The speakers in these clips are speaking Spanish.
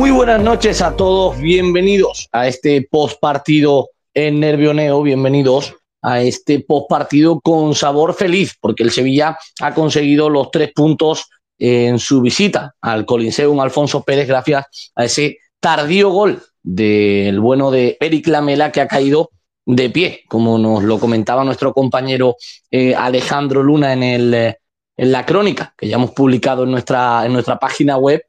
Muy buenas noches a todos, bienvenidos a este post partido en Nervioneo, bienvenidos a este post partido con sabor feliz, porque el Sevilla ha conseguido los tres puntos en su visita al Coliseum Alfonso Pérez gracias a ese tardío gol del bueno de Eric Lamela que ha caído de pie, como nos lo comentaba nuestro compañero eh, Alejandro Luna en, el, eh, en la crónica que ya hemos publicado en nuestra, en nuestra página web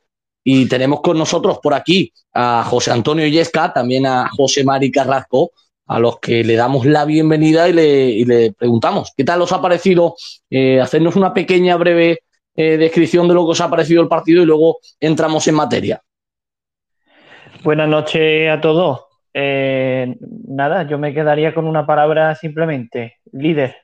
y tenemos con nosotros por aquí a José Antonio Yesca, también a José Mari Carrasco, a los que le damos la bienvenida y le, preguntamos qué tal os ha parecido eh, hacernos una pequeña, breve eh, descripción de lo que os ha parecido el partido y luego entramos en materia. Buenas noches a todos. Eh, nada, yo me quedaría con una palabra simplemente, líder.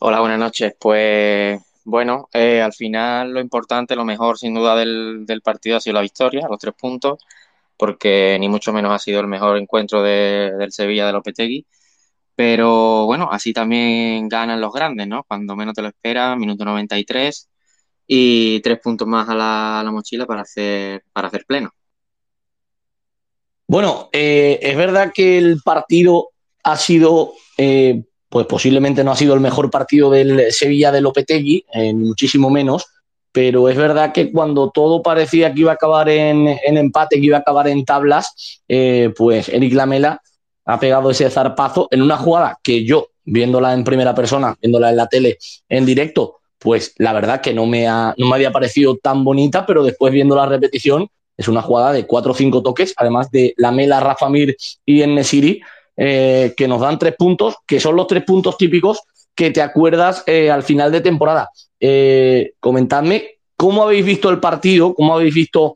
Hola, buenas noches. Pues bueno, eh, al final lo importante, lo mejor sin duda del, partido ha sido la victoria, los tres puntos, porque ni mucho menos ha sido el mejor encuentro del Sevilla de Lopetegui. Pero bueno, así también ganan los grandes, ¿no? Cuando menos te lo esperas, minuto 93 y tres puntos más a la, mochila para hacer, para hacer pleno. Bueno, eh, es verdad que el partido ha sido eh, pues posiblemente no ha sido el mejor partido del Sevilla de Lopetegui, en muchísimo menos, pero es verdad que cuando todo parecía que iba a acabar en, empate, que iba a acabar en tablas, eh, pues Eric Lamela ha pegado ese zarpazo en una jugada que yo, viéndola en primera persona, viéndola en la tele en directo, pues la verdad que no me, ha, no me había parecido tan bonita, pero después viendo la repetición, es una jugada de cuatro o cinco toques, además de Lamela, Rafa Mir y Nesiri, eh, que nos dan tres puntos, que son los tres puntos típicos que te acuerdas eh, al final de temporada. Eh, comentadme cómo habéis visto el partido, cómo habéis visto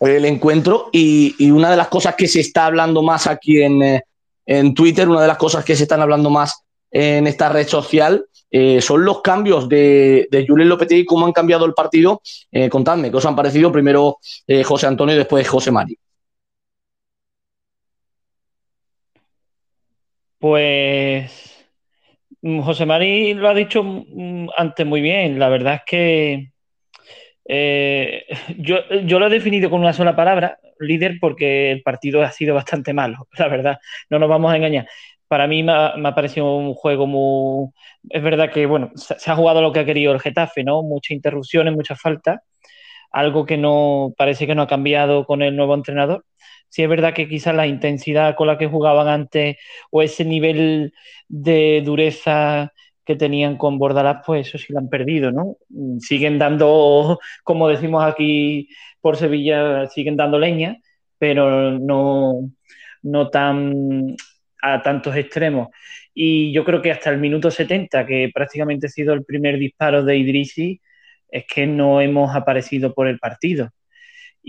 el encuentro y, una de las cosas que se está hablando más aquí en, en, Twitter, una de las cosas que se están hablando más en esta red social son los cambios de, de Julien Lopetegui, cómo han cambiado el partido. contadme, ¿qué os han parecido? Primero José Antonio y después José Mari. Pues mm, José Mari lo ha dicho mm, antes muy bien. La verdad es que eh, yo, lo he definido con una sola palabra, líder, porque el partido ha sido bastante malo, la verdad. No nos vamos a engañar. Para mí me ha, parecido un juego muy... Es verdad que, bueno, se, ha jugado lo que ha querido el Getafe, ¿no? Muchas interrupciones, muchas faltas. Algo que no parece que no ha cambiado con el nuevo entrenador Sí es verdad que quizás la intensidad con la que jugaban antes o ese nivel de dureza que tenían con Bordalás, pues eso sí lo han perdido, ¿no? Siguen dando, como decimos aquí por Sevilla, siguen dando leña, pero no, no tan a tantos extremos. Y yo creo que hasta el minuto 70, que prácticamente ha sido el primer disparo de Idrisi, es que no hemos aparecido por el partido.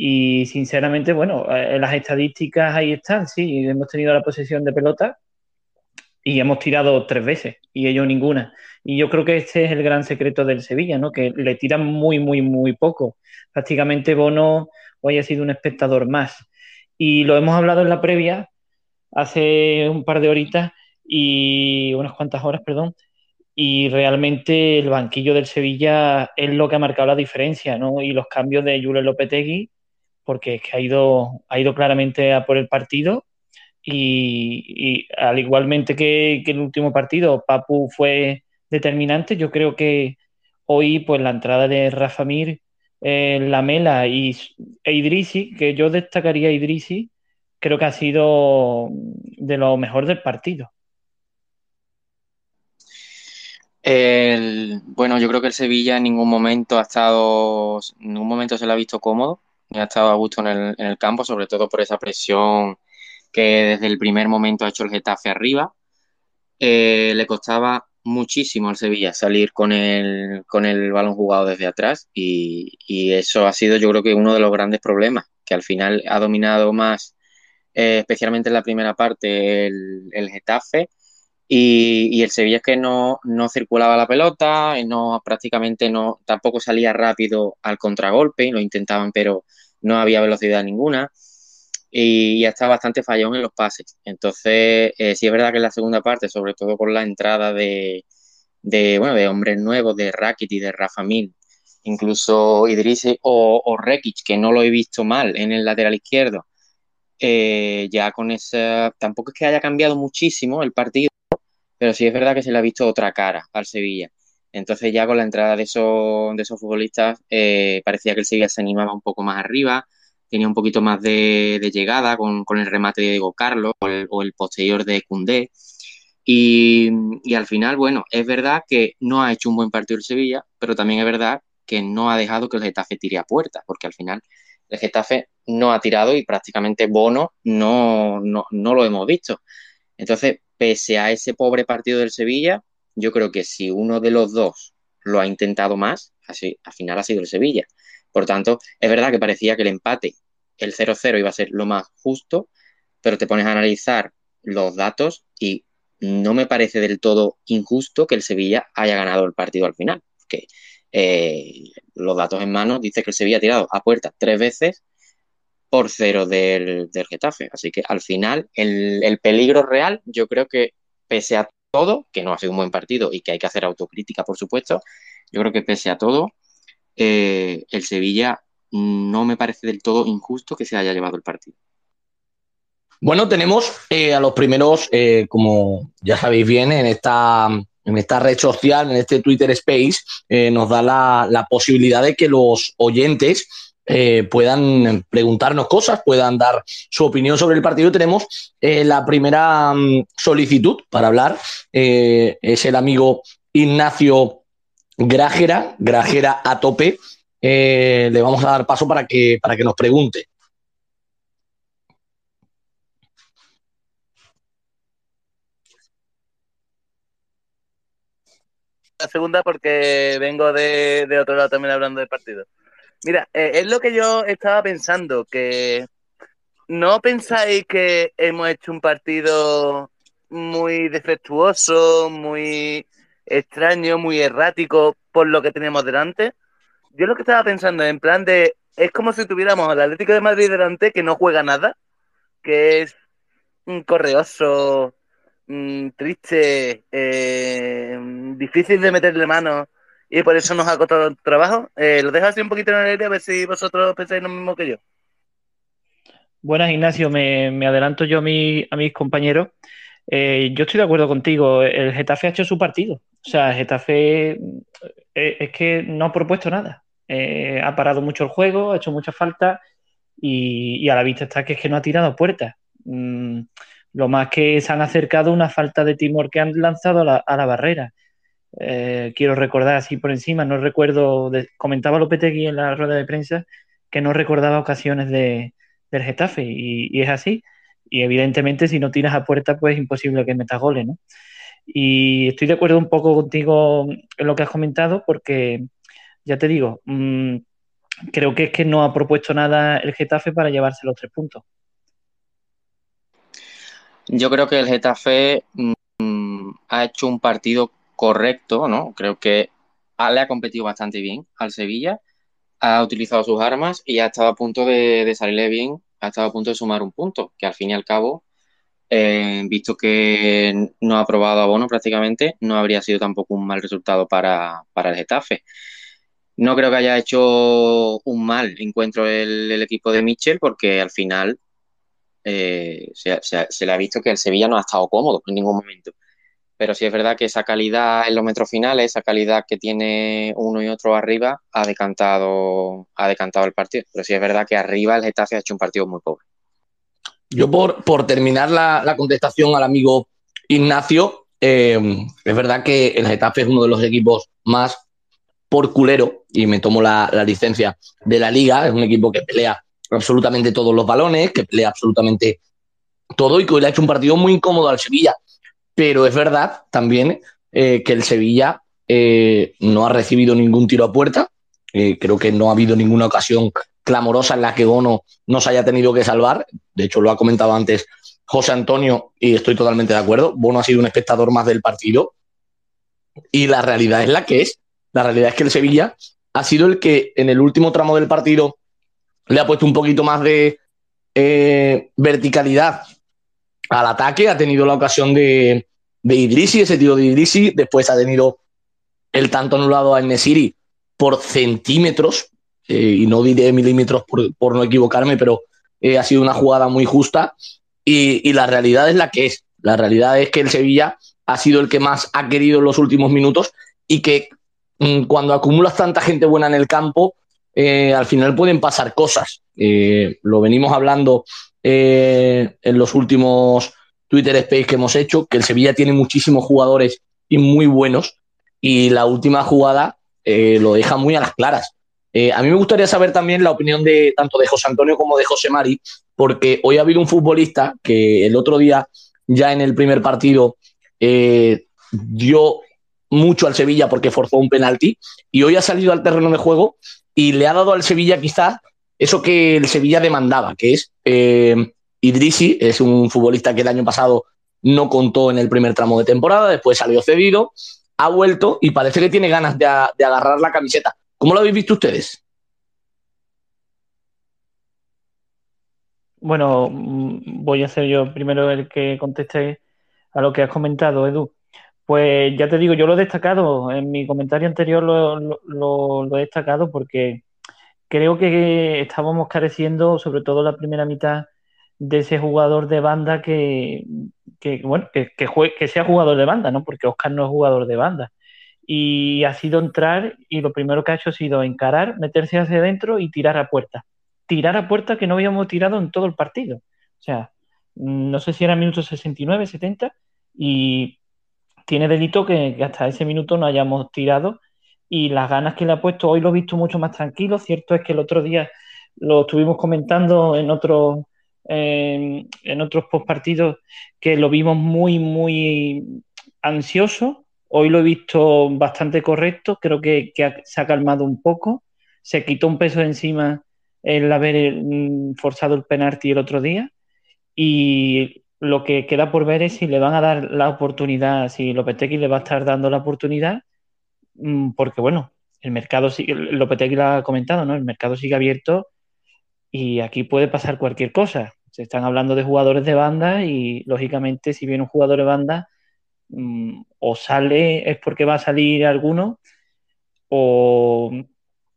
Y sinceramente, bueno, eh, las estadísticas ahí están, sí, hemos tenido la posesión de pelota y hemos tirado tres veces y ellos ninguna. Y yo creo que este es el gran secreto del Sevilla, ¿no? Que le tiran muy, muy, muy poco. Prácticamente Bono hoy ha sido un espectador más. Y lo hemos hablado en la previa hace un par de horitas y unas cuantas horas, perdón, y realmente el banquillo del Sevilla es lo que ha marcado la diferencia, ¿no? Y los cambios de Julio Lopetegui porque es que ha ido, ha ido claramente a por el partido y, al igualmente que, el último partido, Papu fue determinante, yo creo que hoy pues la entrada de Rafa Mir, eh, Lamela y e Idrisi, que yo destacaría a Idrisi, creo que ha sido de lo mejor del partido. bueno, yo creo que el Sevilla en ningún momento ha estado, en ningún momento se lo ha visto cómodo ha estado a gusto en el, campo, sobre todo por esa presión que desde el primer momento ha hecho el Getafe arriba. Eh, le costaba muchísimo al Sevilla salir con el, con el balón jugado desde atrás y, eso ha sido yo creo que uno de los grandes problemas, que al final ha dominado más, eh, especialmente en la primera parte, el Getafe y, el Sevilla es que no, no circulaba la pelota, no, prácticamente no, tampoco salía rápido al contragolpe, lo intentaban, pero no había velocidad ninguna. Y ya está bastante fallón en los pases. Entonces, eh, sí es verdad que en la segunda parte, sobre todo con la entrada de, de, bueno, de hombres nuevos, de Rakitic y de Rafa Mil, incluso Idrisi o, o Rekic, que no lo he visto mal en el lateral izquierdo, eh, ya con esa, tampoco es que haya cambiado muchísimo el partido, pero sí es verdad que se le ha visto otra cara al Sevilla. Entonces ya con la entrada de esos, de esos futbolistas eh, parecía que el Sevilla se animaba un poco más arriba, tenía un poquito más de, llegada con, el remate de Diego Carlos o el, posterior de Cundé. Y, y, al final, bueno, es verdad que no ha hecho un buen partido el Sevilla, pero también es verdad que no ha dejado que el Getafe tire a puerta, porque al final el Getafe no ha tirado y prácticamente Bono no, no, no lo hemos visto. Entonces, pese a ese pobre partido del Sevilla, yo creo que si uno de los dos lo ha intentado más, así, al final ha sido el Sevilla. Por tanto, es verdad que parecía que el empate, el 0-0 iba a ser lo más justo, pero te pones a analizar los datos y no me parece del todo injusto que el Sevilla haya ganado el partido al final. Porque eh, los datos en mano dice que el Sevilla ha tirado a puerta tres veces por cero del, Getafe. Así que al final el, peligro real yo creo que pese a todo, que no ha sido un buen partido y que hay que hacer autocrítica, por supuesto, yo creo que pese a todo, eh, el Sevilla no me parece del todo injusto que se haya llevado el partido. Bueno, tenemos eh, a los primeros, eh, como ya sabéis bien, en esta, en esta red social, en este Twitter Space, nos da la, la, posibilidad de que los oyentes eh, puedan preguntarnos cosas, puedan dar su opinión sobre el partido. Tenemos eh, la primera mm, solicitud para hablar, eh, es el amigo Ignacio Grajera, Grajera a tope. le vamos a dar paso para que, para que nos pregunte. La segunda porque vengo de, de otro lado también hablando del partido. Mira, eh, es lo que yo estaba pensando, que no pensáis que hemos hecho un partido muy defectuoso, muy extraño, muy errático por lo que tenemos delante. Yo lo que estaba pensando en plan de, es como si tuviéramos al Atlético de Madrid delante que no juega nada, que es un correoso, mm, triste, eh, difícil de meterle mano y por eso nos ha costado el trabajo. Eh, lo dejo así un poquito en el aire a ver si vosotros pensáis lo mismo que yo. Buenas, Ignacio. Me, adelanto yo a, a mis compañeros. Eh, yo estoy de acuerdo contigo. El Getafe ha hecho su partido. O sea, el Getafe eh, es que no ha propuesto nada. ha parado mucho el juego, ha hecho mucha falta y, a la vista está que es que no ha tirado puertas. Mm, lo más que se han acercado una falta de timor que han lanzado a la barrera. Eh, quiero recordar así por encima, no recuerdo, comentaba Lopetegui en la rueda de prensa que no recordaba ocasiones de, del Getafe y, es así. Y evidentemente si no tiras a puerta pues es imposible que metas goles, ¿no? Y estoy de acuerdo un poco contigo en lo que has comentado porque, ya te digo, mm, creo que es que no ha propuesto nada el Getafe para llevarse los tres puntos. Yo creo que el Getafe mm, ha hecho un partido correcto, ¿no? Creo que le ha competido bastante bien al Sevilla, ha utilizado sus armas y ha estado a punto de, salirle bien, ha estado a punto de sumar un punto, que al fin y al cabo, eh, visto que no ha probado abono prácticamente, no habría sido tampoco un mal resultado para, el Getafe. No creo que haya hecho un mal encuentro el, equipo de Mitchell, porque al final eh, se, le ha visto que el Sevilla no ha estado cómodo en ningún momento pero sí es verdad que esa calidad en los metros finales, esa calidad que tiene uno y otro arriba, ha decantado, ha decantado el partido. Pero sí es verdad que arriba el Getafe ha hecho un partido muy pobre. Yo por, por terminar la, contestación al amigo Ignacio, eh, es verdad que el Getafe es uno de los equipos más por culero, y me tomo la, la licencia de la liga, es un equipo que pelea absolutamente todos los balones, que pelea absolutamente todo y que hoy le ha hecho un partido muy incómodo al Sevilla pero es verdad también eh, que el Sevilla eh, no ha recibido ningún tiro a puerta. Eh, creo que no ha habido ninguna ocasión clamorosa en la que Bono no se haya tenido que salvar. De hecho, lo ha comentado antes José Antonio y estoy totalmente de acuerdo. Bono ha sido un espectador más del partido. Y la realidad es la que es. La realidad es que el Sevilla ha sido el que en el último tramo del partido le ha puesto un poquito más de verticalidad al ataque. Ha tenido la ocasión de, de Idrisi, ese tiro de Idrisi. Después ha tenido el tanto anulado a Nesiri, por centímetros, eh, y no diré milímetros por, no equivocarme, pero eh, ha sido una jugada muy justa. Y, la realidad es la que es. La realidad es que el Sevilla ha sido el que más ha querido en los últimos minutos y que mm, cuando acumulas tanta gente buena en el campo, eh, al final pueden pasar cosas. lo venimos hablando en los últimos Twitter Space que hemos hecho, que el Sevilla tiene muchísimos jugadores y muy buenos. Y la última jugada lo deja muy a las claras. Eh, a mí me gustaría saber también la opinión de tanto de José Antonio como de José Mari, porque hoy ha habido un futbolista que el otro día, ya en el primer partido, eh, dio mucho al Sevilla porque forzó un penalti y hoy ha salido al terreno de juego y le ha dado al Sevilla quizás eso que el Sevilla demandaba, que es eh, Idrisi, es un futbolista que el año pasado no contó en el primer tramo de temporada, después salió cedido, ha vuelto y parece que tiene ganas de agarrar la camiseta. ¿Cómo lo habéis visto ustedes? Bueno, mm, voy a ser yo primero el que conteste a lo que has comentado, Edu. Pues ya te digo, yo lo he destacado, en mi comentario anterior lo, he destacado porque creo que estábamos careciendo, sobre todo la primera mitad, de ese jugador de banda que, bueno, que, que sea jugador de banda, ¿no? Porque Oscar no es jugador de banda y ha sido entrar y lo primero que ha hecho ha sido encarar, meterse hacia adentro y tirar a puerta. Tirar a puerta que no habíamos tirado en todo el partido. O sea, no sé si era minuto 69, 70 y tiene delito que, hasta ese minuto no hayamos tirado y las ganas que le ha puesto, hoy lo he visto mucho más tranquilo. Cierto es que el otro día lo estuvimos comentando en en otros postpartidos que lo vimos muy, muy ansioso Hoy lo he visto bastante correcto, creo que, se ha calmado un poco, se quitó un peso de encima el haber mm, forzado el penalti el otro día y lo que queda por ver es si le van a dar la oportunidad, si Lopetegui le va a estar dando la oportunidad, mm, porque bueno, el mercado sigue, Lopetegui lo ha comentado, ¿no? El mercado sigue abierto y aquí puede pasar cualquier cosa. Se están hablando de jugadores de banda y lógicamente si viene un jugador de banda Mm, o sale es porque va a salir alguno o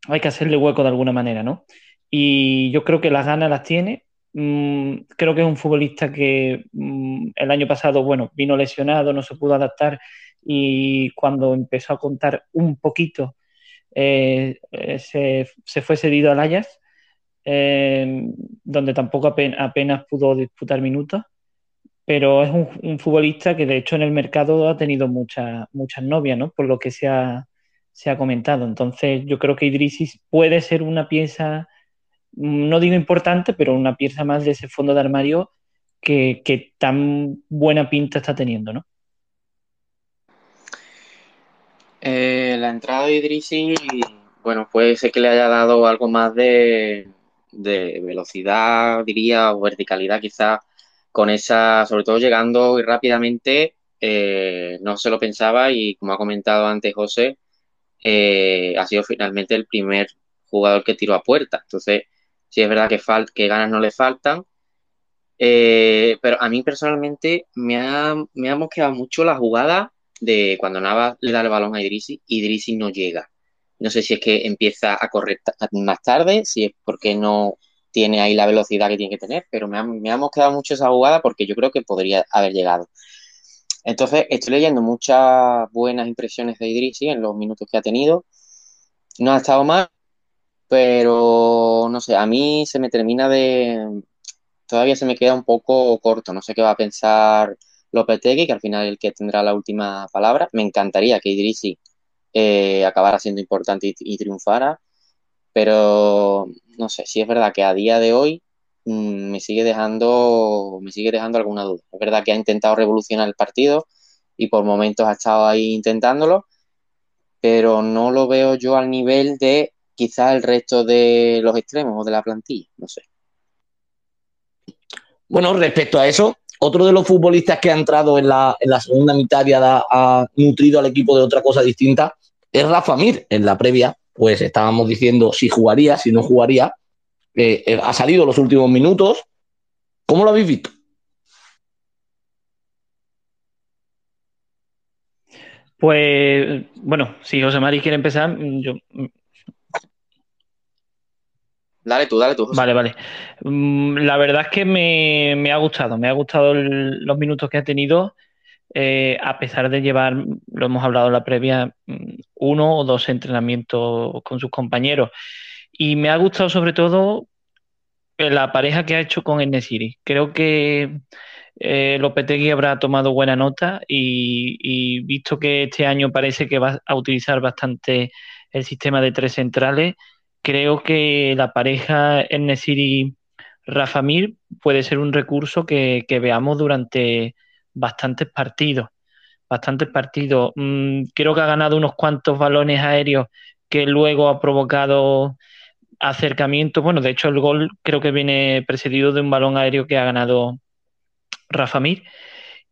hay que hacerle hueco de alguna manera, ¿no? Y yo creo que las ganas las tiene. Mm, creo que es un futbolista que mm, el año pasado, bueno, vino lesionado, no se pudo adaptar y cuando empezó a contar un poquito, eh, eh, se, fue cedido al Ajax, donde tampoco apenas pudo disputar minutos pero es un, futbolista que de hecho en el mercado ha tenido muchas muchas novias, ¿no? Por lo que se ha, comentado. Entonces yo creo que Idrisis puede ser una pieza, no digo importante, pero una pieza más de ese fondo de armario que, tan buena pinta está teniendo, ¿no? Eh, la entrada de Idrisis, bueno, puede ser que le haya dado algo más de, de velocidad, diría, o verticalidad quizás con esa, sobre todo llegando y rápidamente, eh, no se lo pensaba y como ha comentado antes José, eh, ha sido finalmente el primer jugador que tiró a puerta. Entonces, sí es verdad que, que ganas no le faltan, eh, pero a mí personalmente me ha, me ha mosqueado mucho la jugada de cuando Nava le da el balón a Idrisi y Idrisi no llega. No sé si es que empieza a correr más tarde, si es porque no tiene ahí la velocidad que tiene que tener, pero me ha, me mosqueado mucho esa jugada porque yo creo que podría haber llegado. Entonces, estoy leyendo muchas buenas impresiones de Idrisi en los minutos que ha tenido. No ha estado mal, pero no sé, a mí se me termina de. Todavía se me queda un poco corto. No sé qué va a pensar Lopetegui, que al final es el que tendrá la última palabra. Me encantaría que Idrisi eh, acabara siendo importante y triunfara pero no sé, si es verdad que a día de hoy mm, me sigue dejando, me sigue dejando alguna duda. Es verdad que ha intentado revolucionar el partido y por momentos ha estado ahí intentándolo, pero no lo veo yo al nivel de quizás el resto de los extremos o de la plantilla, no sé. Bueno, respecto a eso, otro de los futbolistas que ha entrado en la, segunda mitad y ha, nutrido al equipo de otra cosa distinta es Rafa Mir. En la previa pues estábamos diciendo si jugaría, si no jugaría. Eh, eh, ha salido los últimos minutos. ¿Cómo lo habéis visto? Pues bueno, si José Mari quiere empezar, yo Dale tú, dale tú. Vale, vale. Mm, la verdad es que me, ha gustado, me ha gustado los minutos que ha tenido, eh, a pesar de llevar, lo hemos hablado en la previa, uno o dos entrenamientos con sus compañeros. Y me ha gustado sobre todo la pareja que ha hecho con Enesiri. Creo que eh, Lopetegui habrá tomado buena nota y, visto que este año parece que va a utilizar bastante el sistema de tres centrales, creo que la pareja Enesiri Rafamir puede ser un recurso que, veamos durante bastantes partidos. Bastantes partidos. Mm, creo que ha ganado unos cuantos balones aéreos que luego ha provocado acercamiento. Bueno, de hecho, el gol creo que viene precedido de un balón aéreo que ha ganado Rafa Mir.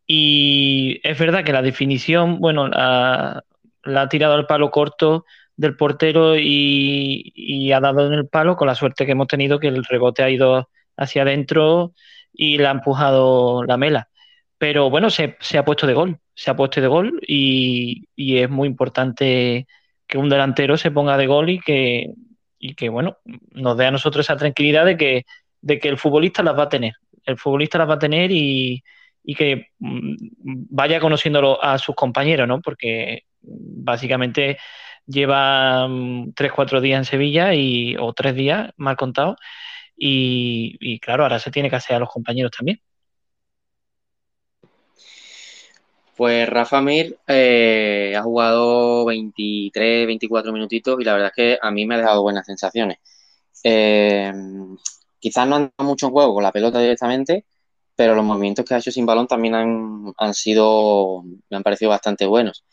Y es verdad que la definición, bueno, la, ha tirado al palo corto del portero y, ha dado en el palo con la suerte que hemos tenido que el rebote ha ido hacia adentro y le ha empujado la mela. Pero bueno, se, ha puesto de gol, se ha puesto de gol y, y, es muy importante que un delantero se ponga de gol y que, y que bueno, nos dé a nosotros esa tranquilidad de que, de que el futbolista las va a tener. El futbolista las va a tener y, que mm, vaya conociéndolo a sus compañeros, ¿no? Porque básicamente lleva mm, tres, cuatro días en Sevilla y, o tres días, mal contado, y, y claro, ahora se tiene que hacer a los compañeros también. Pues Rafa Mir eh, ha jugado 23, 24 minutitos y la verdad es que a mí me ha dejado buenas sensaciones. Eh, quizás no han dado mucho juego con la pelota directamente, pero los movimientos que ha hecho sin balón también han, sido, me han parecido bastante buenos.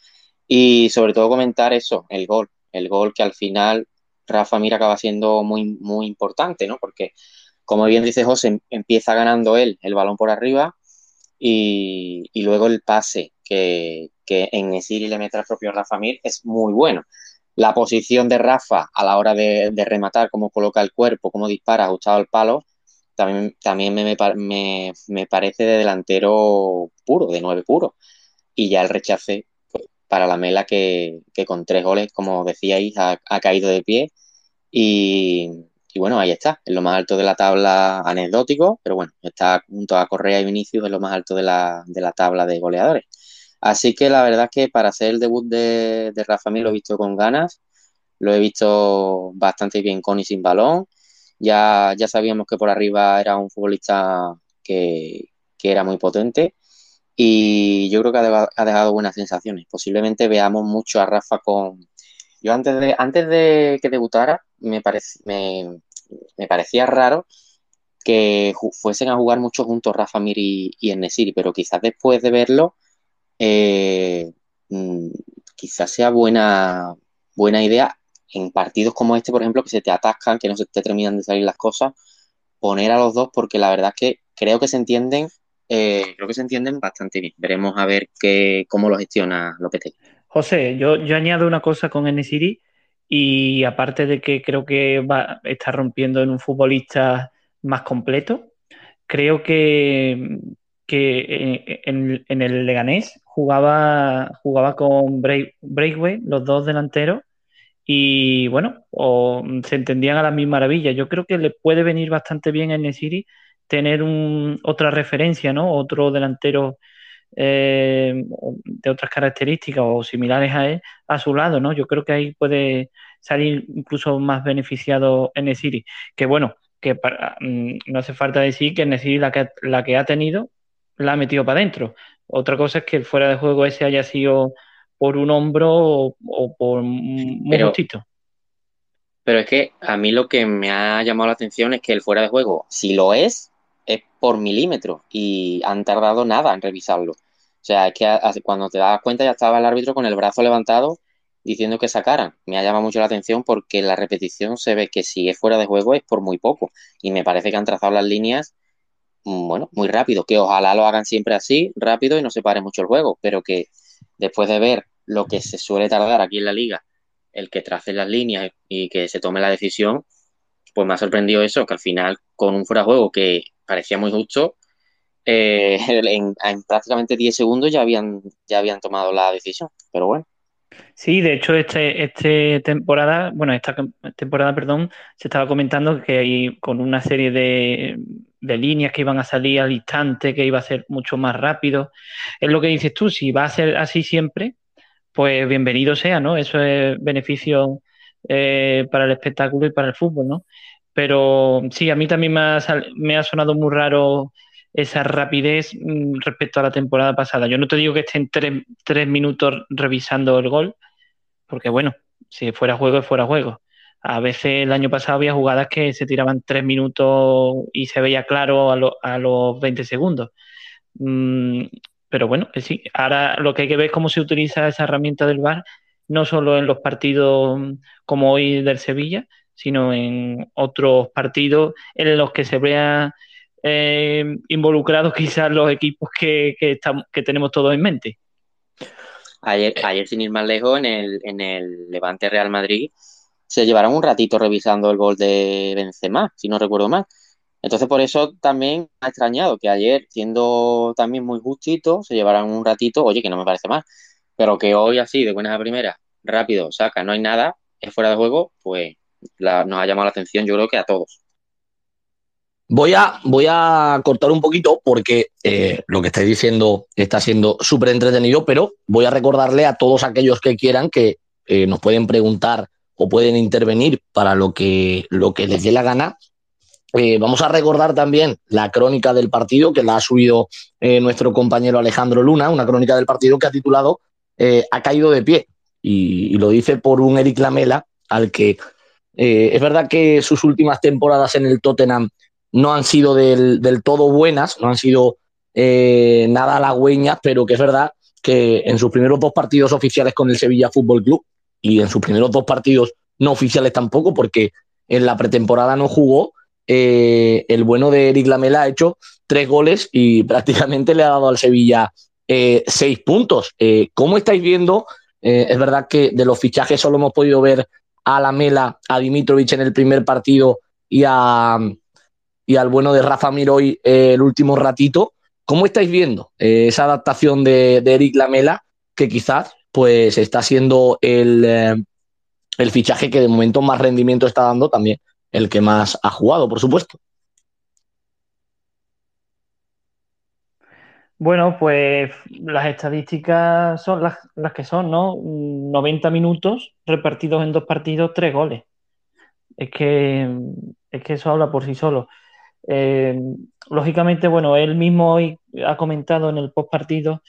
Y sobre todo comentar eso, el gol, el gol que al final Rafa Mir acaba siendo muy, muy importante, ¿no? Porque, como bien dice José, empieza ganando él el balón por arriba y luego el pase que, en Nesiri le mete propio Rafa Mir es muy bueno. La posición de Rafa a la hora de, rematar, cómo coloca el cuerpo, cómo dispara ajustado al palo, también, también me, me, parece de delantero puro, de nueve puro. Y ya el rechace pues, para la Mela que, con tres goles, como decíais, ha, ha caído de pie. Y, y bueno, ahí está, en lo más alto de la tabla anecdótico, pero bueno, está junto a Correa y Vinicius en lo más alto de la, de la tabla de goleadores. Así que la verdad es que para hacer el debut de, Rafa Mir lo he visto con ganas, lo he visto bastante bien con y sin balón. Ya, ya sabíamos que por arriba era un futbolista que, era muy potente y yo creo que ha dejado buenas sensaciones. Posiblemente veamos mucho a Rafa con... Yo antes de, antes de que debutara me, me, parecía raro que fuesen a jugar mucho juntos Rafa Mir y, y Enesiri, pero quizás después de verlo eh, mm, quizás sea buena, buena idea en partidos como este, por ejemplo, que se te atascan, que no se te terminan de salir las cosas, poner a los dos porque la verdad es que creo que se entienden, eh, creo que se entienden bastante bien. Veremos a ver qué, cómo lo gestiona Lopetegui. José, yo, yo añado una cosa con Enesiri y aparte de que creo que va, está rompiendo en un futbolista más completo, creo que que eh, en, el Leganés jugaba, jugaba con Breakway, los dos delanteros, y bueno, o se entendían a la misma maravilla. Yo creo que le puede venir bastante bien en City tener un, otra referencia, ¿no? Otro delantero eh, de otras características o similares a él a su lado, ¿no? Yo creo que ahí puede salir incluso más beneficiado en City. Que bueno, que mm, no hace falta decir que en la que, la que ha tenido la ha metido para adentro. Otra cosa es que el fuera de juego ese haya sido por un hombro o, por un pero, Pero es que a mí lo que me ha llamado la atención es que el fuera de juego, si lo es, es por milímetro y han tardado nada en revisarlo. O sea, es que cuando te das cuenta ya estaba el árbitro con el brazo levantado diciendo que sacaran. Me ha llamado mucho la atención porque la repetición se ve que si es fuera de juego es por muy poco. Y me parece que han trazado las líneas bueno, muy rápido, que ojalá lo hagan siempre así, rápido y no se pare mucho el juego, pero que después de ver lo que se suele tardar aquí en la liga, el que trace las líneas y que se tome la decisión, pues me ha sorprendido eso, que al final con un fuera juego que parecía muy justo, eh, en, prácticamente 10 segundos ya habían, ya habían tomado la decisión, pero bueno. Sí, de hecho, este, este temporada, bueno, esta temporada, perdón, se estaba comentando que hay con una serie de, de líneas que iban a salir al instante, que iba a ser mucho más rápido. Es lo que dices tú, si va a ser así siempre, pues bienvenido sea, ¿no? Eso es beneficio eh, para el espectáculo y para el fútbol, ¿no? Pero sí, a mí también me ha, me ha sonado muy raro esa rapidez mm, respecto a la temporada pasada. Yo no te digo que estén tres, tres minutos revisando el gol, porque bueno, si fuera juego, es fuera juego. A veces el año pasado había jugadas que se tiraban tres minutos y se veía claro a, a los 20 segundos. Mm, pero bueno, que sí. Ahora lo que hay que ver es cómo se utiliza esa herramienta del VAR, no solo en los partidos como hoy del Sevilla, sino en otros partidos en los que se vea eh, involucrados quizás los equipos que, que, estamos, que tenemos todos en mente. Ayer, ayer, sin ir más lejos, en el, en el Levante Real Madrid, se llevaron un ratito revisando el gol de Benzema, si no recuerdo mal. Entonces, por eso también ha extrañado que ayer, siendo también muy justito, se llevaran un ratito, oye, que no me parece mal, pero que hoy así, de buenas a primeras, rápido, saca, no hay nada, es fuera de juego, pues la, nos ha llamado la atención, yo creo que a todos. Voy a, voy a cortar un poquito porque eh, lo que estáis diciendo está siendo súper entretenido, pero voy a recordarle a todos aquellos que quieran que eh, nos pueden preguntar o pueden intervenir para lo que, lo que les dé la gana. Eh, vamos a recordar también la crónica del partido que la ha subido eh, nuestro compañero Alejandro Luna, una crónica del partido que ha titulado eh, Ha caído de pie. Y, lo dice por un Eric Lamela, al que es verdad que sus últimas temporadas en el Tottenham no han sido del, todo buenas, no han sido nada halagüeñas, pero que es verdad que en sus primeros dos partidos oficiales con el Sevilla Fútbol Club y en sus primeros dos partidos no oficiales tampoco, porque en la pretemporada no jugó, eh, el bueno de Eric Lamela ha hecho tres goles y prácticamente le ha dado al Sevilla eh, seis puntos. Eh, ¿Cómo estáis viendo? Eh, es verdad que de los fichajes solo hemos podido ver a Lamela, a Dimitrovich en el primer partido y a, y al bueno de Rafa Miroy el último ratito. ¿Cómo estáis viendo esa adaptación de, de, Eric Lamela que quizás pues está siendo el, eh, el fichaje que de momento más rendimiento está dando también, el que más ha jugado, por supuesto? Bueno, pues las estadísticas son las, las, que son, ¿no? 90 minutos repartidos en dos partidos, tres goles. Es que, es que eso habla por sí solo. Eh, lógicamente, bueno, él mismo hoy ha comentado en el post partido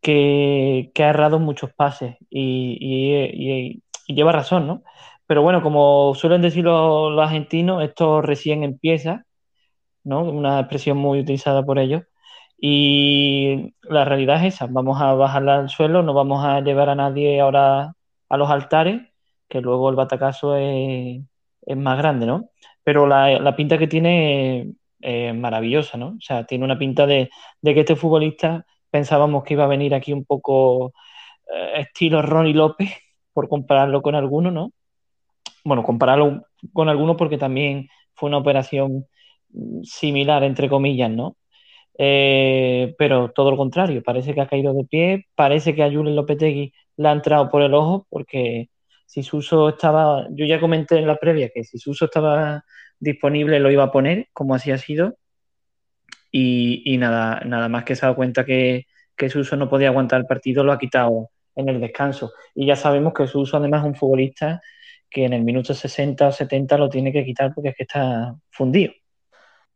que, ha errado muchos pases y, lleva razón, ¿no? Pero bueno, como suelen decir los, argentinos, esto recién empieza, ¿no? Una expresión muy utilizada por ellos. Y la realidad es esa, vamos a bajarla al suelo, no vamos a llevar a nadie ahora a los altares, que luego el batacazo es, más grande, ¿no? pero la, pinta que tiene es maravillosa, ¿no? O sea, tiene una pinta de, que este futbolista pensábamos que iba a venir aquí un poco eh, estilo Ronnie López, por compararlo con alguno, ¿no? Bueno, compararlo con alguno porque también fue una operación similar, entre comillas, ¿no? Eh, pero todo lo contrario, parece que ha caído de pie, parece que a Julen Lopetegui le ha entrado por el ojo porque si Suso estaba, yo ya comenté en la previa que si Suso estaba disponible lo iba a poner, como así ha sido, y, nada, nada más que se ha dado cuenta que, que Suso no podía aguantar el partido, lo ha quitado en el descanso. Y ya sabemos que Suso además es un futbolista que en el minuto 60 o 70 lo tiene que quitar porque es que está fundido.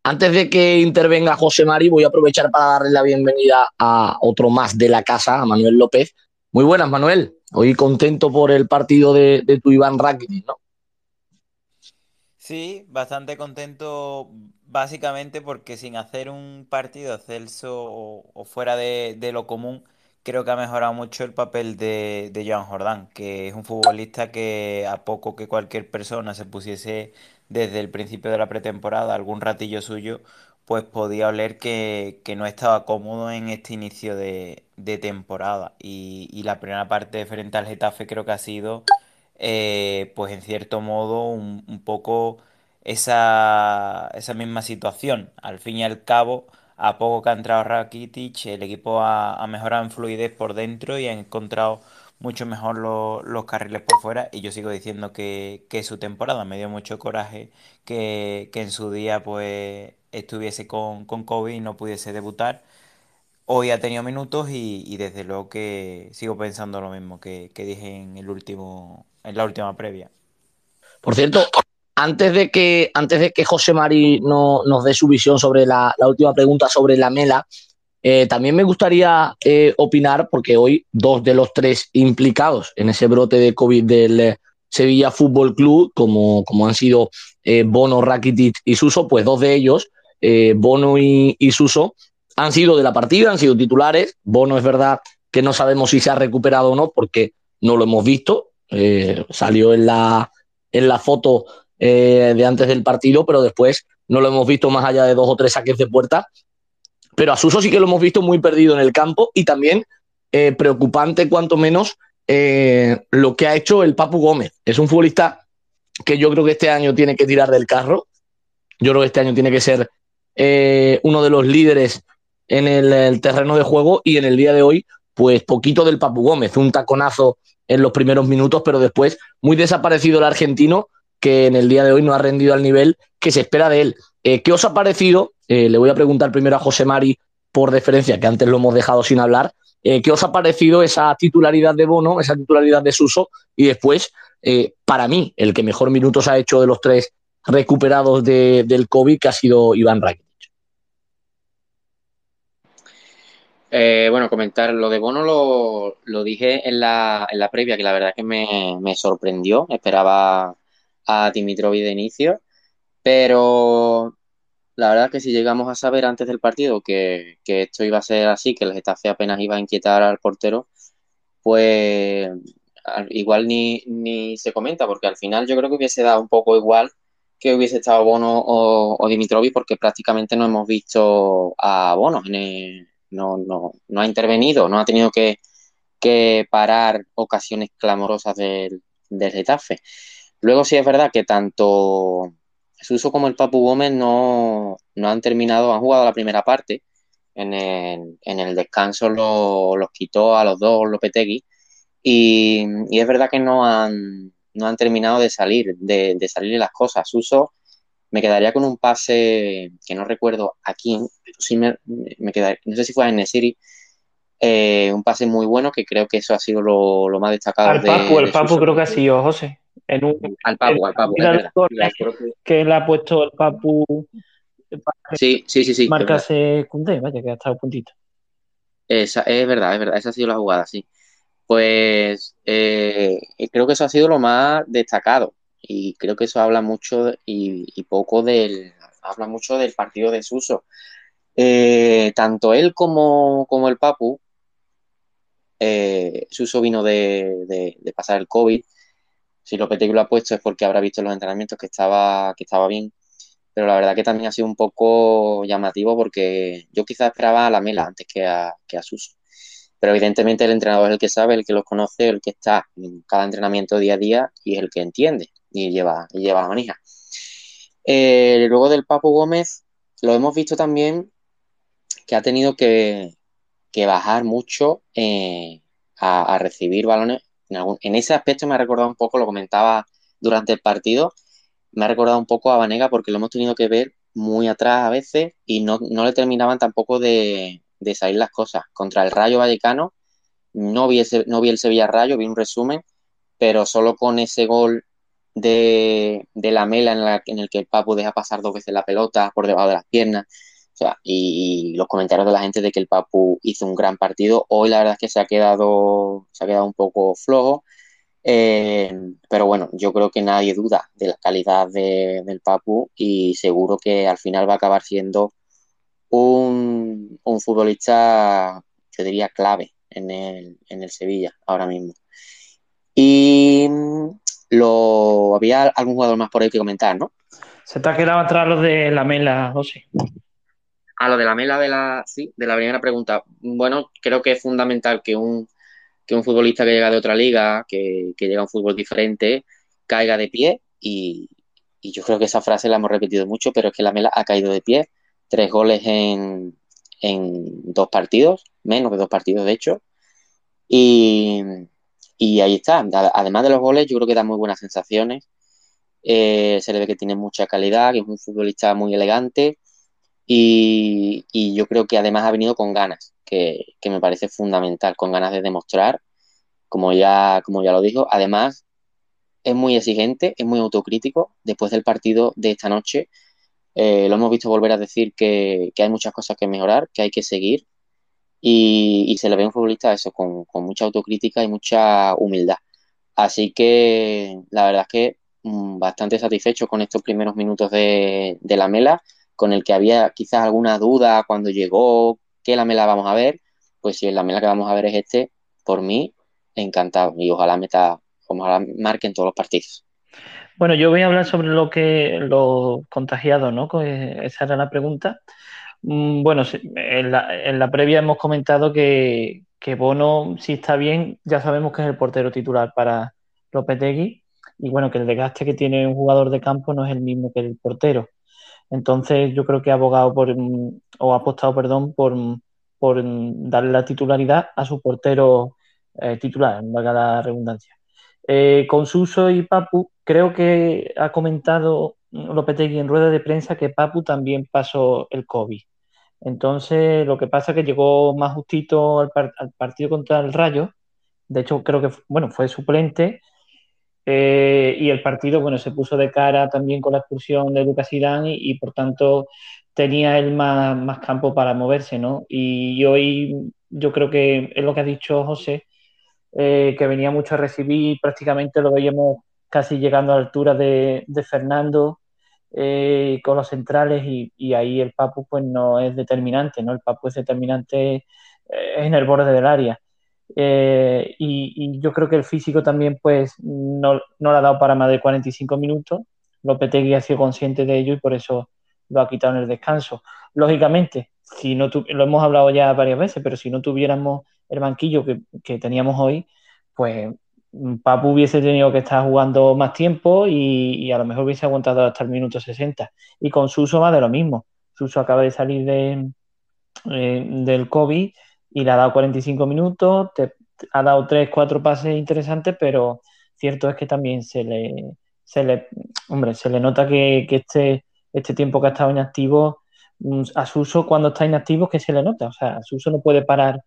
Antes de que intervenga José Mari, voy a aprovechar para darle la bienvenida a otro más de la casa, a Manuel López. Muy buenas, Manuel. Hoy contento por el partido de, de tu Iván Rakitic, ¿no? Sí, bastante contento básicamente porque sin hacer un partido Celso o, o fuera de, de, lo común, creo que ha mejorado mucho el papel de, de Joan Jordán, que es un futbolista que a poco que cualquier persona se pusiese desde el principio de la pretemporada algún ratillo suyo, pues podía oler que, que no estaba cómodo en este inicio de, de temporada. Y, y, la primera parte frente al Getafe creo que ha sido eh, pues en cierto modo un, poco esa, esa, misma situación. Al fin y al cabo, a poco que ha entrado Rakitic, el equipo ha, mejorado en fluidez por dentro y ha encontrado mucho mejor los carriles por fuera y yo sigo diciendo que, que su temporada me dio mucho coraje que, que en su día pues estuviese con, con COVID y no pudiese debutar. Hoy ha tenido minutos y, y desde luego que sigo pensando lo mismo que, que dije en el último, en la última previa. Por cierto, antes de que, antes de que José Mari no, nos dé su visión sobre la, la última pregunta sobre la mela, eh, también me gustaría eh, opinar, porque hoy dos de los tres implicados en ese brote de COVID del eh, Sevilla Fútbol Club, como, como han sido Bono, Rakitic y Suso, pues dos de ellos, Bono y, Suso, han sido de la partida, han sido titulares. Bono es verdad que no sabemos si se ha recuperado o no, porque no lo hemos visto. Eh, salió en la, en la foto eh, de antes del partido, pero después no lo hemos visto más allá de dos o tres saques de puerta. Pero a Suso sí que lo hemos visto muy perdido en el campo y también eh, preocupante, cuanto menos, lo que ha hecho el Papu Gómez. Es un futbolista que yo creo que este año tiene que tirar del carro. Yo creo que este año tiene que ser uno de los líderes en el, terreno de juego y en el día de hoy, pues poquito del Papu Gómez, un taconazo en los primeros minutos, pero después muy desaparecido el argentino que en el día de hoy no ha rendido al nivel que se espera de él. Eh, ¿Qué os ha parecido? Eh, le voy a preguntar primero a José Mari por deferencia, que antes lo hemos dejado sin hablar. Eh, ¿Qué os ha parecido esa titularidad de Bono, esa titularidad de Suso? Y después, para mí, el que mejor minutos ha hecho de los tres recuperados de, del COVID, que ha sido Iván Rakitic. Eh, bueno, comentar lo de Bono lo, lo dije en la, en la, previa, que la verdad que me, me, sorprendió. Esperaba a Dimitrovi de inicio, pero la verdad que si llegamos a saber antes del partido que, que esto iba a ser así, que el Getafe apenas iba a inquietar al portero, pues igual ni, ni se comenta, porque al final yo creo que hubiese dado un poco igual que hubiese estado Bono o, o Dimitrovi, porque prácticamente no hemos visto a Bono en el no, no, no ha intervenido, no ha tenido que, que parar ocasiones clamorosas del, del, Getafe. Luego sí es verdad que tanto Suso como el Papu Gómez no, no han terminado, han jugado la primera parte. En el, en el descanso los lo quitó a los dos Lopetegui y, y, es verdad que no han, no han terminado de salir, de, de salir las cosas. Suso me quedaría con un pase que no recuerdo a quién, pero sí me, me quedaría, no sé si fue en Nesiri, eh, un pase muy bueno que creo que eso ha sido lo, lo más destacado. Al Papu, de, el Papu creo que ha sido, José. En un, al Papu, al Papu. que, que le ha puesto el Papu. Sí, sí, sí, sí. Marcase Cundé, vaya, que ha estado puntito. Esa, es verdad, es verdad, esa ha sido la jugada, sí. Pues eh, creo que eso ha sido lo más destacado y creo que eso habla mucho y, poco del habla mucho del partido de Suso. Eh, tanto él como, como el Papu, eh, Suso vino de, de, pasar el COVID. Si Lopetegui lo ha puesto es porque habrá visto los entrenamientos que estaba, que estaba bien. Pero la verdad que también ha sido un poco llamativo porque yo quizás esperaba a la Mela antes que a, que a Suso. Pero evidentemente el entrenador es el que sabe, el que los conoce, el que está en cada entrenamiento día a día y es el que entiende y lleva, y lleva la manija. Eh, luego del Papo Gómez, lo hemos visto también que ha tenido que, que bajar mucho eh, a, recibir balones. En, ese aspecto me ha recordado un poco, lo comentaba durante el partido, me ha recordado un poco a Vanega porque lo hemos tenido que ver muy atrás a veces y no, no le terminaban tampoco de, de, salir las cosas. Contra el Rayo Vallecano, no vi, ese, no vi el Sevilla Rayo, vi un resumen, pero solo con ese gol de, de la mela en, la, en, el que el Papu deja pasar dos veces la pelota por debajo de las piernas. O sea, y, los comentarios de la gente de que el Papu hizo un gran partido. Hoy la verdad es que se ha quedado, se ha quedado un poco flojo. Eh, pero bueno, yo creo que nadie duda de la calidad de, del Papu y seguro que al final va a acabar siendo un, un futbolista, yo diría, clave en el, en el Sevilla ahora mismo. Y lo había algún jugador más por ahí que comentar, ¿no? Se te ha quedado atrás lo de la mela, José. A lo de la mela de la, sí, de la primera pregunta. Bueno, creo que es fundamental que un, que un futbolista que llega de otra liga, que, que llega a un fútbol diferente, caiga de pie y, y, yo creo que esa frase la hemos repetido mucho, pero es que la mela ha caído de pie. Tres goles en, en dos partidos, menos de dos partidos de hecho. Y, y ahí está. Además de los goles, yo creo que da muy buenas sensaciones. Eh, se le ve que tiene mucha calidad, que es un futbolista muy elegante y, yo creo que además ha venido con ganas, que, me parece fundamental, con ganas de demostrar, como ya, como ya lo dijo. Además, es muy exigente, es muy autocrítico. Después del partido de esta noche, eh, lo hemos visto volver a decir que, hay muchas cosas que mejorar, que hay que seguir. Y, se le ve un futbolista eso, con, mucha autocrítica y mucha humildad. Así que la verdad es que mm, bastante satisfecho con estos primeros minutos de, de la mela con el que había quizás alguna duda cuando llegó, qué Lamela vamos a ver, pues si el Lamela que vamos a ver es este, por mí, encantado. Y ojalá meta, ojalá marque en todos los partidos. Bueno, yo voy a hablar sobre lo que los contagiados, ¿no? Esa era la pregunta. Mm, bueno, en la, previa hemos comentado que, Bono, si está bien, ya sabemos que es el portero titular para Lopetegui. Y bueno, que el desgaste que tiene un jugador de campo no es el mismo que el portero. Entonces yo creo que ha abogado por, mm, o ha apostado, perdón, por, por mm, darle la titularidad a su portero eh, titular, valga la redundancia. Eh, con Suso y Papu, creo que ha comentado Lopetegui en rueda de prensa que Papu también pasó el COVID. Entonces, lo que pasa es que llegó más justito al, partido contra el Rayo. De hecho, creo que bueno, fue suplente eh, y el partido, bueno, se puso de cara también con la expulsión de Lucas Irán y, por tanto tenía él más, más, campo para moverse, ¿no? Y, hoy yo creo que es lo que ha dicho José, eh, que venía mucho a recibir, prácticamente lo veíamos casi llegando a altura de Fernando eh, con los centrales y, ahí el Papu pues no es determinante, ¿no? El Papu es determinante en el borde del área. Eh, y, yo creo que el físico también pues no, no le ha dado para más de 45 minutos. Lopetegui ha sido consciente de ello y por eso lo ha quitado en el descanso. Lógicamente, si no lo hemos hablado ya varias veces, pero si no tuviéramos el banquillo que, que teníamos hoy, pues Papu hubiese tenido que estar jugando más tiempo y, a lo mejor hubiese aguantado hasta el minuto 60. Y con Suso va de lo mismo. Suso acaba de salir de, eh, del COVID y le ha dado 45 minutos, te, ha dado 3, 4 pases interesantes, pero cierto es que también se le, se le, hombre, se le nota que, este, este tiempo que ha estado inactivo, mm, a Suso cuando está inactivo que se le nota, o sea, Suso no puede parar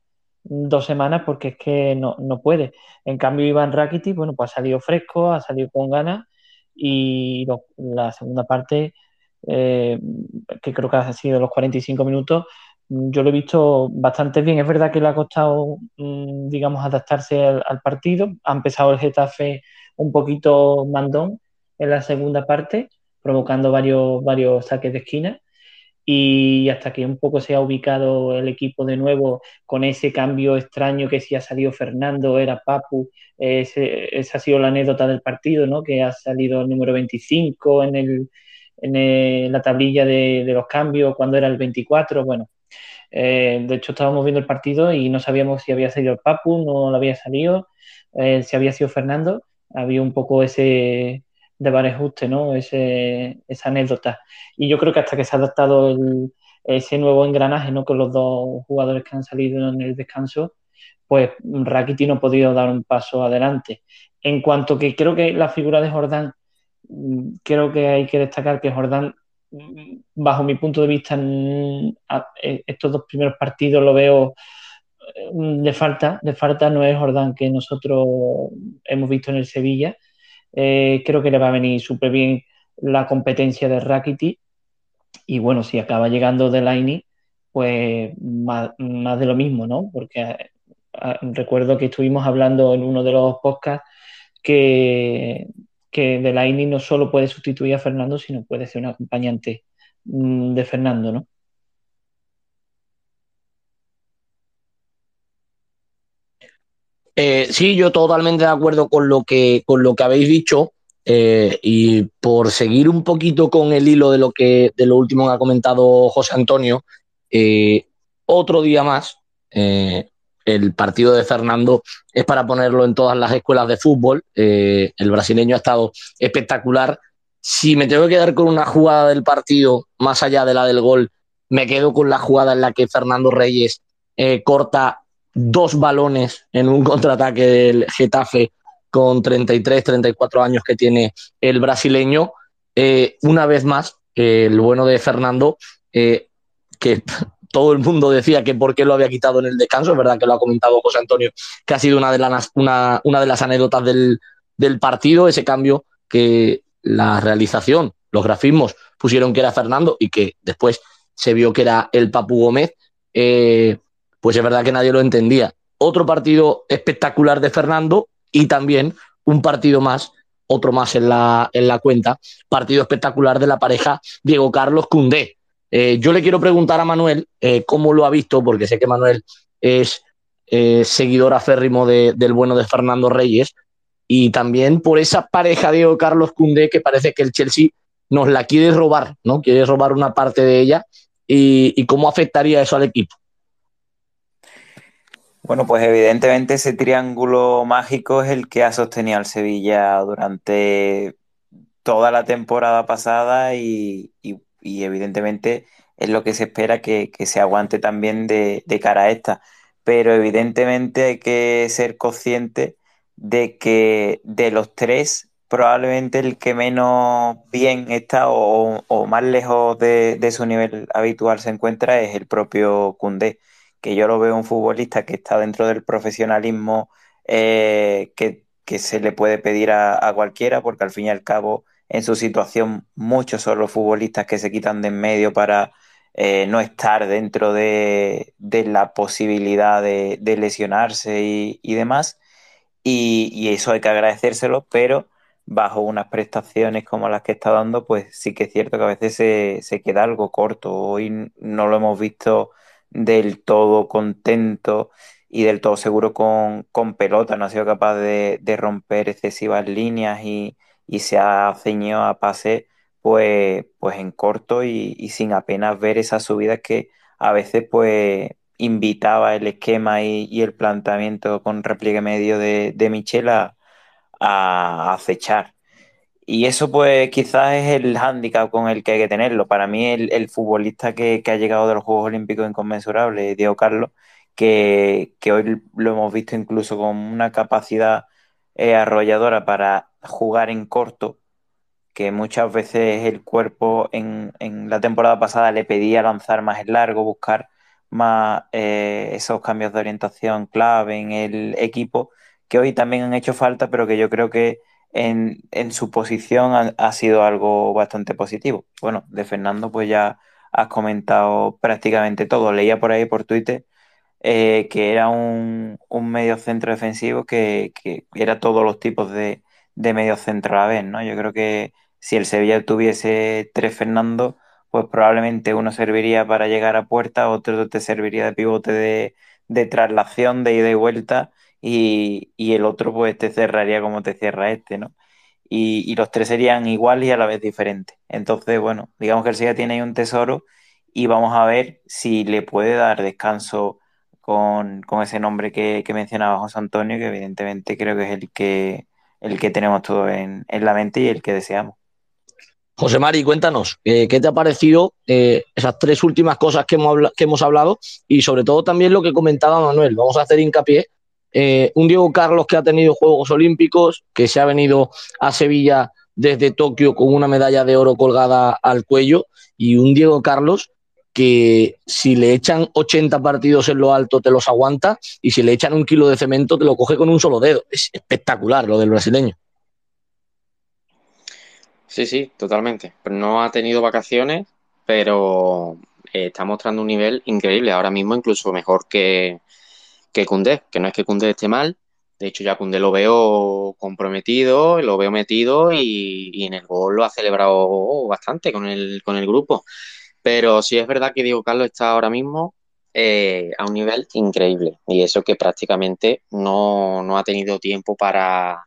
dos semanas porque es que no, puede. En cambio, Iván Rakitic, bueno, pues ha salido fresco, ha salido con ganas y la segunda parte, eh, que creo que ha sido los 45 minutos, yo lo he visto bastante bien. Es verdad que le ha costado, mm, digamos, adaptarse al, partido. Ha empezado el Getafe un poquito mandón en la segunda parte, provocando varios, varios saques de esquina. Y hasta que un poco se ha ubicado el equipo de nuevo con ese cambio extraño que si ha salido Fernando, era Papu, esa ha sido la anécdota del partido, ¿no? Que ha salido el número 25 en, el, en la tablilla de, los cambios cuando era el 24. Bueno, eh, de hecho, estábamos viendo el partido y no sabíamos si había salido el Papu, no lo había salido, eh, si había sido Fernando. Había un poco ese de barejuste, ¿no? Ese, esa anécdota. Y yo creo que hasta que se ha adaptado ese nuevo engranaje, ¿no? Con los dos jugadores que han salido en el descanso, pues Rakiti no ha podido dar un paso adelante. En cuanto que creo que la figura de Jordán, mm, creo que hay que destacar que Jordán bajo mi punto de vista, eh, estos dos primeros partidos lo veo de eh, falta, de falta no es Jordán que nosotros hemos visto en el Sevilla. Eh, creo que le va a venir súper bien la competencia de Rakiti. Y bueno, si acaba llegando Delaney, pues más, más, de lo mismo, ¿no? Porque recuerdo que estuvimos hablando en uno de los podcasts que, que no solo puede sustituir a Fernando, sino puede ser un acompañante mm, de Fernando, ¿no? Eh, sí, yo totalmente de acuerdo con lo que, con lo que habéis dicho. Eh, y por seguir un poquito con el hilo de lo que de lo último que ha comentado José Antonio, eh, otro día más, el partido de Fernando es para ponerlo en todas las escuelas de fútbol. El brasileño ha estado espectacular. Si me tengo que quedar con una jugada del partido, más allá de la del gol, me quedo con la jugada en la que Fernando Reyes corta dos balones en un contraataque del Getafe con 33, 34 años que tiene el brasileño. Eh, una vez más, el bueno de Fernando, eh, que todo el mundo decía que por qué lo había quitado en el descanso, es verdad que lo ha comentado José Antonio, que ha sido una de las, una, una de las anécdotas del, del partido, ese cambio que la realización, los grafismos pusieron que era Fernando y que después se vio que era el Papu Gómez, eh, pues es verdad que nadie lo entendía. Otro partido espectacular de Fernando y también un partido más, otro más en la, en la cuenta, partido espectacular de la pareja Diego Carlos Cundé. Eh, yo le quiero preguntar a Manuel eh, cómo lo ha visto, porque sé que Manuel es seguidor aférrimo de, del bueno de Fernando Reyes, y también por esa pareja Diego Carlos Cundé que parece que el Chelsea nos la quiere robar, ¿no? Quiere robar una parte de ella y, cómo afectaría eso al equipo. Bueno, pues evidentemente ese triángulo mágico es el que ha sostenido al Sevilla durante toda la temporada pasada y, evidentemente es lo que se espera que, se aguante también de, de, cara a esta. Pero evidentemente hay que ser consciente de que de los tres, probablemente el que menos bien está o, más lejos de, su nivel habitual se encuentra es el propio Cundé, que yo lo veo un futbolista que está dentro del profesionalismo eh, que, se le puede pedir a, cualquiera, porque al fin y al cabo en su situación muchos son los futbolistas que se quitan de en medio para eh, no estar dentro de, la posibilidad de, lesionarse y demás y, eso hay que agradecérselo, pero bajo unas prestaciones como las que está dando, pues sí que es cierto que a veces se, queda algo corto. Hoy no lo hemos visto del todo contento y del todo seguro con, pelota, no ha sido capaz de, romper excesivas líneas y, se ha ceñido a pase pues, pues en corto y, y, sin apenas ver esas subidas que a veces pues invitaba el esquema y, el planteamiento con repliegue medio de, de Michel a, acechar. Y eso pues quizás es el hándicap con el que hay que tenerlo. Para mí el, futbolista que, ha llegado de los Juegos Olímpicos inconmensurable, Diego Carlos, que, hoy lo hemos visto incluso con una capacidad eh, arrolladora para jugar en corto, que muchas veces el cuerpo en, en la temporada pasada le pedía lanzar más en largo, buscar más eh, esos cambios de orientación clave en el equipo, que hoy también han hecho falta, pero que yo creo que en, su posición ha, sido algo bastante positivo. Bueno, de Fernando, pues ya has comentado prácticamente todo. Leía por ahí por Twitter eh, que era un, medio centro defensivo que, era todos los tipos de, de medio centro a la vez, ¿no? Yo creo que si el Sevilla tuviese tres Fernando, pues probablemente uno serviría para llegar a puerta, otro te serviría de pivote de, de traslación, de ida y vuelta, y, el otro pues te cerraría como te cierra este, ¿no? Y, los tres serían iguales y a la vez diferentes. Entonces, bueno, digamos que el Sega tiene ahí un tesoro y vamos a ver si le puede dar descanso con, ese nombre que, mencionaba José Antonio, que evidentemente creo que es el que, el que tenemos todo en, en la mente y el que deseamos. José Mari, cuéntanos, eh, ¿qué te ha parecido eh, esas tres últimas cosas que hemos, que hemos, hablado y sobre todo también lo que comentaba Manuel? Vamos a hacer hincapié. Eh, un Diego Carlos que ha tenido Juegos Olímpicos, que se ha venido a Sevilla desde Tokio con una medalla de oro colgada al cuello y un Diego Carlos que si le echan 80 partidos en lo alto te los aguanta y si le echan un kilo de cemento te lo coge con un solo dedo. Es espectacular lo del brasileño. Sí, sí, totalmente. No ha tenido vacaciones, pero eh, está mostrando un nivel increíble. Ahora mismo incluso mejor que, que Cundé, que no es que Cundé esté mal. De hecho, ya Cundé lo veo comprometido, lo veo metido y, en el gol lo ha celebrado bastante con el, con el grupo. Pero sí es verdad que Diego Carlos está ahora mismo eh, a un nivel increíble. Y eso que prácticamente no, no ha tenido tiempo para,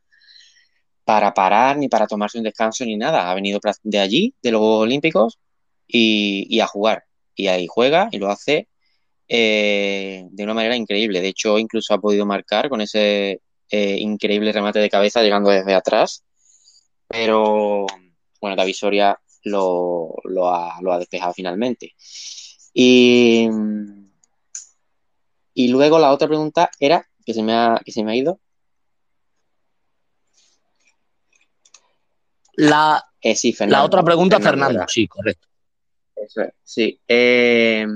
para parar, ni para tomarse un descanso, ni nada. Ha venido de allí, de los Olímpicos, y, a jugar. Y ahí juega y lo hace eh, de una manera increíble. De hecho, incluso ha podido marcar con ese eh, increíble remate de cabeza llegando desde atrás. Pero bueno, David Soria lo, lo, ha, lo ha despejado finalmente. Y, Y luego la otra pregunta era, que se me ha, que se me ha ido. La, Eh, sí, la Fernando. otra pregunta, Fernando. era. Sí, correcto. Eso es, sí. Eh,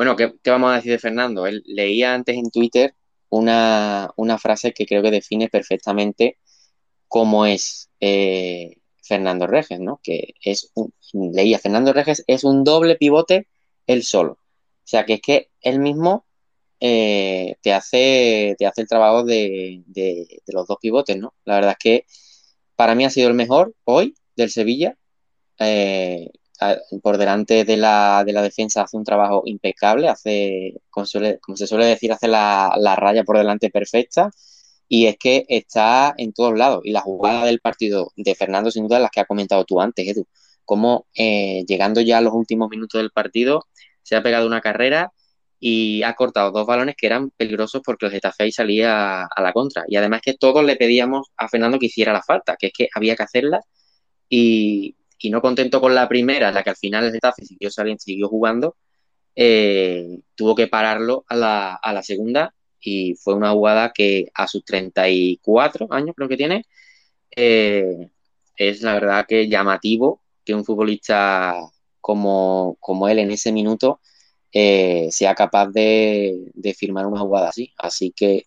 bueno, ¿qué, vamos a decir de Fernando? Él leía antes en Twitter una, una frase que creo que define perfectamente cómo es eh, Fernando Reges, ¿no? Que es un, leía Fernando Reges es un doble pivote él solo. O sea, que es que él mismo eh, te hace, te hace el trabajo de, de- de los dos pivotes, ¿no? La verdad es que para mí ha sido el mejor hoy del Sevilla. Eh, por delante de la, de la defensa hace un trabajo impecable, hace, como, se suele decir, hace la, la raya por delante perfecta y es que está en todos lados. Y la jugada del partido de Fernando, sin duda, es la que ha comentado tú antes, Edu, como eh, llegando ya a los últimos minutos del partido, se ha pegado una carrera y ha cortado dos balones que eran peligrosos porque el Getafe salía a la contra. Y además que todos le pedíamos a Fernando que hiciera la falta, que es que había que hacerla y, y no contento con la primera, la que al final el Getafe siguió siguió jugando, eh, tuvo que pararlo a la, a la segunda y fue una jugada que a sus 34 años creo que tiene, eh, es la verdad que llamativo que un futbolista como, como él en ese minuto eh, sea capaz de, de firmar una jugada así. Así que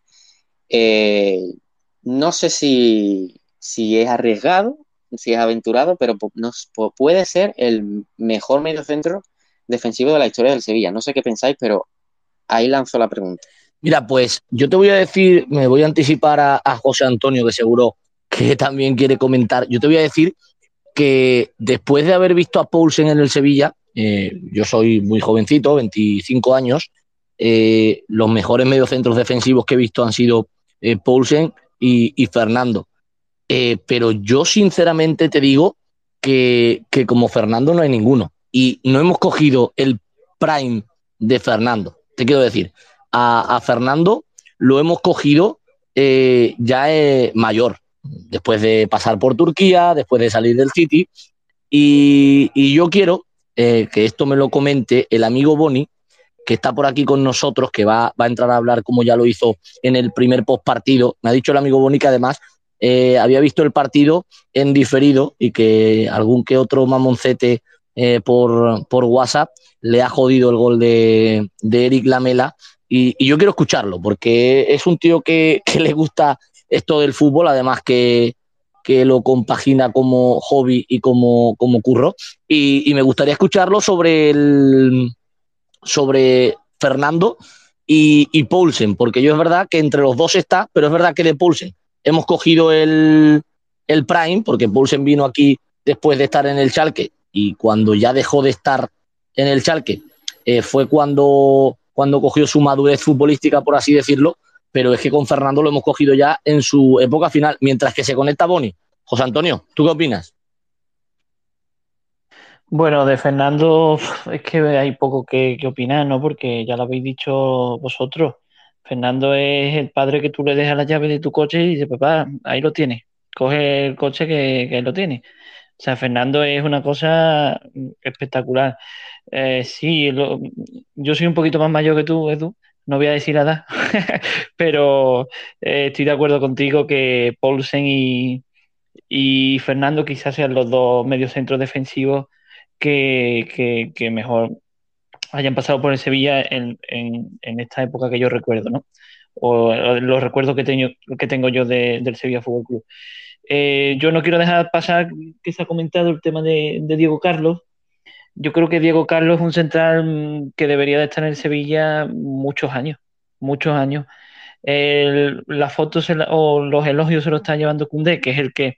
no sé si, si es arriesgado, si es aventurado, pero nos- pu- puede ser el mejor mediocentro defensivo de la historia del Sevilla. No sé qué pensáis, pero ahí lanzo la pregunta. Mira, pues yo te voy a decir, me voy a anticipar a, José Antonio, que seguro que también quiere comentar. Yo te voy a decir que después de haber visto a Poulsen en el Sevilla, eh, yo soy muy jovencito, 25 años, eh, los mejores mediocentros defensivos que he visto han sido eh, Poulsen y Fernando. Eh, pero yo sinceramente te digo que, que como Fernando no hay ninguno. Y no hemos cogido el prime de Fernando. Te quiero decir, a, Fernando lo hemos cogido eh, ya eh, mayor, después de pasar por Turquía, después de salir del City. Y, y yo quiero eh, que esto me lo comente el amigo Boni, que está por aquí con nosotros, que va, va a entrar a hablar como ya lo hizo en el primer post partido. Me ha dicho el amigo Boni que además eh, había visto el partido en diferido y que algún que otro mamoncete eh, por, por WhatsApp le ha jodido el gol de, de Eric Lamela. Y, yo quiero escucharlo, porque es un tío que, que le gusta esto del fútbol, además que, que lo compagina como hobby y como, como curro. Y, y me gustaría escucharlo sobre el sobre Fernando y, y Poulsen, porque yo es verdad que entre los dos está, pero es verdad que de Poulsen hemos cogido el, el Prime, porque Poulsen vino aquí después de estar en el Chalque y cuando ya dejó de estar en el Chalque eh, fue cuando, cuando cogió su madurez futbolística, por así decirlo, pero es que con Fernando lo hemos cogido ya en su época final, mientras que se conecta Boni. José Antonio, ¿tú qué opinas? Bueno, de Fernando es que hay poco que, que opinar, ¿no? Porque ya lo habéis dicho vosotros. Fernando es el padre que tú le dejas la llave de tu coche y dice, papá, ahí lo tienes. Coge el coche que, que lo tiene. O sea, Fernando es una cosa espectacular. Eh, sí, lo- yo soy un poquito más mayor que tú, Edu. No voy a decir la edad, pero eh, estoy de acuerdo contigo que Paulsen y, y Fernando quizás sean los dos mediocentros defensivos que, que, que mejor hayan pasado por el Sevilla en, en, esta época que yo recuerdo, ¿no? O, los recuerdos que tengo, que tengo yo de- del Sevilla Fútbol Club. Eh, yo no quiero dejar pasar que se ha comentado el tema de, Diego Carlos. Yo creo que Diego Carlos es un central mm, que debería de estar en Sevilla muchos años, muchos años. Las fotos o los elogios se los está llevando Koundé, que es el que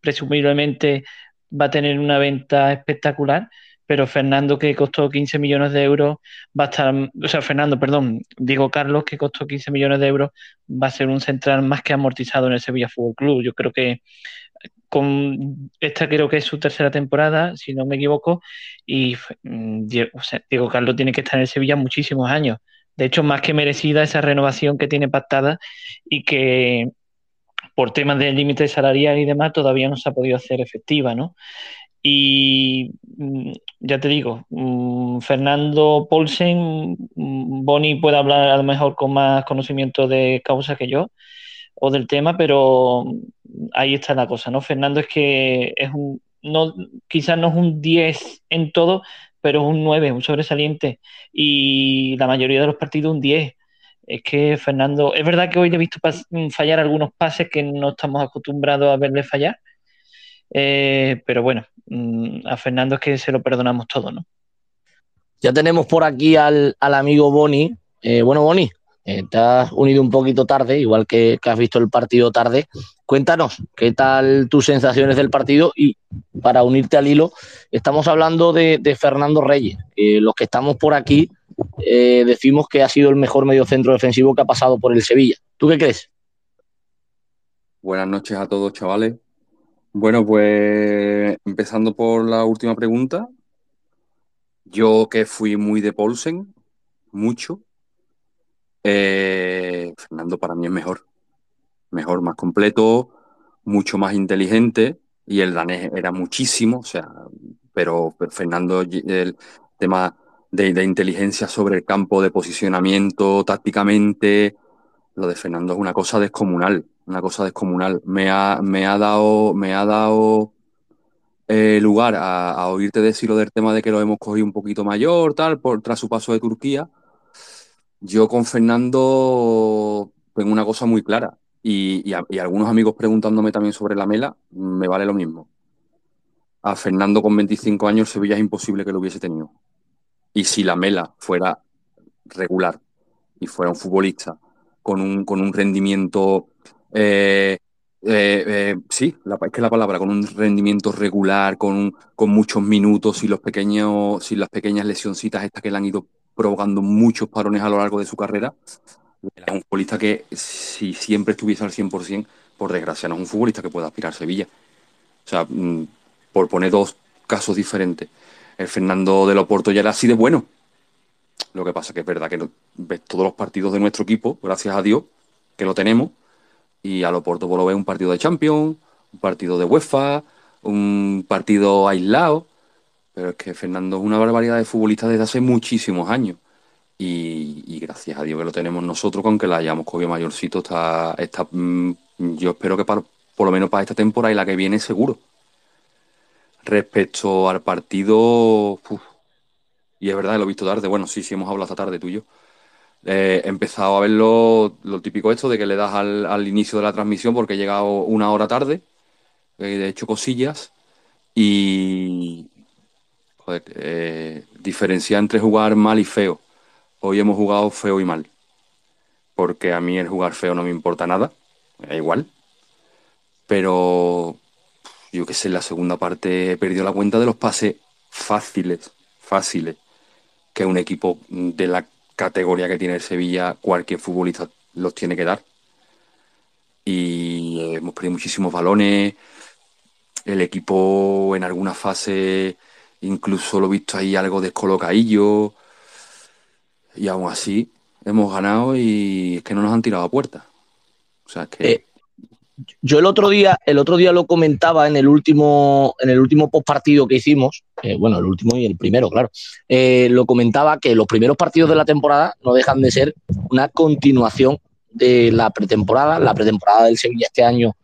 presumiblemente va a tener una venta espectacular, pero Fernando, que costó 15 millones de euros, va a estar, o sea, Fernando, perdón, Diego Carlos, que costó 15 millones de euros, va a ser un central más que amortizado en el Sevilla Fútbol Club. Yo creo que con esta creo que es su tercera temporada, si no me equivoco, y mm, o sea, Diego Carlos tiene que estar en el Sevilla muchísimos años. De hecho, más que merecida esa renovación que tiene pactada y que por temas de límite salarial y demás todavía no se ha podido hacer efectiva, ¿no? Y mm, ya te digo, mm, Fernando Polsen, mm, Boni puede hablar a lo mejor con más conocimiento de causa que yo o del tema, pero ahí está la cosa, ¿no? Fernando es que es un, no, quizás no es un 10 en todo, pero es un 9, un sobresaliente. Y la mayoría de los partidos un 10. Es que Fernando, es verdad que hoy le he visto fallar algunos pases que no estamos acostumbrados a verle fallar, eh, pero bueno, mm, a Fernando es que se lo perdonamos todo, ¿no? Ya tenemos por aquí al, amigo Boni. Eh, bueno, Boni, eh, te has unido un poquito tarde, igual que, has visto el partido tarde. Cuéntanos, ¿qué tal tus sensaciones del partido? Y para unirte al hilo, estamos hablando de, Fernando Reyes. los que estamos por aquí eh, decimos que ha sido el mejor mediocentro defensivo que ha pasado por el Sevilla. ¿Tú qué crees? Buenas noches a todos, chavales. Bueno, pues empezando por la última pregunta. Yo que fui muy de Polsen, mucho, eh, Fernando para mí es mejor. Mejor, más completo, mucho más inteligente. Y el danés era muchísimo, o sea, pero, Fernando, el tema de, inteligencia sobre el campo, de posicionamiento tácticamente, lo de Fernando es una cosa descomunal, una cosa descomunal. Me ha, me ha dado, me ha dado eh, lugar a, oírte decir lo del tema de que lo hemos cogido un poquito mayor, tal, por, tras su paso de Turquía. Yo con Fernando tengo una cosa muy clara y, algunos amigos preguntándome también sobre la mela, me vale lo mismo. A Fernando con 25 años Sevilla es imposible que lo hubiese tenido. Y si la mela fuera regular y fuera un futbolista con un, con un rendimiento, eh, eh, eh, sí, es que la palabra, con un rendimiento regular, con, con muchos minutos, y los pequeños, sin las pequeñas lesioncitas estas que le han ido provocando muchos parones a lo largo de su carrera. Era un futbolista que, si siempre estuviese al 100%, por desgracia, no es un futbolista que pueda aspirar a Sevilla. O sea, mm, por poner dos casos diferentes. El Fernando de Loporto ya era así de bueno. Lo que pasa que es verdad que todos los partidos de nuestro equipo, gracias a Dios, que lo tenemos, y a Loporto vos lo ves un partido de Champions, un partido de UEFA, un partido aislado. Pero es que Fernando es una barbaridad de futbolista desde hace muchísimos años. Y, gracias a Dios que lo tenemos nosotros, con que la hayamos cogido mayorcito, está, está, mm, yo espero que para, por lo menos para esta temporada y la que viene seguro. Respecto al partido, y es verdad, lo he visto tarde, bueno, sí, sí hemos hablado esta tarde tú y yo. Eh, he empezado a ver lo, típico esto de que le das al, al, inicio de la transmisión porque he llegado una hora tarde, he hecho cosillas y, joder, eh, diferenciar entre jugar mal y feo. Hoy hemos jugado feo y mal. Porque a mí el jugar feo no me importa nada, da igual. Pero yo que sé, en la segunda parte he perdido la cuenta de los pases fáciles, fáciles, que un equipo de la categoría que tiene el Sevilla, cualquier futbolista los tiene que dar. Y hemos perdido muchísimos balones. El equipo en alguna fase Incluso lo he visto ahí algo descolocadillo. Y aún así hemos ganado y es que no nos han tirado a puerta. O sea, que... Eh, yo el otro día, el otro día lo comentaba en el último, en el último postpartido que hicimos, eh, bueno, el último y el primero, claro. Eh, lo comentaba que los primeros partidos de la temporada no dejan de ser una continuación de la pretemporada. La pretemporada del Sevilla este año,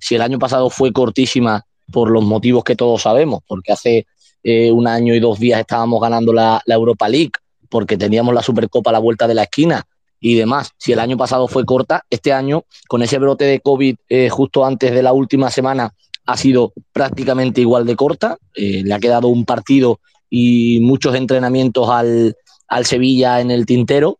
si el año pasado fue cortísima por los motivos que todos sabemos, porque hace eh, un año y dos días estábamos ganando la, Europa League porque teníamos la Supercopa a la vuelta de la esquina y demás. Si el año pasado fue corta, este año, con ese brote de COVID eh, justo antes de la última semana, ha sido prácticamente igual de corta. Eh, le ha quedado un partido y muchos entrenamientos al, al, Sevilla en el tintero,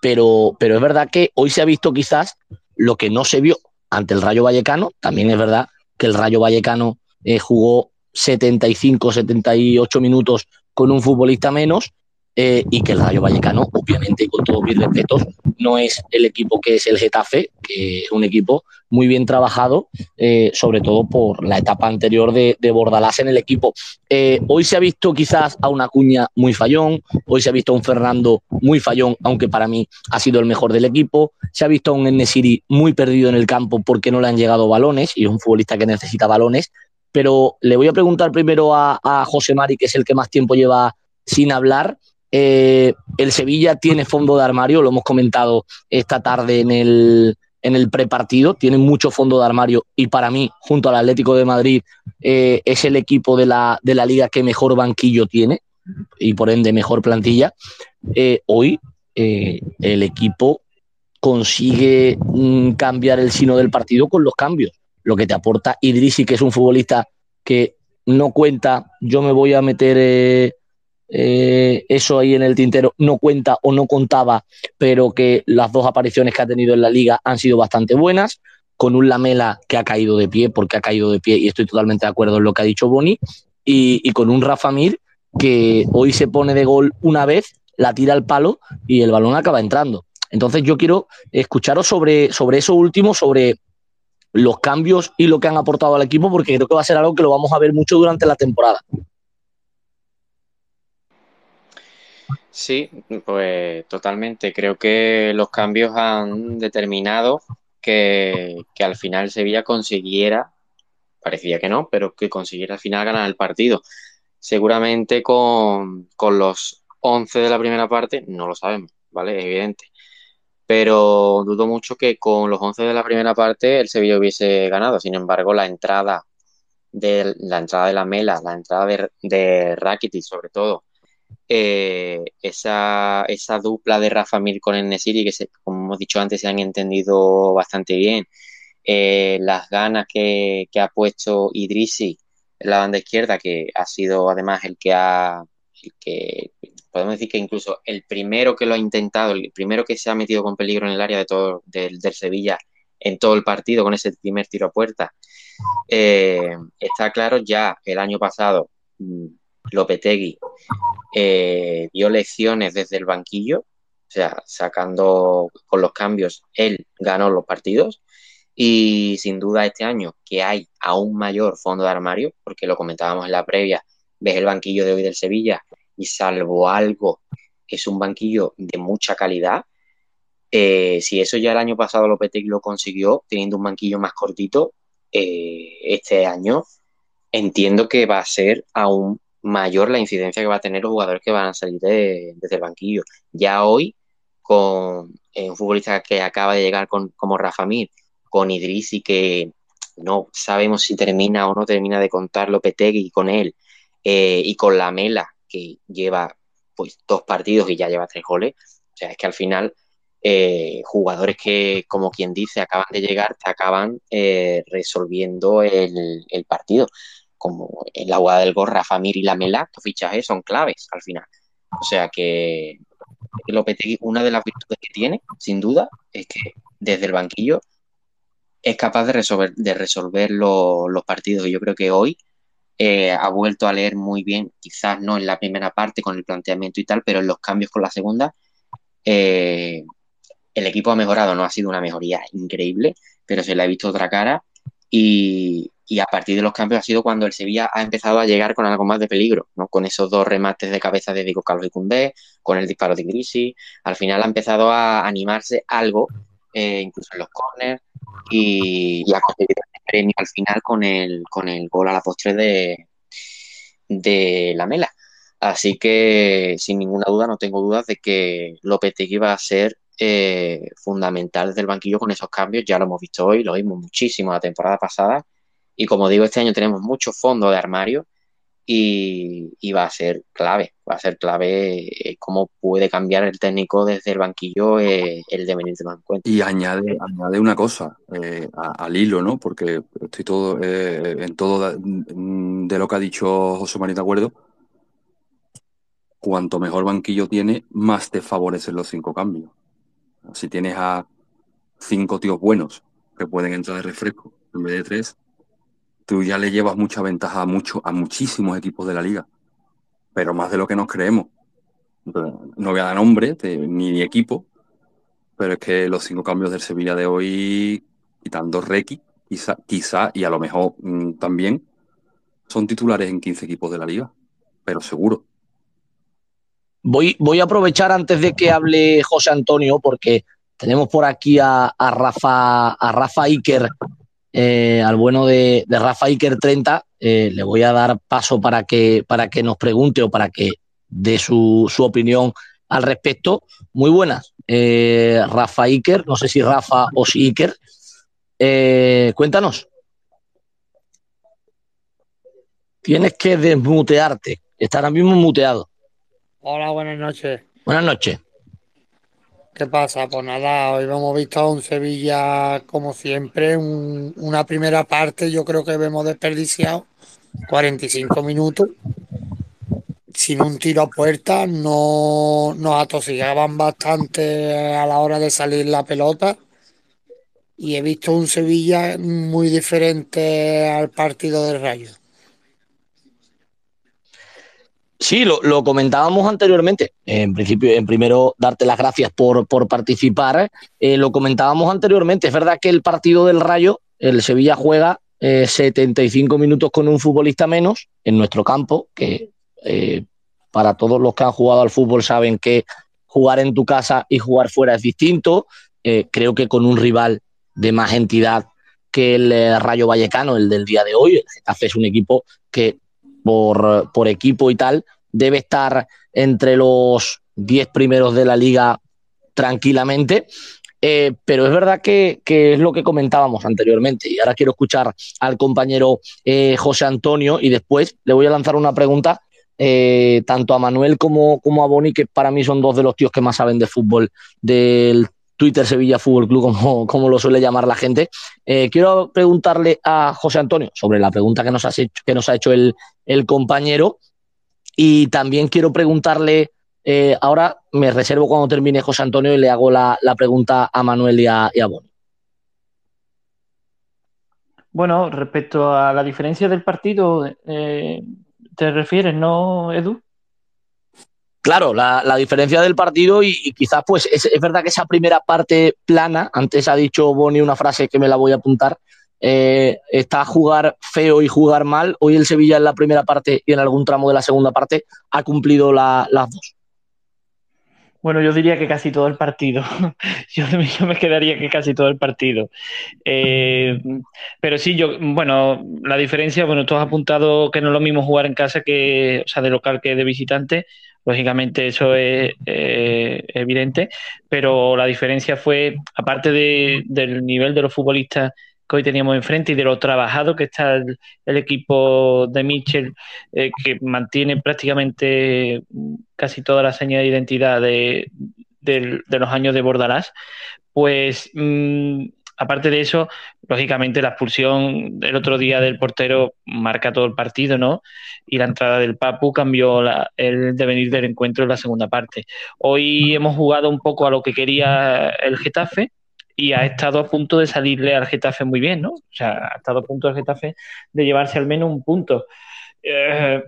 pero, pero es verdad que hoy se ha visto quizás lo que no se vio ante el Rayo Vallecano. También es verdad que el Rayo Vallecano jugó 75, 78 minutos con un futbolista menos eh, y que el Rayo Vallecano, obviamente, con todos mis respetos, no es el equipo que es el Getafe, que es un equipo muy bien trabajado, eh, sobre todo por la etapa anterior de, Bordalás en el equipo. Eh, hoy se ha visto quizás a una cuña muy fallón, hoy se ha visto a un Fernando muy fallón, aunque para mí ha sido el mejor del equipo, se ha visto a un Enesiri muy perdido en el campo porque no le han llegado balones y es un futbolista que necesita balones, pero le voy a preguntar primero a, José Mari, que es el que más tiempo lleva sin hablar. Eh, el Sevilla tiene fondo de armario, lo hemos comentado esta tarde en el, en el prepartido, tiene mucho fondo de armario y para mí, junto al Atlético de Madrid, eh, es el equipo de la, de la liga que mejor banquillo tiene y por ende mejor plantilla. Eh, hoy el equipo consigue mm, cambiar el sino del partido con los cambios lo que te aporta Idrisi, que es un futbolista que no cuenta, yo me voy a meter eh, eso ahí en el tintero, no cuenta o no contaba, pero que las dos apariciones que ha tenido en la liga han sido bastante buenas, con un Lamela que ha caído de pie, porque ha caído de pie, y estoy totalmente de acuerdo en lo que ha dicho Boni, y, con un Rafa Mir que hoy se pone de gol una vez, la tira al palo y el balón acaba entrando. Entonces yo quiero escucharos sobre, sobre eso último, sobre los cambios y lo que han aportado al equipo, porque creo que va a ser algo que lo vamos a ver mucho durante la temporada. Sí, pues totalmente. Creo que los cambios han determinado que, al final Sevilla consiguiera, parecía que no, pero que consiguiera al final ganar el partido. Seguramente con, con los 11 de la primera parte, no lo sabemos, ¿vale? Es evidente pero dudo mucho que con los 11 de la primera parte el Sevilla hubiese ganado. Sin embargo, la entrada de la entrada de la Mela, la entrada de, de Rakitic sobre todo, eh, esa, esa, dupla de Rafa Mir con el Nesiri, que como hemos dicho antes se han entendido bastante bien, eh, las ganas que, ha puesto Idrisi en la banda izquierda, que ha sido además el que ha que podemos decir que incluso el primero que lo ha intentado, el primero que se ha metido con peligro en el área de todo, del, Sevilla en todo el partido con ese primer tiro a puerta, eh, está claro ya el año pasado mm, Lopetegui eh, dio lecciones desde el banquillo, o sea, sacando con los cambios, él ganó los partidos. Y sin duda este año que hay aún mayor fondo de armario, porque lo comentábamos en la previa, ves el banquillo de hoy del Sevilla y salvo algo, es un banquillo de mucha calidad. Eh, si eso ya el año pasado Lopetegui lo consiguió, teniendo un banquillo más cortito, eh, este año entiendo que va a ser aún mayor la incidencia que va a tener los jugadores que van a salir de, desde el banquillo. Ya hoy, con eh, un futbolista que acaba de llegar con, como Rafa Mir, con Idrisi, que no sabemos si termina o no termina de contar Lopetegui con él, y con la Mela, que lleva pues dos partidos y ya lleva tres goles. O sea, es que al final eh, jugadores que, como quien dice, acaban de llegar, te acaban eh, resolviendo el, partido. Como la jugada del gol, Rafa Mir y la Mela, estos fichajes son claves al final. O sea que Lopetegui, una de las virtudes que tiene, sin duda, es que desde el banquillo es capaz de resolver, de resolver los partidos. Yo creo que hoy eh, ha vuelto a leer muy bien, quizás no en la primera parte con el planteamiento y tal, pero en los cambios con la segunda, eh, el equipo ha mejorado, no ha sido una mejoría increíble, pero se le ha visto otra cara y, a partir de los cambios ha sido cuando el Sevilla ha empezado a llegar con algo más de peligro, ¿no? con esos dos remates de cabeza de Diego Carlos y Cundé, con el disparo de Grisi, al final ha empezado a animarse algo, eh, incluso en los corners, y, y ha conseguido premio al final con el, con el gol a la postre de, de la Mela. Así que sin ninguna duda, no tengo dudas de que Lopetegui va a ser eh, fundamental desde el banquillo con esos cambios. Ya lo hemos visto hoy, lo vimos muchísimo la temporada pasada. Y como digo, este año tenemos mucho fondo de armario y, va a ser clave, va a ser clave eh, cómo puede cambiar el técnico desde el banquillo eh, el devenir de encuentro. Y añade, añade una cosa eh, al hilo, ¿no? Porque estoy todo en todo de, lo que ha dicho José María de acuerdo. Cuanto mejor banquillo tiene, más te favorecen los cinco cambios. Si tienes a cinco tíos buenos que pueden entrar de refresco en vez de tres, tú ya le llevas mucha ventaja a, mucho, a muchísimos equipos de la liga, pero más de lo que nos creemos. No voy a dar nombre ni, ni equipo, pero es que los cinco cambios del Sevilla de hoy, quitando Requi, quizá, quizá y a lo mejor mm, también, son titulares en 15 equipos de la liga, pero seguro. Voy, voy a aprovechar antes de que hable José Antonio, porque tenemos por aquí a, a Rafa, a Rafa Iker eh, al bueno de, Rafa Iker 30, eh, le voy a dar paso para que, para que nos pregunte o para que dé su, su opinión al respecto. Muy buenas. Eh, Rafa Iker, no sé si Rafa o si Iker. Cuéntanos. Tienes que desmutearte. Está ahora mismo muteado. Hola, buenas noches. Buenas noches. ¿Qué pasa? Pues nada, hoy hemos visto a un Sevilla como siempre, un- una primera parte yo creo que hemos desperdiciado 45 minutos sin un tiro a puerta, no nos atosigaban bastante a la hora de salir la pelota y he visto un Sevilla muy diferente al partido del Rayo. Sí, lo, comentábamos anteriormente. En principio, en primero, darte las gracias por, por participar. Eh, lo comentábamos anteriormente. Es verdad que el partido del Rayo, el Sevilla juega eh, 75 minutos con un futbolista menos en nuestro campo, que eh, para todos los que han jugado al fútbol saben que jugar en tu casa y jugar fuera es distinto. Eh, creo que con un rival de más entidad que el Rayo Vallecano, el del día de hoy, el es un equipo que por, por equipo y tal, debe estar entre los 10 primeros de la liga tranquilamente. Eh, pero es verdad que, que, es lo que comentábamos anteriormente. Y ahora quiero escuchar al compañero eh, José Antonio y después le voy a lanzar una pregunta eh, tanto a Manuel como, como, a Boni, que para mí son dos de los tíos que más saben de fútbol del Twitter Sevilla Fútbol Club, como, como lo suele llamar la gente. Eh, quiero preguntarle a José Antonio sobre la pregunta que nos, has hecho, que nos ha hecho el, compañero y también quiero preguntarle, eh, ahora me reservo cuando termine José Antonio y le hago la, la pregunta a Manuel y a, y Boni. Bueno, respecto a la diferencia del partido, eh, ¿te refieres, no, Edu? Claro, la, diferencia del partido y, quizás pues es, es, verdad que esa primera parte plana, antes ha dicho Boni una frase que me la voy a apuntar, eh, está jugar feo y jugar mal. Hoy el Sevilla en la primera parte y en algún tramo de la segunda parte ha cumplido la, las dos. Bueno, yo diría que casi todo el partido. yo, yo, me quedaría que casi todo el partido. Eh, pero sí, yo, bueno, la diferencia, bueno, tú has apuntado que no es lo mismo jugar en casa que, o sea, de local que de visitante. Lógicamente eso es eh, evidente, pero la diferencia fue, aparte de, del nivel de los futbolistas que hoy teníamos enfrente y de lo trabajado que está el, equipo de Mitchell, eh, que mantiene prácticamente casi toda la señal de identidad de, de, los años de Bordalás, pues mmm, aparte de eso, lógicamente la expulsión del otro día del portero marca todo el partido, ¿no? Y la entrada del Papu cambió la, el devenir del encuentro en la segunda parte. Hoy hemos jugado un poco a lo que quería el Getafe, y ha estado a punto de salirle al Getafe muy bien, ¿no? O sea, ha estado a punto el Getafe de llevarse al menos un punto. Eh,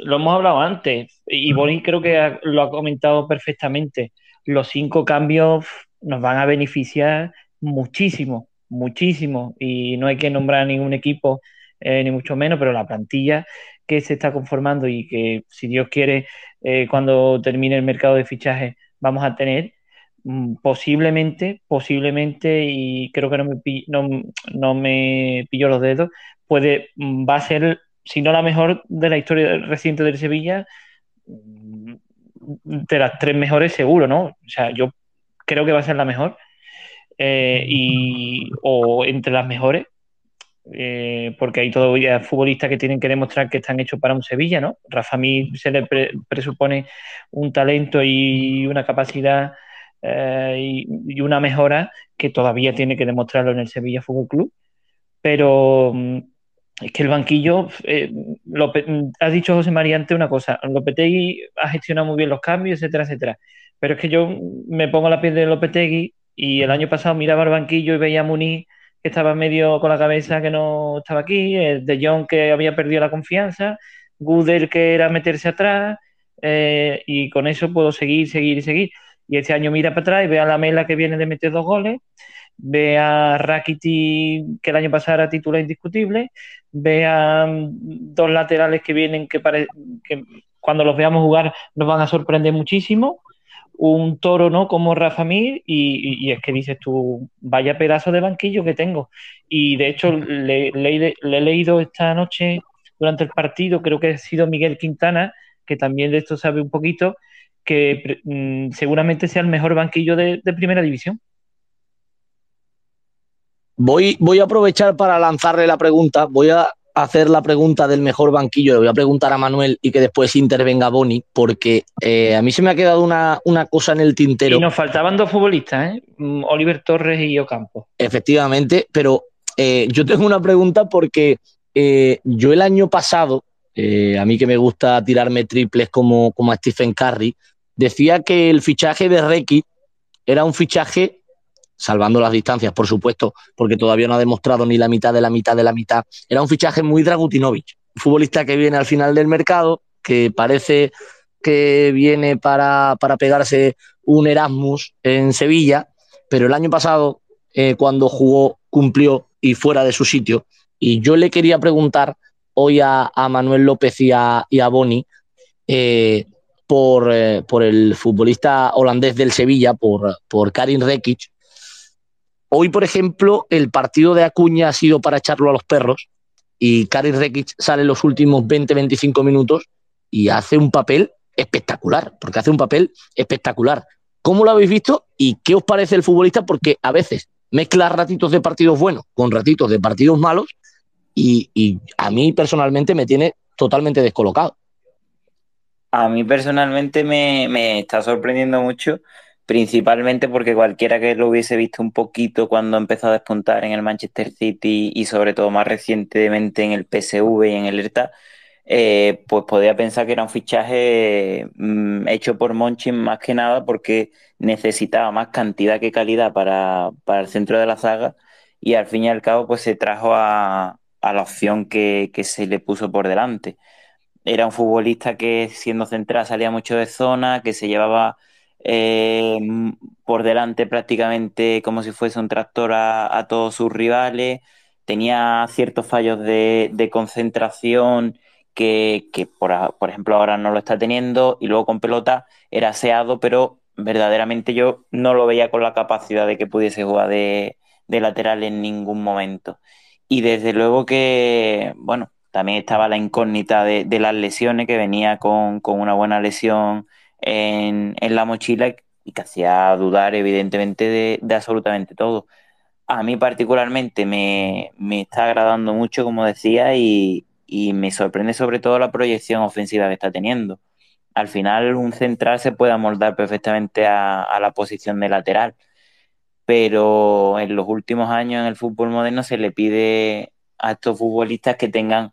lo hemos hablado antes y Boni creo que lo ha comentado perfectamente. Los cinco cambios nos van a beneficiar muchísimo, muchísimo. Y no hay que nombrar ningún equipo, eh, ni mucho menos, pero la plantilla que se está conformando y que, si Dios quiere, eh, cuando termine el mercado de fichaje, vamos a tener mm, posiblemente, posiblemente, y creo que no me, no, no me pillo los dedos, puede, mm, va a ser, si no la mejor de la historia reciente del Sevilla, mm, de las tres mejores seguro, ¿no? O sea, yo creo que va a ser la mejor, eh, y, o entre las mejores, eh, porque hay todavía futbolistas que tienen que demostrar que están hechos para un Sevilla, ¿no? Rafa Mir se le pre presupone un talento y una capacidad eh, y, una mejora que todavía tiene que demostrarlo en el Sevilla Fútbol Club. Pero mm, es que el banquillo, eh, Lope, has dicho José María antes una cosa, Lopetegui ha gestionado muy bien los cambios, etcétera, etcétera. Pero es que yo me pongo la piel de Lopetegui y el año pasado miraba el banquillo y veía a Muniz que estaba medio con la cabeza que no estaba aquí, el de Jong que había perdido la confianza, Gudel que era meterse atrás, eh, y con eso puedo seguir, seguir y seguir. Y este año mira para atrás y ve a la Mela que viene de meter dos goles, ve a Rakiti que el año pasado era titular indiscutible, ve a um, dos laterales que vienen que, que cuando los veamos jugar nos van a sorprender muchísimo, un toro, ¿no? Como Rafa Mir, y, es que dices tú, vaya pedazo de banquillo que tengo. Y de hecho, le, he leído esta noche durante el partido, creo que ha sido Miguel Quintana, que también de esto sabe un poquito, que mm, seguramente sea el mejor banquillo de, primera división. Voy, voy a aprovechar para lanzarle la pregunta. Voy a hacer la pregunta del mejor banquillo, le voy a preguntar a Manuel y que después intervenga Boni, porque eh, a mí se me ha quedado una, cosa en el tintero. Y nos faltaban dos futbolistas, ¿eh? Mm, Oliver Torres y Ocampo. Efectivamente, pero eh, yo tengo una pregunta porque yo el año pasado, a mí que me gusta tirarme triples como, como a Stephen Curry, decía que el fichaje de Reiki era un fichaje salvando las distancias, por supuesto, porque todavía no ha demostrado ni la mitad de la mitad de la mitad. Era un fichaje muy Dragutinovic, futbolista que viene al final del mercado, que parece que viene para, pegarse un Erasmus en Sevilla, pero el año pasado, eh, cuando jugó, cumplió y fuera de su sitio. Y yo le quería preguntar hoy a, Manuel López y a, y a Boni eh, por, eh, por, el futbolista holandés del Sevilla, por, por Karin Rekic, Hoy, por ejemplo, el partido de Acuña ha sido para echarlo a los perros y Karin Rekic sale en los últimos 20-25 minutos y hace un papel espectacular, porque hace un papel espectacular. ¿Cómo lo habéis visto y qué os parece el futbolista? Porque a veces mezcla ratitos de partidos buenos con ratitos de partidos malos y, a mí personalmente me tiene totalmente descolocado. A mí personalmente me, me está sorprendiendo mucho principalmente porque cualquiera que lo hubiese visto un poquito cuando empezó a despuntar en el Manchester City y sobre todo más recientemente en el PSV y en el ERTA, eh, pues podría pensar que era un fichaje mm, hecho por Monchi más que nada porque necesitaba más cantidad que calidad para, el centro de la saga y al fin y al cabo pues se trajo a, la opción que, que se le puso por delante. Era un futbolista que siendo central salía mucho de zona, que se llevaba eh, por delante prácticamente como si fuese un tractor a, todos sus rivales, tenía ciertos fallos de, concentración que, por, por, ejemplo ahora no lo está teniendo y luego con pelota era aseado, pero verdaderamente yo no lo veía con la capacidad de que pudiese jugar de, lateral en ningún momento. Y desde luego que, bueno, también estaba la incógnita de, las lesiones, que venía con, con una buena lesión en, la mochila y que hacía dudar evidentemente de, absolutamente todo. A mí particularmente me, está agradando mucho, como decía, y, me sorprende sobre todo la proyección ofensiva que está teniendo. Al final un central se puede amoldar perfectamente a, a la posición de lateral, pero en los últimos años en el fútbol moderno se le pide a estos futbolistas que tengan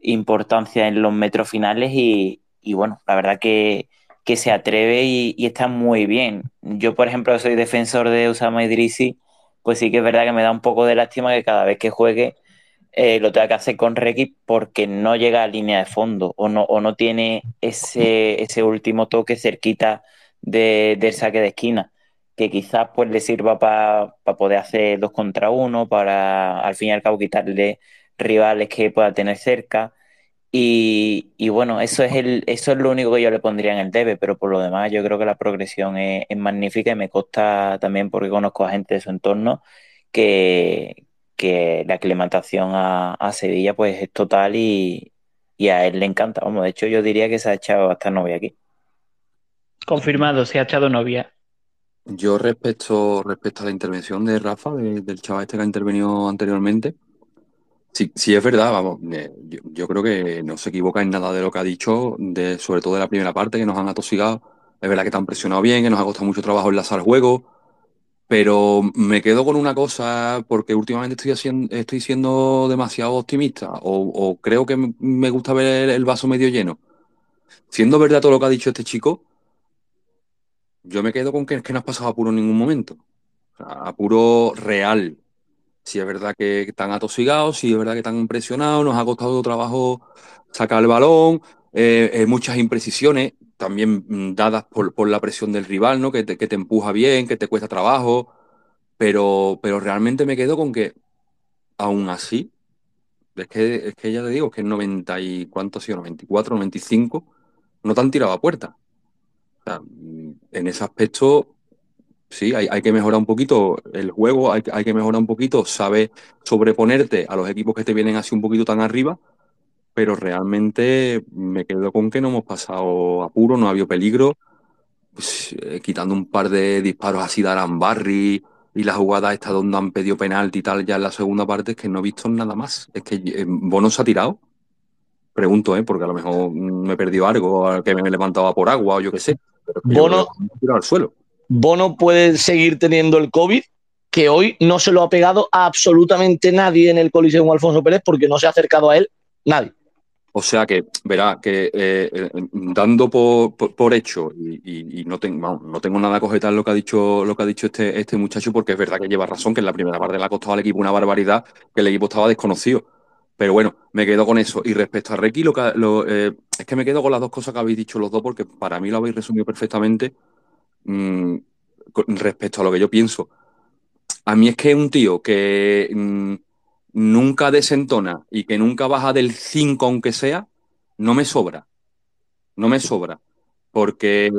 importancia en los metros finales y, y bueno, la verdad que, que se atreve y, está muy bien. Yo, por ejemplo, soy defensor de Usama Idrisi, pues sí que es verdad que me da un poco de lástima que cada vez que juegue eh, lo tenga que hacer con Requi porque no llega a línea de fondo o no, o no tiene ese, ese último toque cerquita de, del saque de esquina, que quizás pues le sirva para poder hacer dos contra uno, para al fin y al cabo quitarle rivales que pueda tener cerca. Y, bueno, eso es, el, eso es lo único que yo le pondría en el debe, pero por lo demás yo creo que la progresión es, magnífica y me consta también porque conozco a gente de su entorno que, la aclimatación a, Sevilla pues es total y, a él le encanta. Vamos, de hecho yo diría que se ha echado hasta novia aquí. Confirmado, se ha echado novia. Yo respecto, respecto a la intervención de Rafa, del chaval este que ha intervenido anteriormente, Sí, sí, es verdad, vamos, eh, yo, creo que no se equivoca en nada de lo que ha dicho, de, sobre todo de la primera parte, que nos han atosigado. Es verdad que te han presionado bien, que nos ha costado mucho trabajo enlazar juego, pero me quedo con una cosa, porque últimamente estoy, haciendo, estoy siendo demasiado optimista, o, creo que me gusta ver el, vaso medio lleno. Siendo verdad todo lo que ha dicho este chico, yo me quedo con que, que no has pasado apuro en ningún momento. apuro real, si es verdad que están atosigados, si es verdad que están impresionados, nos ha costado trabajo sacar el balón, eh, eh, muchas imprecisiones, también mm, dadas por, la presión del rival, ¿no? Que te, empuja bien, que te cuesta trabajo, pero, pero realmente me quedo con que, aún así, es que, es que ya te digo, que el 90 y, ¿cuánto ha sido? 94, 95, no te han tirado a puerta. en ese aspecto, sí, hay, hay, que mejorar un poquito el juego, hay, hay, que mejorar un poquito, sabe sobreponerte a los equipos que te vienen así un poquito tan arriba, pero realmente me quedo con que no hemos pasado apuro, no ha habido peligro, pues, eh, quitando un par de disparos así de Arambarri y la jugada esta donde han pedido penalti y tal ya en la segunda parte es que no he visto nada más. Es que eh, Bono se ha tirado. Pregunto, ¿eh? porque a lo mejor me he perdido algo, que me he levantado por agua o yo qué sé. Pero Bono, al suelo. Bono puede seguir teniendo el COVID, que hoy no se lo ha pegado a absolutamente nadie en el Coliseo Alfonso Pérez porque no se ha acercado a él nadie. O sea que, verá, que eh, eh, dando por, por, hecho, y, no, tengo, no tengo nada que objetar lo que ha dicho, lo que ha dicho este, este muchacho, porque es verdad que lleva razón, que en la primera parte le ha costado al equipo una barbaridad, que el equipo estaba desconocido. Pero bueno, me quedo con eso. Y respecto a Requi, lo que, eh, es que me quedo con las dos cosas que habéis dicho los dos, porque para mí lo habéis resumido perfectamente mmm, respecto a lo que yo pienso. A mí es que un tío que mmm, nunca desentona y que nunca baja del 5 aunque sea, no me sobra. No me sobra. Porque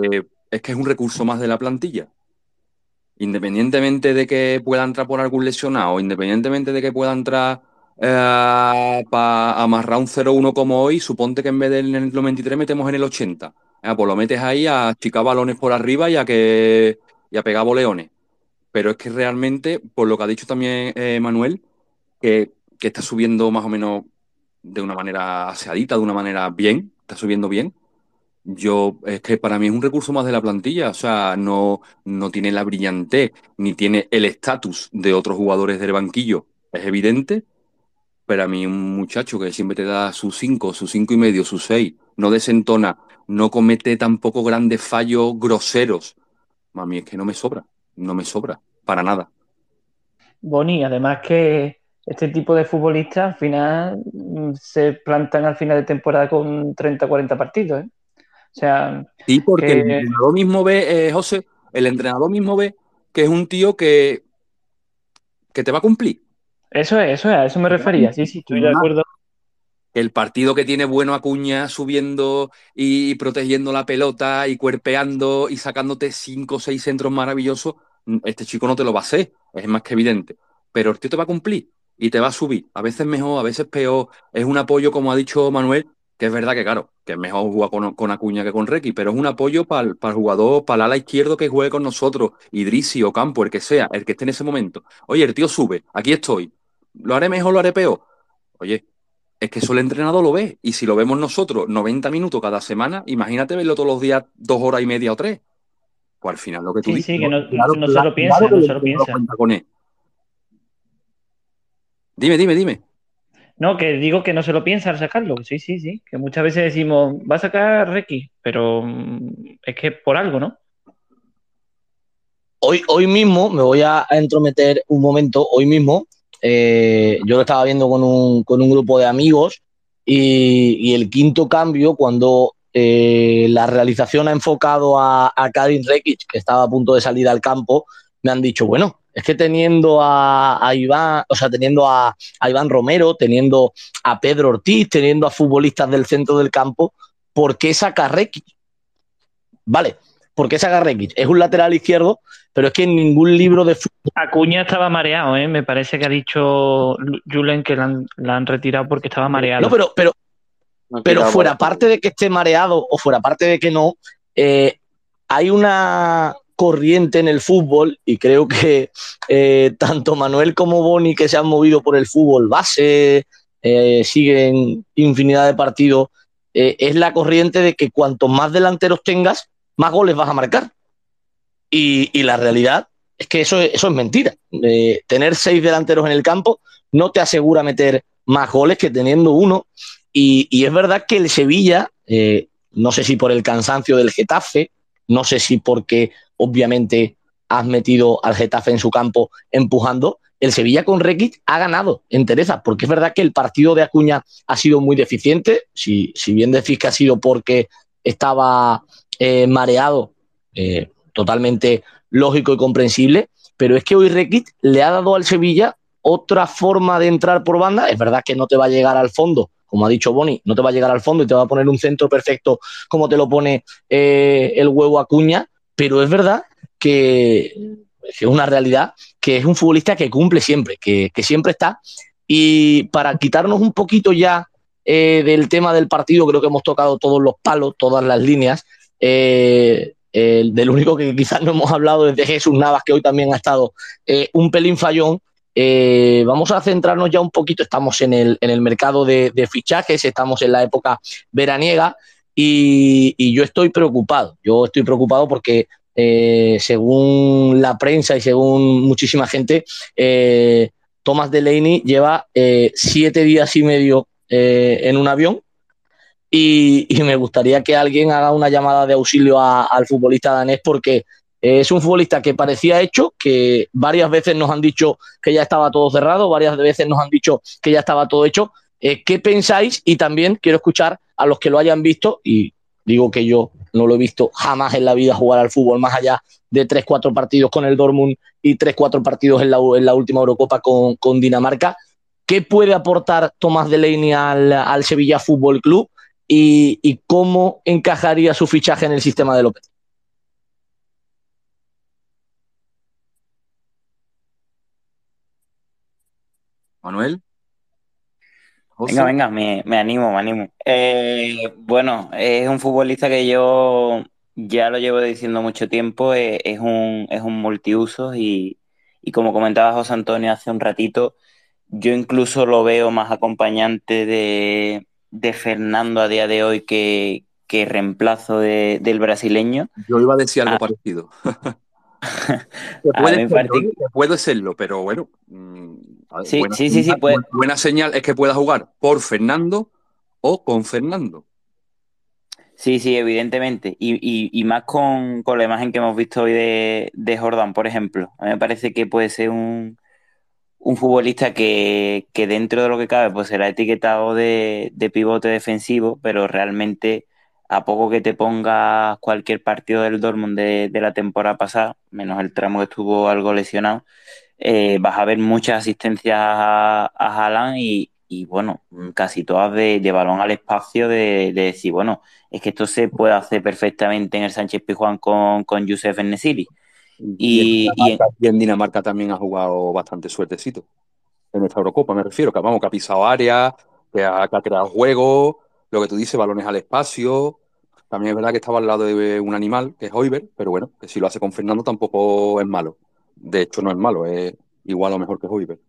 es que es un recurso más de la plantilla. Independientemente de que pueda entrar por algún lesionado, independientemente de que pueda entrar eh, para amarrar un 0-1 como hoy, suponte que en vez del en el 93 metemos en el 80. Eh, pues lo metes ahí a chicar balones por arriba y a, que, y a pegar boleones. Pero es que realmente, por lo que ha dicho también eh, Manuel, que, que, está subiendo más o menos de una manera aseadita, de una manera bien, está subiendo bien. Yo, es que para mí es un recurso más de la plantilla, o sea, no, no tiene la brillantez, ni tiene el estatus de otros jugadores del banquillo, es evidente, pero a mí un muchacho que siempre te da sus 5, sus cinco y medio, sus 6, no desentona, no comete tampoco grandes fallos groseros, a mí es que no me sobra, no me sobra, para nada. Boni, además que este tipo de futbolistas al final se plantan al final de temporada con 30, 40 partidos. ¿eh? O sea. Sí, porque que... el entrenador mismo ve, eh, José, el entrenador mismo ve que es un tío que, que te va a cumplir. Eso es, eso es, a eso me refería. Sí, sí, estoy de acuerdo. El partido que tiene bueno Acuña subiendo y protegiendo la pelota y cuerpeando y sacándote cinco o seis centros maravillosos, este chico no te lo va a hacer, es más que evidente. Pero el tío te va a cumplir y te va a subir. A veces mejor, a veces peor. Es un apoyo, como ha dicho Manuel, que es verdad que, claro, que es mejor jugar con, con Acuña que con Requi, pero es un apoyo para el, el, jugador, para el ala izquierdo que juegue con nosotros, Idrisi o Campo, el que sea, el que esté en ese momento. Oye, el tío sube, aquí estoy. ¿Lo haré mejor, lo haré peor? Oye, es que eso el entrenador lo ve. Y si lo vemos nosotros 90 minutos cada semana, imagínate verlo todos los días dos horas y media o tres. Pues al final lo que tú sí, dices. Sí, que no, claro, no claro, se lo piensa, claro no se lo piensa. Con él. Dime, dime, dime. No, que digo que no se lo piensa al sacarlo. Sí, sí, sí. Que muchas veces decimos, va a sacar Requi, pero es que por algo, ¿no? Hoy, hoy mismo me voy a entrometer un momento. Hoy mismo eh, yo lo estaba viendo con un, con un grupo de amigos y, el quinto cambio, cuando eh, la realización ha enfocado a, a Karin Rekic, que estaba a punto de salir al campo, me han dicho, bueno, es que teniendo a, Iván, o sea, teniendo a, a, Iván Romero, teniendo a Pedro Ortiz, teniendo a futbolistas del centro del campo, ¿por qué saca Rekic? Vale, ¿por qué saca Rekic? Es un lateral izquierdo, pero es que en ningún libro de fútbol. Acuña estaba mareado, ¿eh? Me parece que ha dicho Julen que la han, la han retirado porque estaba mareado. No, pero, pero, no pero fuera parte de que esté mareado o fuera parte de que no, eh, hay una corriente en el fútbol y creo que eh, tanto Manuel como Boni que se han movido por el fútbol base, eh, siguen infinidad de partidos, eh, es la corriente de que cuanto más delanteros tengas, más goles vas a marcar. Y, la realidad es que eso, eso es mentira. Eh, tener seis delanteros en el campo no te asegura meter más goles que teniendo uno. Y, y es verdad que el Sevilla, eh, no sé si por el cansancio del Getafe, no sé si porque obviamente has metido al Getafe en su campo empujando, el Sevilla con Rekic ha ganado en Teresa, porque es verdad que el partido de Acuña ha sido muy deficiente, si, si bien decís que ha sido porque estaba eh, mareado, eh, totalmente lógico y comprensible, pero es que hoy Rekic le ha dado al Sevilla otra forma de entrar por banda, es verdad que no te va a llegar al fondo como ha dicho Boni, no te va a llegar al fondo y te va a poner un centro perfecto como te lo pone eh, el huevo Acuña, pero es verdad que es una realidad que es un futbolista que cumple siempre, que, siempre está. Y para quitarnos un poquito ya del tema del partido, creo que hemos tocado todos los palos, todas las líneas. Eh, del único que quizás no hemos hablado es de Jesús Navas, que hoy también ha estado un pelín fallón, eh, vamos a centrarnos ya un poquito, estamos en el, en el mercado de, fichajes, estamos en la época veraniega y, yo estoy preocupado, yo estoy preocupado porque eh, según la prensa y según muchísima gente, eh, Thomas Delaney lleva siete días y medio en un avión y, me gustaría que alguien haga una llamada de auxilio al futbolista danés porque es un futbolista que parecía hecho, que varias veces nos han dicho que ya estaba todo cerrado, varias veces nos han dicho que ya estaba todo hecho. Eh, ¿Qué pensáis? Y también quiero escuchar a los que lo hayan visto, y digo que yo no lo he visto jamás en la vida jugar al fútbol, más allá de 3-4 partidos con el Dortmund y 3-4 partidos en la, última Eurocopa con, Dinamarca. ¿Qué puede aportar Tomás Delaney al, Sevilla Fútbol Club y, y, cómo encajaría su fichaje en el sistema de López? Manuel. Venga, venga, me, animo, me animo. Eh, bueno, es un futbolista que yo ya lo llevo diciendo mucho tiempo, eh, es, un, es un multiuso y, como comentaba José Antonio hace un ratito, yo incluso lo veo más acompañante de, Fernando a día de hoy que, reemplazo del brasileño. Yo iba a decir algo ah. parecido. puede, puede, serlo, pero bueno. Mm, sí, sí, sí, sí, Buena señal es que pueda jugar por Fernando o con Fernando. Sí, sí, evidentemente. Y, más con, la imagen que hemos visto hoy de, de Jordan, por ejemplo. A mí me parece que puede ser un, futbolista que, dentro de lo que cabe pues será etiquetado de, de pivote defensivo, pero realmente a poco que te pongas cualquier partido del Dortmund de, la temporada pasada, menos el tramo que estuvo algo lesionado, eh, vas a ver muchas asistencias a, a Haaland y, bueno, casi todas de, balón al espacio, de, decir, bueno, es que esto se puede hacer perfectamente en el Sánchez Pijuán con, con Youssef Nesiri. Y, y, en Dinamarca también ha jugado bastante suertecito. En esta Eurocopa me refiero, que vamos, que ha pisado área, que ha, que ha creado juego, lo que tú dices, balones al espacio. También es verdad que estaba al lado de un animal, que es Hoiber, pero bueno, que si lo hace con Fernando tampoco es malo. De hecho, no es malo, es igual o mejor que Hoiber.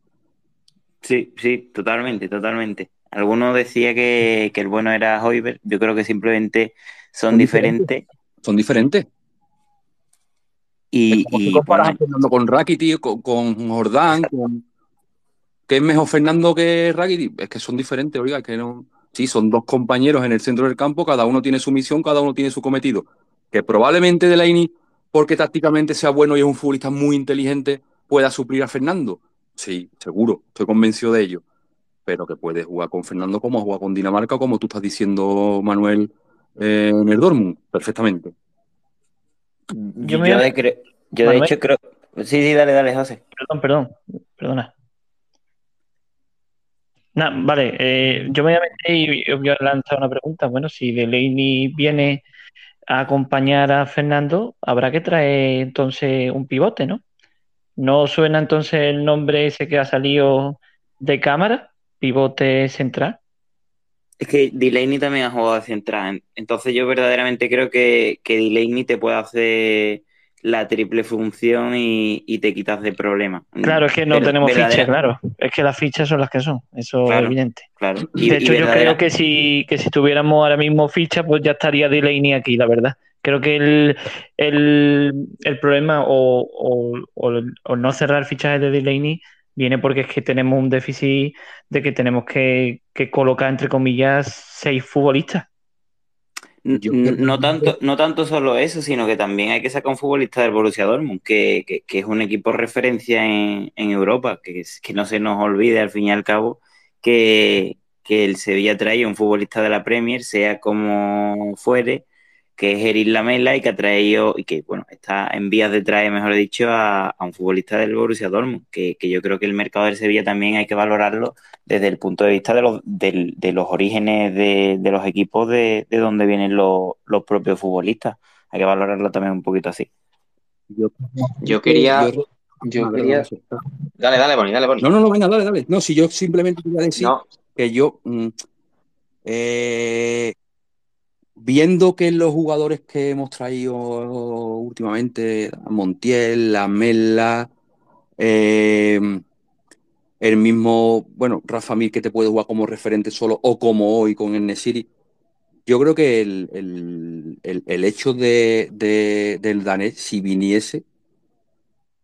Sí, sí, totalmente, totalmente. Algunos decía que, el bueno era Hoiber, yo creo que simplemente son, diferentes. Son diferentes. Y, y Fernando con Rakiti, con, con Jordán, con... ¿Qué es mejor Fernando que Rakiti? Es que son diferentes, oiga, que no... Sí, son dos compañeros en el centro del campo, cada uno tiene su misión, cada uno tiene su cometido. Que probablemente Delaney, porque tácticamente sea bueno y es un futbolista muy inteligente, pueda suplir a Fernando. Sí, seguro, estoy convencido de ello. Pero que puede jugar con Fernando como juega con Dinamarca, como tú estás diciendo, Manuel, eh, en el Dortmund, perfectamente. Yo, me... yo de hecho creo... Sí, sí, dale, dale, José. Perdón, perdón, perdona vale, eh, yo me voy a meter y voy a lanzar una pregunta. Bueno, si Delaney viene a acompañar a Fernando, habrá que traer entonces un pivote, ¿no? ¿No suena entonces el nombre ese que ha salido de cámara? Pivote central. Es que Delaney también ha jugado de central. Entonces yo verdaderamente creo que, que Delaney te puede hacer la triple función y, te quitas de problema. Claro, es que no tenemos fichas, claro. Es que las fichas son las que son, eso es evidente. Claro. de hecho, yo creo que si, que si tuviéramos ahora mismo fichas, pues ya estaría Delaney aquí, la verdad. Creo que el, el, problema o, o, no cerrar fichajes de Delaney viene porque es que tenemos un déficit de que tenemos que, que colocar, entre comillas, seis futbolistas. No tanto, no tanto solo eso, sino que también hay que sacar un futbolista del Borussia Dortmund, que, es un equipo referencia en, Europa, que, que no se nos olvide al fin y al cabo que, el Sevilla trae un futbolista de la Premier, sea como fuere, que es Erin Lamela y que ha traído, y que bueno, está en vías de traer, mejor dicho, a, un futbolista del Borussia Dortmund, que, yo creo que el mercado del Sevilla también hay que valorarlo desde el punto de vista de los, de, los orígenes de, los equipos de, donde vienen los, propios futbolistas. Hay que valorarlo también un poquito así. Yo, quería... Yo, quería... Dale, dale, Boni, dale, Boni. No, no, no, venga, dale, dale. No, si yo simplemente quería decir que yo... Mm, eh, viendo que los jugadores que hemos traído últimamente, Montiel, la Mela, eh, el mismo, bueno, Rafa Mir que te puede jugar como referente solo o como hoy con el Nesiri, yo creo que el, hecho de, del danés, si viniese,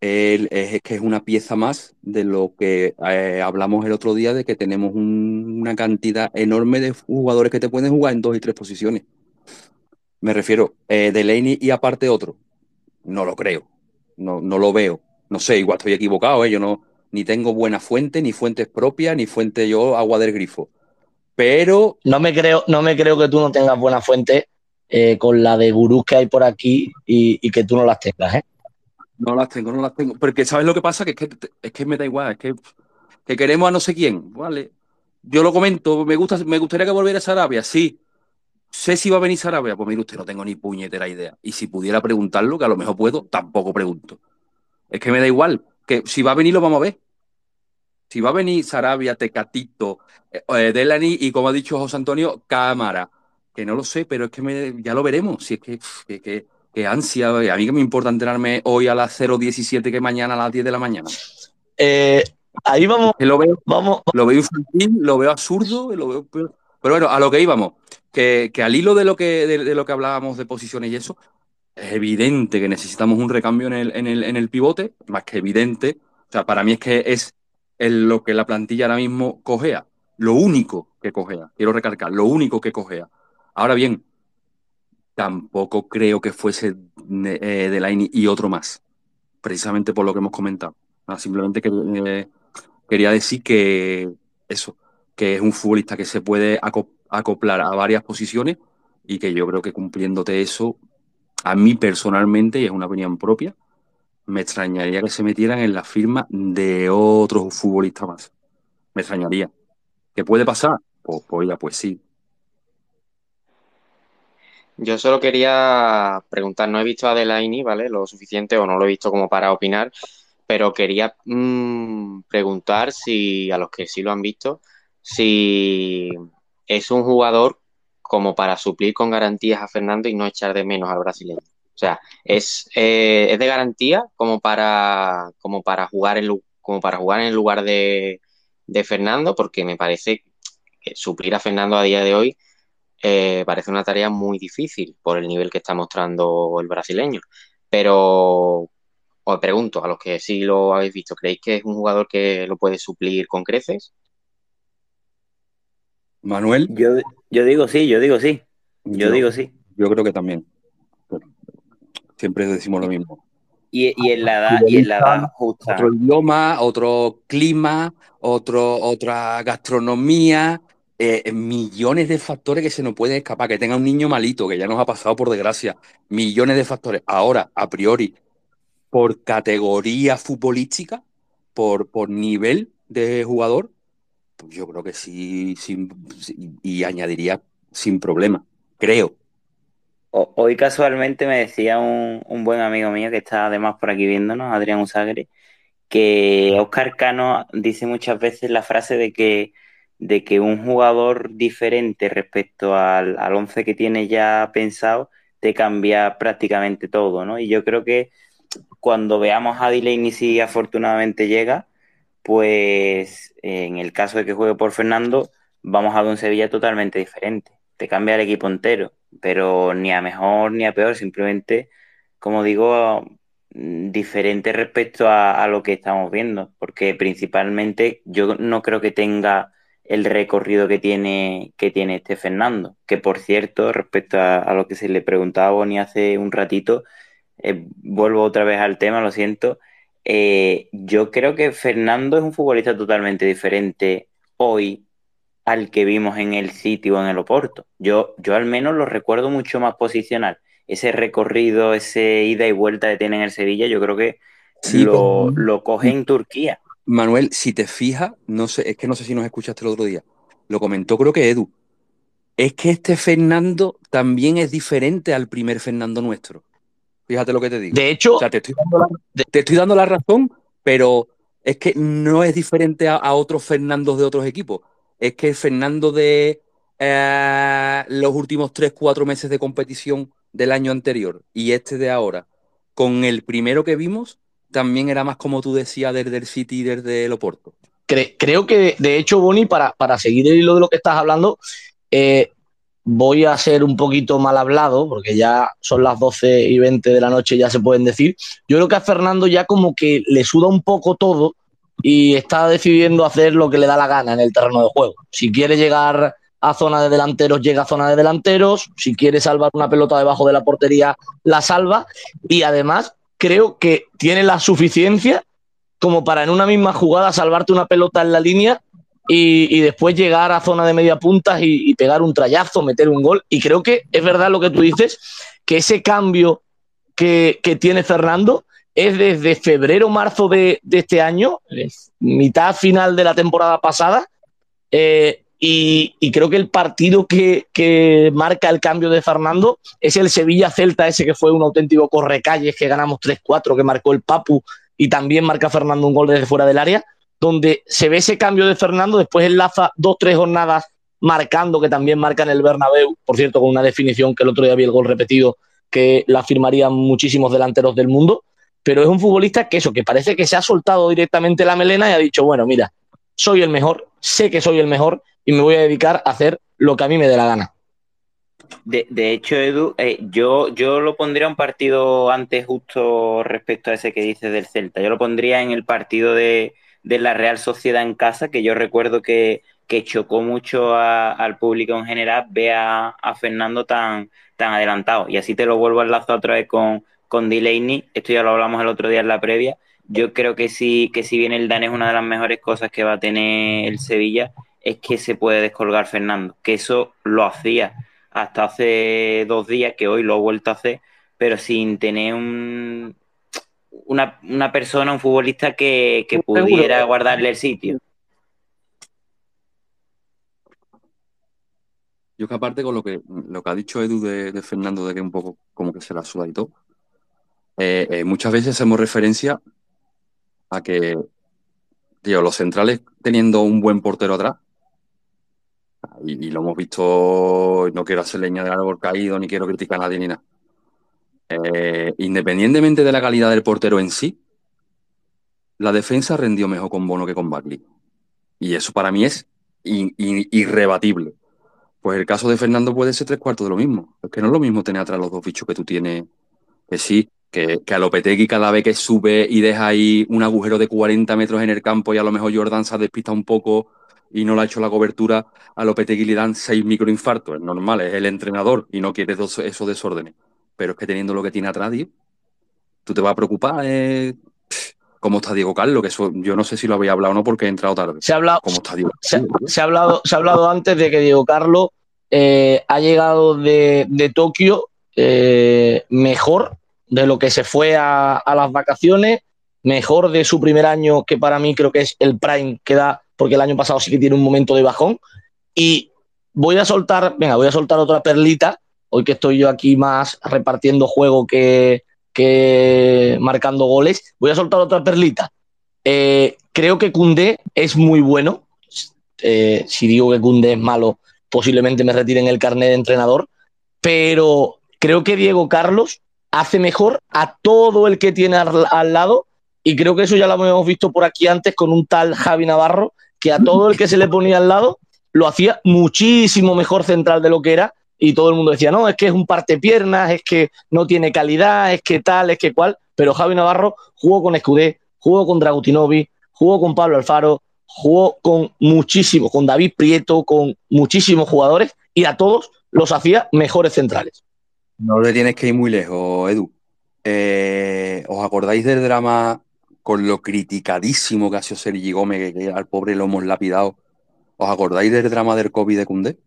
es que es una pieza más de lo que eh, hablamos el otro día, de que tenemos una cantidad enorme de jugadores que te pueden jugar en dos y tres posiciones. Me refiero, eh, Delaney y aparte otro. No lo creo. No, no lo veo. No sé, igual estoy equivocado, ¿eh? Yo no, ni tengo buena fuente, ni fuentes propias, ni fuente yo agua del grifo. Pero. No me creo, no me creo que tú no tengas buena fuente eh, con la de gurús que hay por aquí y, que tú no las tengas, ¿eh? No las tengo, no las tengo. Porque ¿sabes lo que pasa? Que es que, es que me da igual, es que, que queremos a no sé quién, ¿vale? Yo lo comento, me, gusta, me gustaría que volviera a Sarabia, sí, sé si va a venir Sarabia, pues mire usted, no tengo ni puñetera idea. Y si pudiera preguntarlo, que a lo mejor puedo, tampoco pregunto. Es que me da igual, que si va a venir lo vamos a ver. Si va a venir Sarabia, Tecatito, eh, eh Delany y como ha dicho José Antonio, Cámara. Que no lo sé, pero es que ya lo veremos. Si es que, que, que, ansia, a mí que me importa enterarme hoy a las 0.17 que mañana a las 10 de la mañana. Eh, ahí vamos. lo veo, vamos. Lo veo infantil, lo veo absurdo, lo veo. Pero bueno, a lo que íbamos que, al hilo de lo que, de, lo que hablábamos de posiciones y eso, es evidente que necesitamos un recambio en el, en el, en el pivote, más que evidente. O sea, para mí es que es lo que la plantilla ahora mismo cogea. Lo único que cogea. Quiero recalcar, lo único que cogea. Ahora bien, tampoco creo que fuese eh, Delaney y otro más. Precisamente por lo que hemos comentado. simplemente que, eh, quería decir que eso, que es un futbolista que se puede acoplar acoplar a varias posiciones y que yo creo que cumpliéndote eso, a mí personalmente, y es una opinión propia, me extrañaría que se metieran en la firma de otros futbolistas más. Me extrañaría. ¿Qué puede pasar? Pues, pues ya, pues sí. Yo solo quería preguntar, no he visto a Delaini, ¿vale? Lo suficiente o no lo he visto como para opinar, pero quería mm, preguntar si a los que sí lo han visto, si es un jugador como para suplir con garantías a Fernando y no echar de menos al brasileño. O sea, es, eh, es de garantía como para, como para jugar en, como para jugar en el lugar de, Fernando, porque me parece que suplir a Fernando a día de hoy eh, parece una tarea muy difícil por el nivel que está mostrando el brasileño. Pero os pregunto, a los que sí lo habéis visto, ¿creéis que es un jugador que lo puede suplir con creces? Manuel. Yo, yo digo sí, yo digo sí. Yo, digo sí. Yo creo que también. Siempre decimos lo mismo. Y, en la edad, y en la edad justa. Otro idioma, otro clima, otro, otra gastronomía, eh, millones de factores que se nos pueden escapar. Que tenga un niño malito, que ya nos ha pasado por desgracia. Millones de factores. Ahora, a priori, por categoría futbolística, por, por nivel de jugador, yo creo que sí, y añadiría sin problema, creo. Hoy casualmente me decía un, buen amigo mío que está además por aquí viéndonos, Adrián Usagre, que Oscar Cano dice muchas veces la frase de que, de que un jugador diferente respecto al, al once que tiene ya pensado te cambia prácticamente todo, ¿no? Y yo creo que cuando veamos a Delaney si afortunadamente llega, pues en el caso de que juegue por Fernando, vamos a ver un Sevilla totalmente diferente. Te cambia el equipo entero, pero ni a mejor ni a peor, simplemente, como digo, diferente respecto a, lo que estamos viendo, porque principalmente yo no creo que tenga el recorrido que tiene, que tiene este Fernando, que por cierto, respecto a, lo que se le preguntaba a Boni hace un ratito, eh, vuelvo otra vez al tema, lo siento, eh, yo creo que Fernando es un futbolista totalmente diferente hoy al que vimos en el City o en el Oporto. Yo, yo al menos lo recuerdo mucho más posicional ese recorrido, ese ida y vuelta que tiene en el Sevilla, yo creo que lo, lo, coge en Turquía. Manuel, si te fijas, no sé, es que no sé si nos escuchaste el otro día, lo comentó creo que Edu, es que este Fernando también es diferente al primer Fernando nuestro. Fíjate lo que te digo. De hecho, te, estoy dando la, razón, pero es que no es diferente a, otros Fernandos de otros equipos. Es que el Fernando de eh, los últimos 3-4 meses de competición del año anterior y este de ahora, con el primero que vimos, también era más como tú decías desde el City y desde el Oporto. creo que, de hecho, Boni, para, para seguir el hilo de lo que estás hablando, eh, voy a ser un poquito mal hablado, porque ya son las 12 y 20 de la noche, ya se pueden decir. Yo creo que a Fernando ya como que le suda un poco todo y está decidiendo hacer lo que le da la gana en el terreno de juego. Si quiere llegar a zona de delanteros, llega a zona de delanteros. Si quiere salvar una pelota debajo de la portería, la salva. Y además creo que tiene la suficiencia como para en una misma jugada salvarte una pelota en la línea y, después llegar a zona de media punta y, pegar un trayazo, meter un gol. Y creo que es verdad lo que tú dices, que ese cambio que, tiene Fernando es desde febrero, marzo de, este año, mitad final de la temporada pasada. Eh, y, creo que el partido que, que, marca el cambio de Fernando es el Sevilla-Celta, ese que fue un auténtico correcalles, que ganamos 3-4, que marcó el Papu y también marca Fernando un gol desde fuera del área donde se ve ese cambio de Fernando, después enlaza dos, tres jornadas marcando, que también marca en el Bernabéu, por cierto, con una definición que el otro día vi el gol repetido, que la firmarían muchísimos delanteros del mundo, pero es un futbolista que eso, que parece que se ha soltado directamente la melena y ha dicho, bueno, mira, soy el mejor, sé que soy el mejor y me voy a dedicar a hacer lo que a mí me dé la gana. De, hecho, Edu, eh, yo, yo lo pondría un partido antes justo respecto a ese que dices del Celta. Yo lo pondría en el partido de, de la Real Sociedad en casa, que yo recuerdo que, chocó mucho al público en general, ve a, Fernando tan, tan adelantado. Y así te lo vuelvo a enlazar otra vez con, con Delaney, esto ya lo hablamos el otro día en la previa. Yo creo que sí, que si bien el Dan es una de las mejores cosas que va a tener el Sevilla, es que se puede descolgar Fernando, que eso lo hacía hasta hace dos días, que hoy lo ha vuelto a hacer, pero sin tener un, una, una persona, un futbolista que, pudiera guardarle el sitio. Yo que aparte con lo que, lo que ha dicho Edu de, Fernando, de que un poco como que se la suda y todo, eh, eh, muchas veces hacemos referencia a que, tío, los centrales teniendo un buen portero atrás, y, y, lo hemos visto, no quiero hacer leña del árbol caído, ni quiero criticar a nadie ni nada, eh, independientemente de la calidad del portero en sí, la defensa rendió mejor con Bono que con Bagley. Y eso para mí es irrebatible. Pues el caso de Fernando puede ser tres cuartos de lo mismo. Es que no es lo mismo tener atrás los dos bichos que tú tienes. Que sí, que, que a Lopetegui cada vez que sube y deja ahí un agujero de 40 metros en el campo y a lo mejor Jordan se despista un poco y no le ha hecho la cobertura, a Lopetegui le dan seis microinfartos. Es normal, es el entrenador y no quiere esos desórdenes pero es que teniendo lo que tiene atrás, tú te vas a preocupar eh, cómo está Diego Carlos, que eso yo no sé si lo había hablado o no porque he entrado tarde. Se ha hablado, ¿Cómo está Diego? Se, ha hablado, se ha hablado antes de que Diego Carlos eh, ha llegado de, Tokio eh, mejor de lo que se fue a, las vacaciones, mejor de su primer año, que para mí creo que es el prime que da, porque el año pasado sí que tiene un momento de bajón. Y voy a soltar, venga, voy a soltar otra perlita hoy que estoy yo aquí más repartiendo juego que, marcando goles, voy a soltar otra perlita. Eh, creo que Cundé es muy bueno. Eh, si digo que Cundé es malo, posiblemente me retiren el carnet de entrenador. Pero creo que Diego Carlos hace mejor a todo el que tiene al, al lado. Y creo que eso ya lo hemos visto por aquí antes con un tal Javi Navarro, que a todo el que se le ponía al lado lo hacía muchísimo mejor central de lo que era y todo el mundo decía, no, es que es un parte piernas, es que no tiene calidad, es que tal, es que cual, pero Javi Navarro jugó con Escudé, jugó con Dragutinovi, jugó con Pablo Alfaro, jugó con muchísimos, con David Prieto, con muchísimos jugadores y a todos los hacía mejores centrales. No le tienes que ir muy lejos, Edu. Eh, ¿Os acordáis del drama con lo criticadísimo que ha sido Sergi Gómez, que, al pobre lo hemos lapidado? ¿Os acordáis del drama del COVID de Cundé?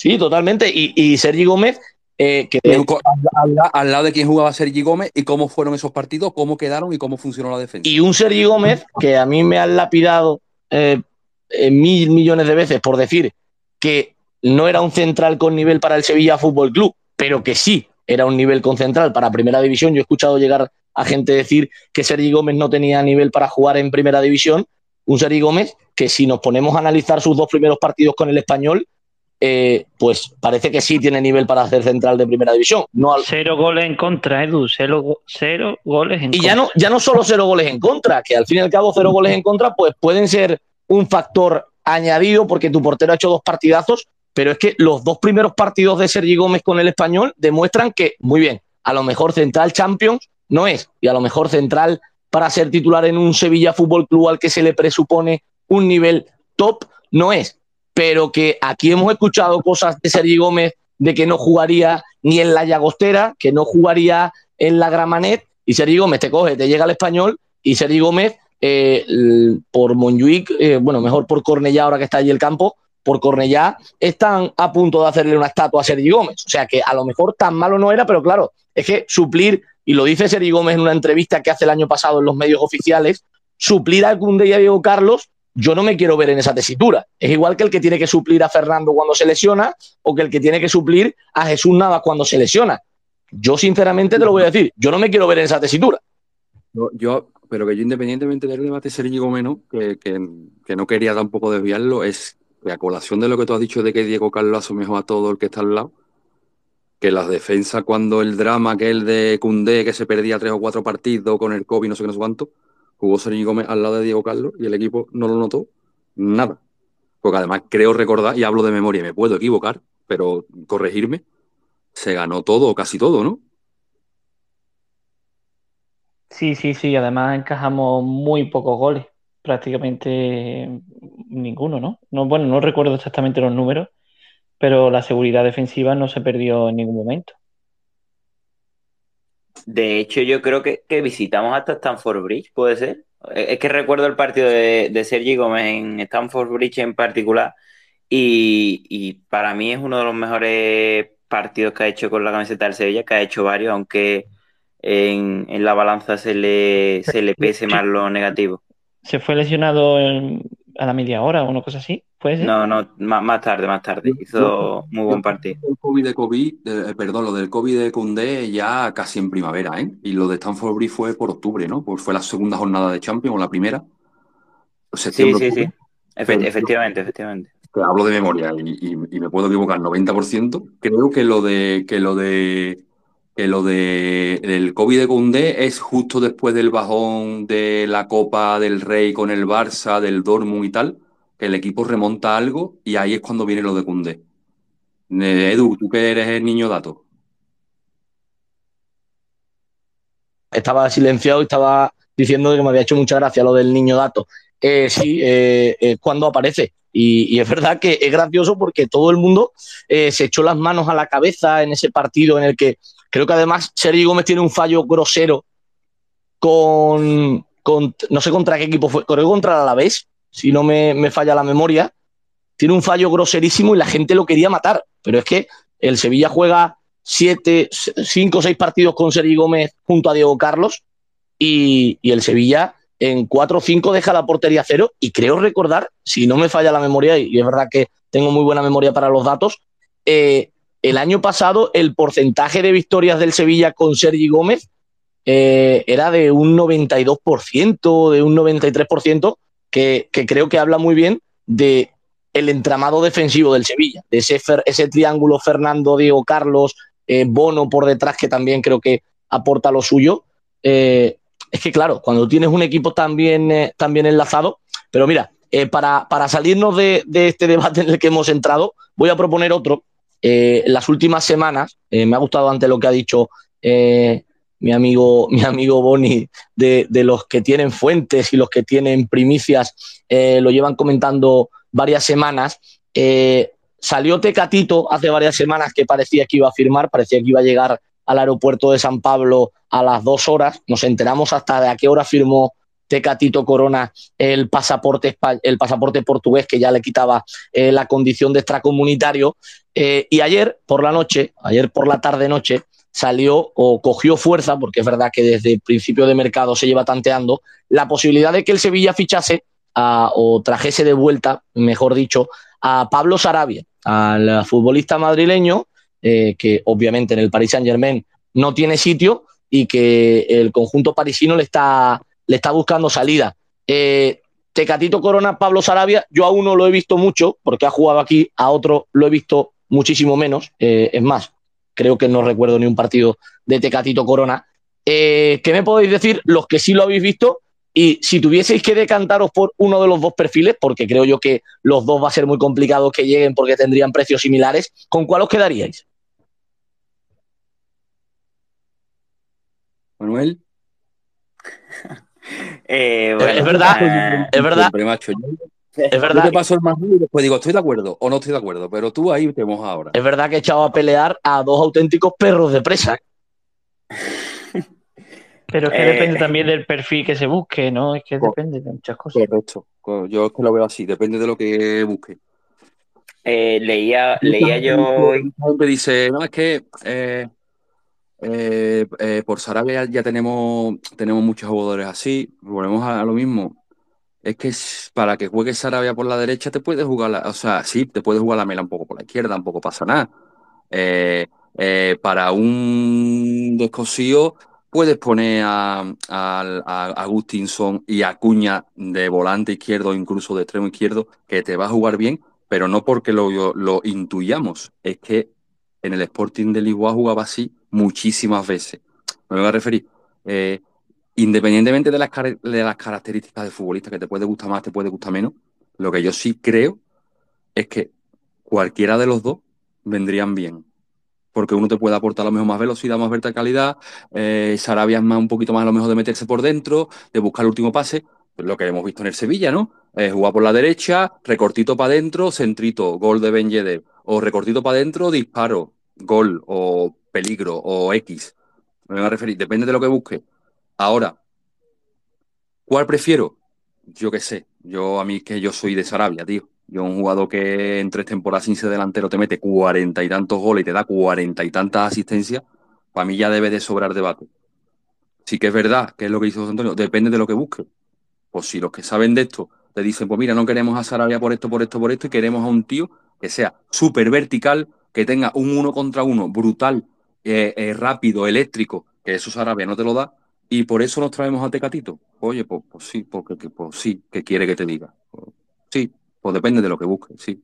Sí, totalmente. Y, Sergi Gómez eh, que al, al, al, lado de quién jugaba Sergi Gómez y cómo fueron esos partidos, cómo quedaron y cómo funcionó la defensa. Y un Sergi Gómez que a mí me han lapidado eh, mil millones de veces por decir que no era un central con nivel para el Sevilla Fútbol Club, pero que sí era un nivel con central para Primera División. Yo he escuchado llegar a gente decir que Sergi Gómez no tenía nivel para jugar en Primera División. Un Sergi Gómez que si nos ponemos a analizar sus dos primeros partidos con el español, eh, pues parece que sí tiene nivel para hacer central de primera división. No al... Cero goles en contra, Edu, cero, cero goles en y contra. Y ya no, ya no solo cero goles en contra, que al fin y al cabo cero goles en contra, pues pueden ser un factor añadido porque tu portero ha hecho dos partidazos, pero es que los dos primeros partidos de Sergi Gómez con el español demuestran que, muy bien, a lo mejor central Champions no es, y a lo mejor central para ser titular en un Sevilla Fútbol Club al que se le presupone un nivel top no es pero que aquí hemos escuchado cosas de Sergi Gómez de que no jugaría ni en la Llagostera, que no jugaría en la Gramanet, y Sergi Gómez te coge, te llega al español, y Sergi Gómez eh, por Monjuic, eh, bueno, mejor por Cornellá, ahora que está allí el campo, por Cornellá, están a punto de hacerle una estatua a Sergi Gómez. O sea que a lo mejor tan malo no era, pero claro, es que suplir, y lo dice Sergi Gómez en una entrevista que hace el año pasado en los medios oficiales, suplir a Cunde y a Diego Carlos yo no me quiero ver en esa tesitura. Es igual que el que tiene que suplir a Fernando cuando se lesiona o que el que tiene que suplir a Jesús Navas cuando se lesiona. Yo, sinceramente, te lo voy a decir. Yo no me quiero ver en esa tesitura. Yo, pero que yo, independientemente del debate Sergi Gómez, que, que, que, no quería tampoco desviarlo, es que a colación de lo que tú has dicho de que Diego Carlos asumió a todo el que está al lado, que las defensas, cuando el drama que el de Cundé, que se perdía tres o cuatro partidos con el COVID, no sé qué, no sé cuánto, jugó Sergi Gómez al lado de Diego Carlos y el equipo no lo notó nada. Porque además creo recordar, y hablo de memoria, me puedo equivocar, pero corregirme, se ganó todo o casi todo, ¿no? Sí, sí, sí, además encajamos muy pocos goles, prácticamente ninguno, ¿no? no bueno, no recuerdo exactamente los números, pero la seguridad defensiva no se perdió en ningún momento. De hecho, yo creo que, que, visitamos hasta Stanford Bridge, ¿puede ser? Es que recuerdo el partido de, de Sergi Gómez en Stanford Bridge en particular y, y, para mí es uno de los mejores partidos que ha hecho con la camiseta del Sevilla, que ha hecho varios, aunque en, en la balanza se le, se le pese más lo negativo. ¿Se fue lesionado en, a la media hora o una cosa así? ¿Puede ser? No, no, más, más tarde, más tarde. Hizo muy buen partido. El COVID de COVID, eh, perdón, lo del COVID de Cundé ya casi en primavera, ¿eh? Y lo de Stanford Bridge fue por octubre, ¿no? Pues fue la segunda jornada de Champions o la primera. Sí, sí, sí. Efe efectivamente, efectivamente. Que hablo de memoria y, y, y, me puedo equivocar 90%. Creo que lo de que lo de que lo de el COVID de Cundé es justo después del bajón de la Copa del Rey con el Barça, del Dortmund y tal el equipo remonta algo y ahí es cuando viene lo de Cundé. Edu, tú que eres el niño dato. Estaba silenciado y estaba diciendo que me había hecho mucha gracia lo del niño dato. Eh, sí, eh, eh, cuando aparece. Y, es verdad que es gracioso porque todo el mundo eh, se echó las manos a la cabeza en ese partido en el que creo que además Sergi Gómez tiene un fallo grosero con, con no sé contra qué equipo fue, creo que contra el Alavés, si no me, falla la memoria, tiene un fallo groserísimo y la gente lo quería matar. Pero es que el Sevilla juega siete, cinco o seis partidos con Sergi Gómez junto a Diego Carlos y, el Sevilla en cuatro o cinco deja la portería cero y creo recordar, si no me falla la memoria, y es verdad que tengo muy buena memoria para los datos, eh, el año pasado el porcentaje de victorias del Sevilla con Sergi Gómez eh, era de un 92%, de un 93%, que, creo que habla muy bien de el entramado defensivo del Sevilla, de ese, ese triángulo Fernando, Diego Carlos, eh, Bono por detrás, que también creo que aporta lo suyo. Eh, es que, claro, cuando tienes un equipo tan eh, enlazado, pero mira, para, para, salirnos de, este debate en el que hemos entrado, voy a proponer otro. Las últimas semanas, me ha gustado antes lo que ha dicho mi amigo, mi amigo Boni, de, de, los que tienen fuentes y los que tienen primicias, eh, lo llevan comentando varias semanas. Eh, salió Tecatito hace varias semanas que parecía que iba a firmar, parecía que iba a llegar al aeropuerto de San Pablo a las dos horas. Nos enteramos hasta de a qué hora firmó Tecatito Corona el pasaporte, el pasaporte portugués que ya le quitaba eh, la condición de extracomunitario. Y ayer por la noche, ayer por la tarde-noche, salió o cogió fuerza, porque es verdad que desde el principio de mercado se lleva tanteando, la posibilidad de que el Sevilla fichase o trajese de vuelta, mejor dicho, a Pablo Sarabia, al futbolista madrileño, eh, que obviamente en el Paris Saint Germain no tiene sitio y que el conjunto parisino le está, le está buscando salida. Eh, Tecatito Corona, Pablo Sarabia, yo a uno lo he visto mucho porque ha jugado aquí, a otro lo he visto muchísimo menos. Eh, es más, creo que no recuerdo ni un partido de Tecatito Corona. ¿Qué me podéis decir los que sí lo habéis visto? Y si tuvieseis que decantaros por uno de los dos perfiles, porque creo yo que los dos va a ser muy complicado que lleguen porque tendrían precios similares, ¿con cuál os quedaríais? Manuel. Eh, es verdad, es verdad. Es verdad. Yo te paso el más y después digo, estoy de acuerdo o no estoy de acuerdo, pero tú ahí te mojas ahora. Es verdad que he echado a pelear a dos auténticos perros de presa. Pero es que depende eh, también del perfil que se busque, ¿no? Es que depende de muchas cosas. Correcto. Yo es que lo veo así, depende de lo que busque. Eh, leía, leía yo. Me dice, no, es que eh, por Sarabia ya, tenemos, tenemos muchos jugadores así. Volvemos a, lo mismo. Es que para que juegues Sarabia por la derecha te puedes jugar, la, o sea, sí, te puedes jugar la mela un poco por la izquierda, tampoco pasa nada. para un descosío Puedes poner a, Agustinson y a Cuña de volante izquierdo, incluso de extremo izquierdo, que te va a jugar bien, pero no porque lo, lo intuyamos. Es que en el Sporting de Lisboa jugaba así muchísimas veces. Me voy a referir. Eh, independientemente de las, características de futbolista, que te puede gustar más, te puede gustar menos, lo que yo sí creo es que cualquiera de los dos vendrían bien porque uno te puede aportar a lo mejor más velocidad, más verticalidad, eh, Sarabia es más, un poquito más a lo mejor de meterse por dentro, de buscar el último pase, lo que hemos visto en el Sevilla, ¿no? Eh, jugar por la derecha, recortito para adentro, centrito, gol de Ben Yedder, o recortito para adentro, disparo, gol, o peligro, o X. Me voy a referir, depende de lo que busque. Ahora, ¿cuál prefiero? Yo qué sé, yo a mí que yo soy de Sarabia, tío. Yo, un jugador que en tres temporadas sin ser delantero te mete cuarenta y tantos goles y te da cuarenta y tantas asistencias, para mí ya debe de sobrar debate. Sí que es verdad, que es lo que hizo José Antonio, depende de lo que busque. Pues si los que saben de esto te dicen, pues mira, no queremos a Sarabia por esto, por esto, por esto, y queremos a un tío que sea súper vertical, que tenga un uno contra uno brutal, eh, eh, rápido, eléctrico, que eso Sarabia no te lo da, y por eso nos traemos a Tecatito. Oye, pues, pues sí, porque pues, sí, que quiere que te diga. sí, pues depende de lo que busques, sí.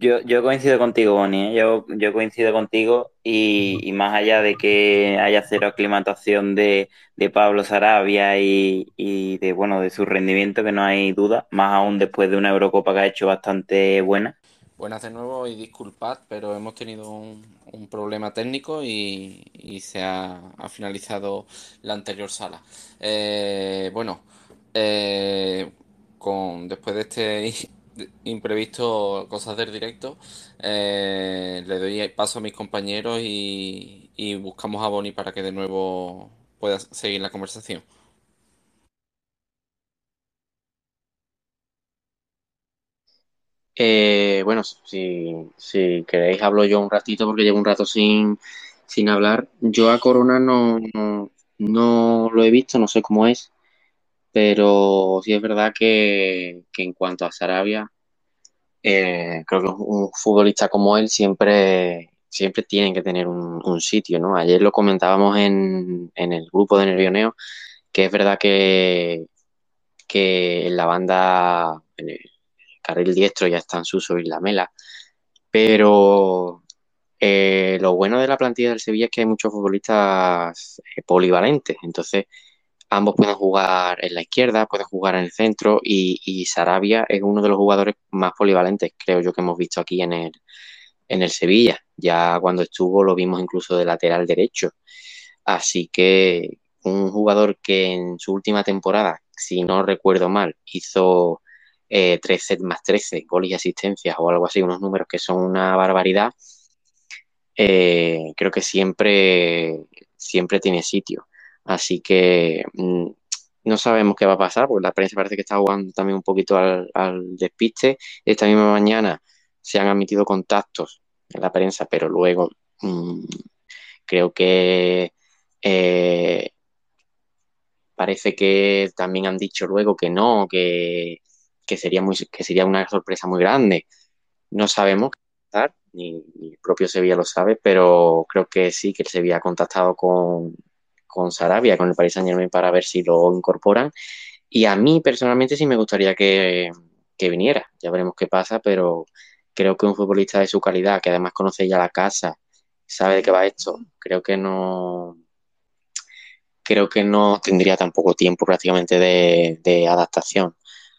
Yo, yo coincido contigo, Bonnie, ¿eh? yo, yo coincido contigo y, más allá de que haya cero aclimatación de, Pablo Sarabia y, de bueno de su rendimiento, que no hay duda, más aún después de una Eurocopa que ha hecho bastante buena. Buenas de nuevo y disculpad, pero hemos tenido un, problema técnico y, se ha, finalizado la anterior sala. Eh, bueno, eh, con después de este imprevisto cosas del directo, eh, le doy paso a mis compañeros y, buscamos a Bonnie para que de nuevo pueda seguir la conversación. Eh, bueno, si, queréis hablo yo un ratito porque llevo un rato sin, sin hablar. Yo a Corona no, no lo he visto, no sé cómo es pero sí es verdad que, en cuanto a Sarabia, eh, creo que un futbolista como él siempre, siempre tiene que tener un, sitio, ¿no? Ayer lo comentábamos en, el grupo de Nervioneo, que es verdad que, que en la banda, en carril diestro ya están Suso y Lamela, pero eh, lo bueno de la plantilla del Sevilla es que hay muchos futbolistas eh, polivalentes, entonces ambos pueden jugar en la izquierda, pueden jugar en el centro y, Sarabia es uno de los jugadores más polivalentes, creo yo, que hemos visto aquí en el, en el Sevilla. Ya cuando estuvo lo vimos incluso de lateral derecho. Así que un jugador que en su última temporada, si no recuerdo mal, hizo eh, 13 más 13 goles y asistencias o algo así, unos números que son una barbaridad, eh, creo que siempre, siempre tiene sitio. Así que mm, no sabemos qué va a pasar, porque la prensa parece que está jugando también un poquito al, despiste. Esta misma mañana se han admitido contactos en la prensa, pero luego mm, creo que eh, parece que también han dicho luego que no, que, sería, muy, que sería una sorpresa muy grande. No sabemos qué va a pasar, ni, ni, el propio Sevilla lo sabe, pero creo que sí, que el Sevilla ha contactado con, con Sarabia, con el Paris Saint Germain, para ver si lo incorporan. Y a mí personalmente sí me gustaría que, viniera. Ya veremos qué pasa, pero creo que un futbolista de su calidad, que además conoce ya la casa, sabe de qué va esto, creo que no creo que no tendría tampoco tiempo prácticamente de, adaptación.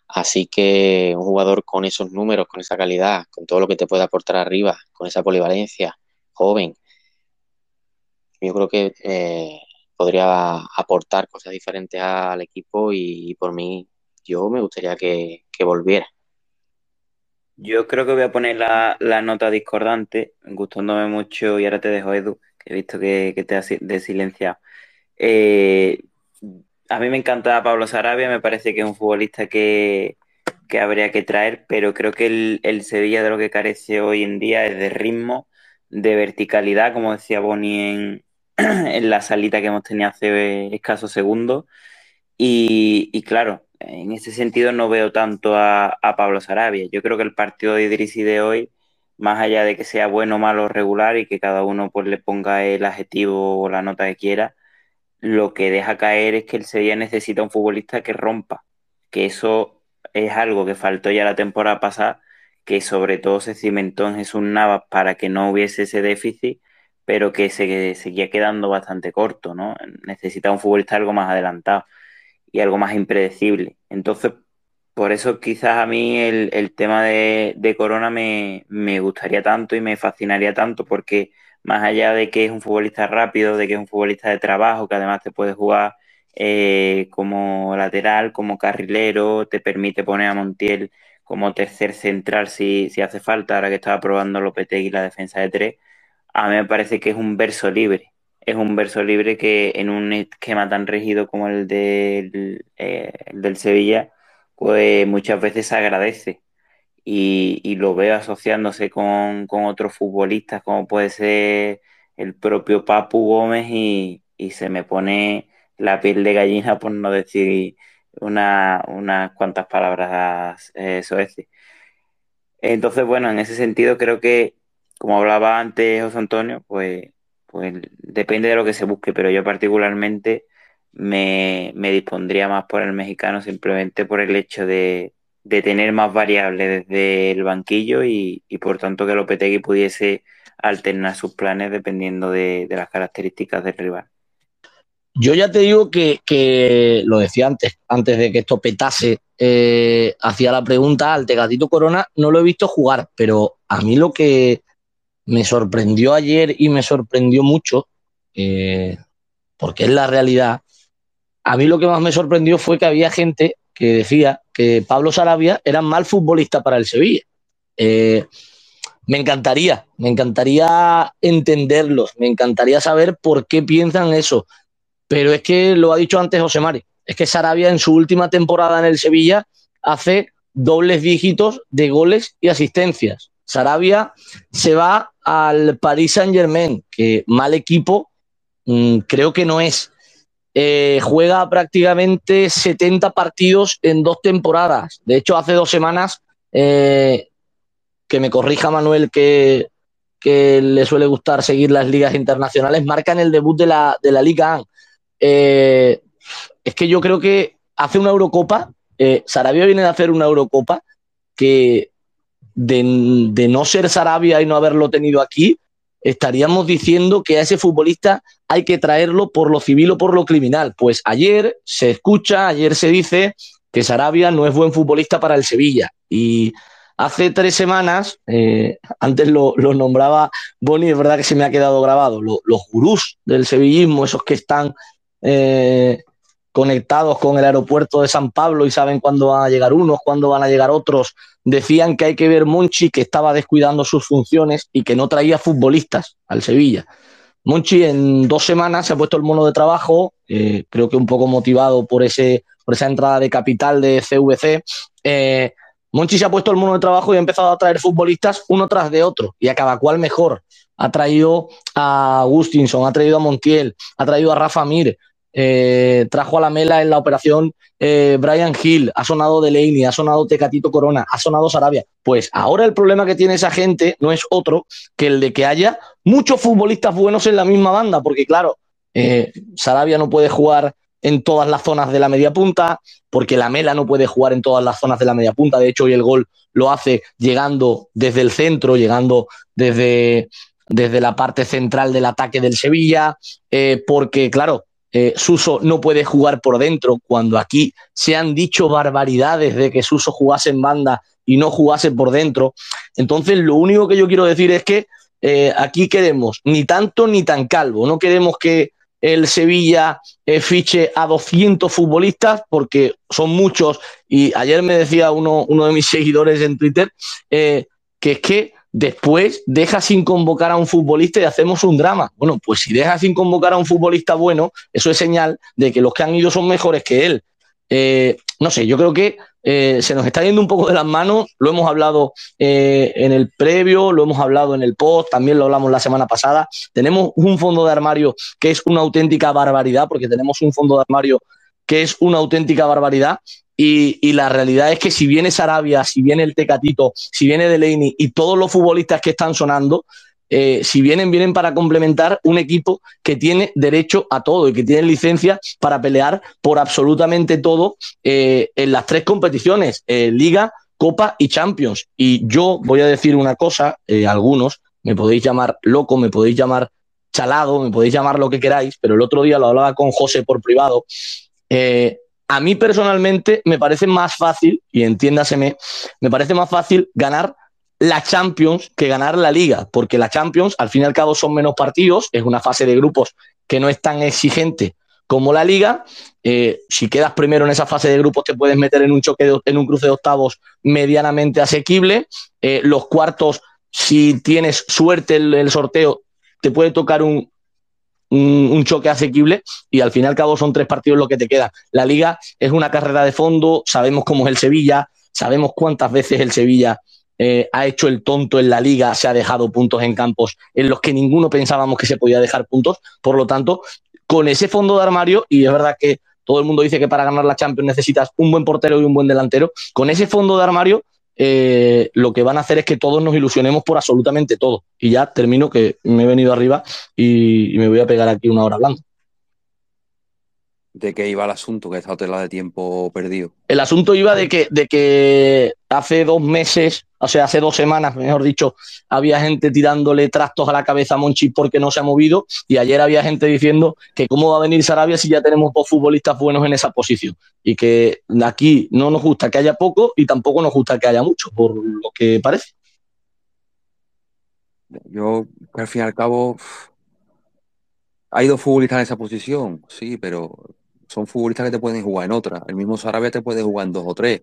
Así que un jugador con esos números, con esa calidad, con todo lo que te puede aportar arriba, con esa polivalencia, joven, yo creo que eh, podría aportar cosas diferentes al equipo y, por mí yo me gustaría que, volviera. Yo creo que voy a poner la, nota discordante, gustándome mucho, y ahora te dejo, Edu, que he visto que, te has silenciado. Eh, a mí me encanta Pablo Sarabia, me parece que es un futbolista que, habría que traer, pero creo que el, el, Sevilla de lo que carece hoy en día es de ritmo, de verticalidad, como decía Boni en, en la salita que hemos tenido hace escasos segundos. Y, claro, en ese sentido no veo tanto a, Pablo Sarabia. Yo creo que el partido de Idrisi de hoy, más allá de que sea bueno, malo regular y que cada uno pues, le ponga el adjetivo o la nota que quiera, lo que deja caer es que el Sevilla necesita un futbolista que rompa, que eso es algo que faltó ya la temporada pasada, que sobre todo se cimentó en Jesús Navas para que no hubiese ese déficit pero que se seguía quedando bastante corto, ¿no? Necesita un futbolista algo más adelantado y algo más impredecible. Entonces, por eso quizás a mí el, tema de, Corona me, gustaría tanto y me fascinaría tanto, porque más allá de que es un futbolista rápido, de que es un futbolista de trabajo, que además te puede jugar eh, como lateral, como carrilero, te permite poner a Montiel como tercer central si, si hace falta, ahora que estaba probando Lopetegui la defensa de tres a mí me parece que es un verso libre. Es un verso libre que en un esquema tan rígido como el del, eh, del Sevilla, pues muchas veces se agradece. Y, lo veo asociándose con, otros futbolistas, como puede ser el propio Papu Gómez, y, se me pone la piel de gallina por no decir una, unas cuantas palabras eh, Entonces, bueno, en ese sentido creo que como hablaba antes José Antonio, pues, pues depende de lo que se busque, pero yo particularmente me, dispondría más por el mexicano simplemente por el hecho de, tener más variables desde el banquillo y, por tanto que Lopetegui pudiese alternar sus planes dependiendo de, las características del rival. Yo ya te digo que, lo decía antes, antes de que esto petase, eh, hacía la pregunta al Tegatito Corona, no lo he visto jugar, pero a mí lo que, me sorprendió ayer y me sorprendió mucho, eh, porque es la realidad. A mí lo que más me sorprendió fue que había gente que decía que Pablo Sarabia era mal futbolista para el Sevilla. Eh, me encantaría, me encantaría entenderlos, me encantaría saber por qué piensan eso. Pero es que lo ha dicho antes José Mari, es que Sarabia en su última temporada en el Sevilla hace dobles dígitos de goles y asistencias. Sarabia se va al Paris Saint Germain, que mal equipo mm, creo que no es. Eh, juega prácticamente 70 partidos en dos temporadas. De hecho, hace dos semanas, eh, que me corrija Manuel que, le suele gustar seguir las ligas internacionales, marcan el debut de la, de la Liga eh, es que yo creo que hace una Eurocopa, Sarabia viene de hacer una Eurocopa que de, no ser Sarabia y no haberlo tenido aquí, estaríamos diciendo que a ese futbolista hay que traerlo por lo civil o por lo criminal. Pues ayer se escucha, ayer se dice que Sarabia no es buen futbolista para el Sevilla. Y hace tres semanas, eh, antes lo, nombraba Boni, es verdad que se me ha quedado grabado, los gurús del sevillismo, esos que están eh, conectados con el aeropuerto de San Pablo y saben cuándo van a llegar unos, cuándo van a llegar otros, decían que hay que ver Monchi que estaba descuidando sus funciones y que no traía futbolistas al Sevilla. Monchi en dos semanas se ha puesto el mono de trabajo, eh, creo que un poco motivado por ese por esa entrada de capital de CVC. Eh, Monchi se ha puesto el mundo de trabajo y ha empezado a traer futbolistas uno tras de otro y a cada cual mejor. Ha traído a Gustinson, ha traído a Montiel, ha traído a Rafa Mir, eh, trajo a la mela en la operación eh, Brian Hill, ha sonado Delaney, ha sonado Tecatito Corona, ha sonado Sarabia. Pues ahora el problema que tiene esa gente no es otro que el de que haya muchos futbolistas buenos en la misma banda, porque claro, eh, Sarabia no puede jugar en todas las zonas de la media punta, porque la Mela no puede jugar en todas las zonas de la media punta. De hecho, hoy el gol lo hace llegando desde el centro, llegando desde, desde la parte central del ataque del Sevilla, porque claro, eh, Suso no puede jugar por dentro, cuando aquí se han dicho barbaridades de que Suso jugase en banda y no jugase por dentro. Entonces, lo único que yo quiero decir es que eh, aquí queremos ni tanto ni tan calvo. No queremos que el Sevilla eh, fiche a 200 futbolistas porque son muchos. Y ayer me decía uno, uno de mis seguidores en Twitter que es que después deja sin convocar a un futbolista y hacemos un drama. Bueno, pues si deja sin convocar a un futbolista bueno, eso es señal de que los que han ido son mejores que él. Eh, no sé, yo creo que eh, se nos está yendo un poco de las manos, lo hemos hablado eh, en el previo, lo hemos hablado en el post, también lo hablamos la semana pasada. Tenemos un fondo de armario que es una auténtica barbaridad, porque tenemos un fondo de armario que es una auténtica barbaridad y, la realidad es que si viene Sarabia, si viene el Tecatito, si viene Delaney y todos los futbolistas que están sonando, eh, si vienen, vienen para complementar un equipo que tiene derecho a todo y que tiene licencia para pelear por absolutamente todo eh, en las tres competiciones, eh, Liga, Copa y Champions. Y yo voy a decir una cosa, algunos, me podéis llamar loco, me podéis llamar chalado, me podéis llamar lo que queráis, pero el otro día lo hablaba con José por privado a mí personalmente me parece más fácil, y entiéndaseme, me parece más fácil ganar la Champions que ganar la Liga, porque la Champions al fin y al cabo son menos partidos, es una fase de grupos que no es tan exigente como la Liga. Eh, si quedas primero en esa fase de grupos, te puedes meter en un choque en un cruce de octavos medianamente asequible. Eh, los cuartos, si tienes suerte en el sorteo, te puede tocar un, un, choque asequible y al fin y al cabo son tres partidos lo que te queda. La liga es una carrera de fondo, sabemos cómo es el Sevilla, sabemos cuántas veces el Sevilla eh, ha hecho el tonto en la liga, se ha dejado puntos en campos en los que ninguno pensábamos que se podía dejar puntos. Por lo tanto, con ese fondo de armario, y es verdad que todo el mundo dice que para ganar la Champions necesitas un buen portero y un buen delantero, con ese fondo de armario eh, lo que van a hacer es que todos nos ilusionemos por absolutamente todo. Y ya termino que me he venido arriba y, me voy a pegar aquí una hora hablando. ¿De qué iba el asunto? Que esta tela de tiempo perdido. El asunto iba de que, de que hace dos meses, o sea, hace dos semanas, mejor dicho, había gente tirándole trastos a la cabeza a Monchi porque no se ha movido y ayer había gente diciendo que cómo va a venir Sarabia si ya tenemos dos futbolistas buenos en esa posición y que aquí no nos gusta que haya poco y tampoco nos gusta que haya mucho, por lo que parece. Yo, al fin y al cabo, hay dos futbolistas en esa posición, sí, pero son futbolistas que te pueden jugar en otra. El mismo Sarabia te puede jugar en dos o tres.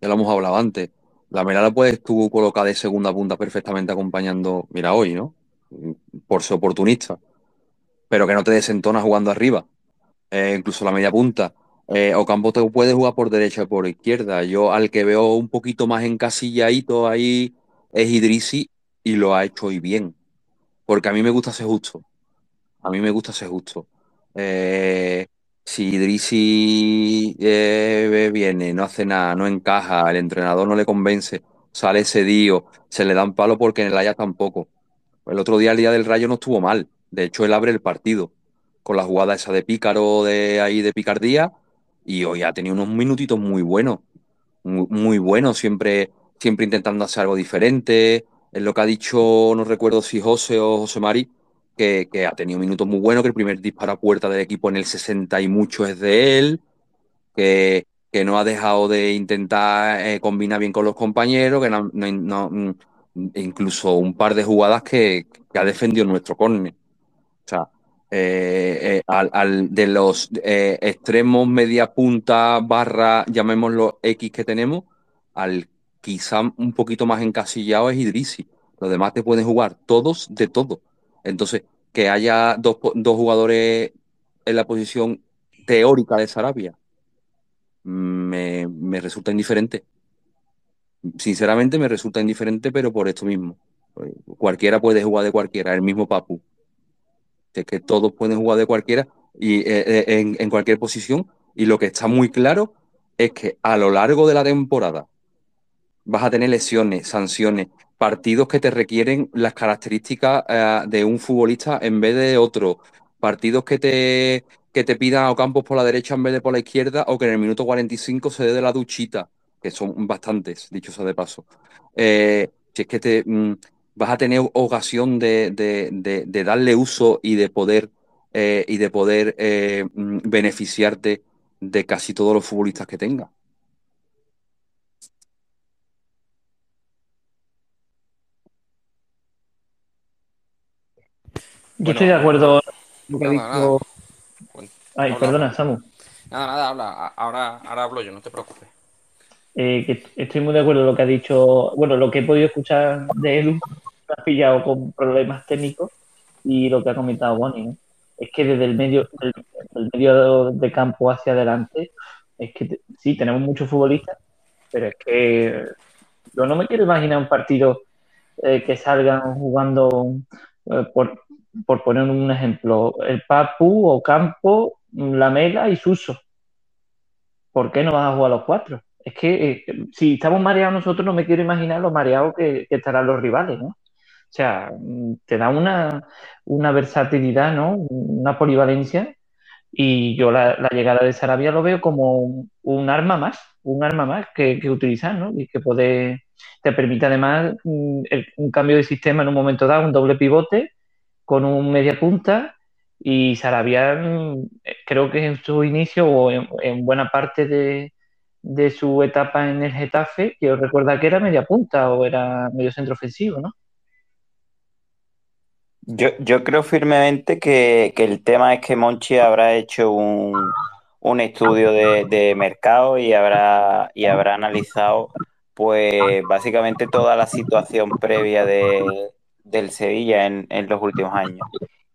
Ya lo hemos hablado antes. La Mela la puedes tú colocar de segunda punta perfectamente acompañando, mira hoy, ¿no? Por ser oportunista. Pero que no te desentona jugando arriba. Eh, incluso la media punta. Eh, Ocampo te puede jugar por derecha y por izquierda. Yo al que veo un poquito más encasilladito ahí es Idrisi y lo ha hecho hoy bien. Porque a mí me gusta ser justo. A mí me gusta ser justo. Eh, si Idrisi eh, viene, no hace nada, no encaja, el entrenador no le convence, sale cedido, se le dan palo porque en el Ajax tampoco. El otro día, el día del Rayo, no estuvo mal. De hecho, él abre el partido con la jugada esa de pícaro de ahí de picardía y hoy ha tenido unos minutitos muy buenos, muy, buenos, siempre, siempre intentando hacer algo diferente. Es lo que ha dicho, no recuerdo si José o José Mari, que, ha tenido minutos muy buenos, que el primer disparo a puerta del equipo en el 60 y mucho es de él, que, que no ha dejado de intentar eh, combinar bien con los compañeros, que no, mm, incluso un par de jugadas que, ha defendido nuestro córner. O sea, eh, eh, al, de los extremos media punta barra, llamémoslo X que tenemos, al quizá un poquito más encasillado es Idrisi. Los demás te pueden jugar todos de todo. Entonces, que haya dos, jugadores en la posición teórica de Sarabia me, me resulta indiferente. Sinceramente me resulta indiferente, pero por esto mismo. Cualquiera puede jugar de cualquiera, el mismo Papu. De que todos pueden jugar de cualquiera y eh, eh, en, en cualquier posición. Y lo que está muy claro es que a lo largo de la temporada vas a tener lesiones, sanciones, partidos que te requieren las características eh, de un futbolista en vez de otro, partidos que te, que te pidan a Campos por la derecha en vez de por la izquierda o que en el minuto 45 se dé de la duchita, que son bastantes, dicho sea de paso. Eh, si es que te mm, vas a tener ocasión de, de, de, darle uso y de poder, eh, y de poder mm, beneficiarte de casi todos los futbolistas que tenga. Yo estoy de acuerdo con lo que ha dicho. Ay, habla. perdona, Samu. Nada, nada, habla. Ahora, ahora hablo yo, no te preocupes. Eh, que estoy muy de acuerdo con lo que ha dicho. Bueno, lo que he podido escuchar de Edu, me ha pillado con problemas técnicos y lo que ha comentado Bonnie, ¿no? Es que desde el medio, del, del medio de campo hacia adelante, es que sí, tenemos muchos futbolistas, pero es que yo no me quiero imaginar un partido eh, que salgan jugando, eh, por, por poner un ejemplo, el Papu, Ocampo, Lamela y Suso. ¿Por qué no van a jugar los cuatro? Es que eh, si estamos mareados nosotros, no me quiero imaginar lo mareados que, que estarán los rivales, ¿no? O sea, te da una, una versatilidad, ¿no? Una polivalencia. Y yo la, la llegada de Sarabia lo veo como un, un arma más, un arma más que, que utilizar, ¿no? Y que puede, te permite además mm, el- un cambio de sistema en un momento dado, un doble pivote con un media punta y Sarabia mm, eh, creo que en su inicio o en, en buena parte de, de su etapa en el Getafe, yo recuerda que era media punta o era medio centro ofensivo, ¿no? Yo, yo creo firmemente que, que el tema es que Monchi habrá hecho un, un estudio de, de mercado y habrá, y habrá analizado pues básicamente toda la situación previa de, del Sevilla en, en los últimos años.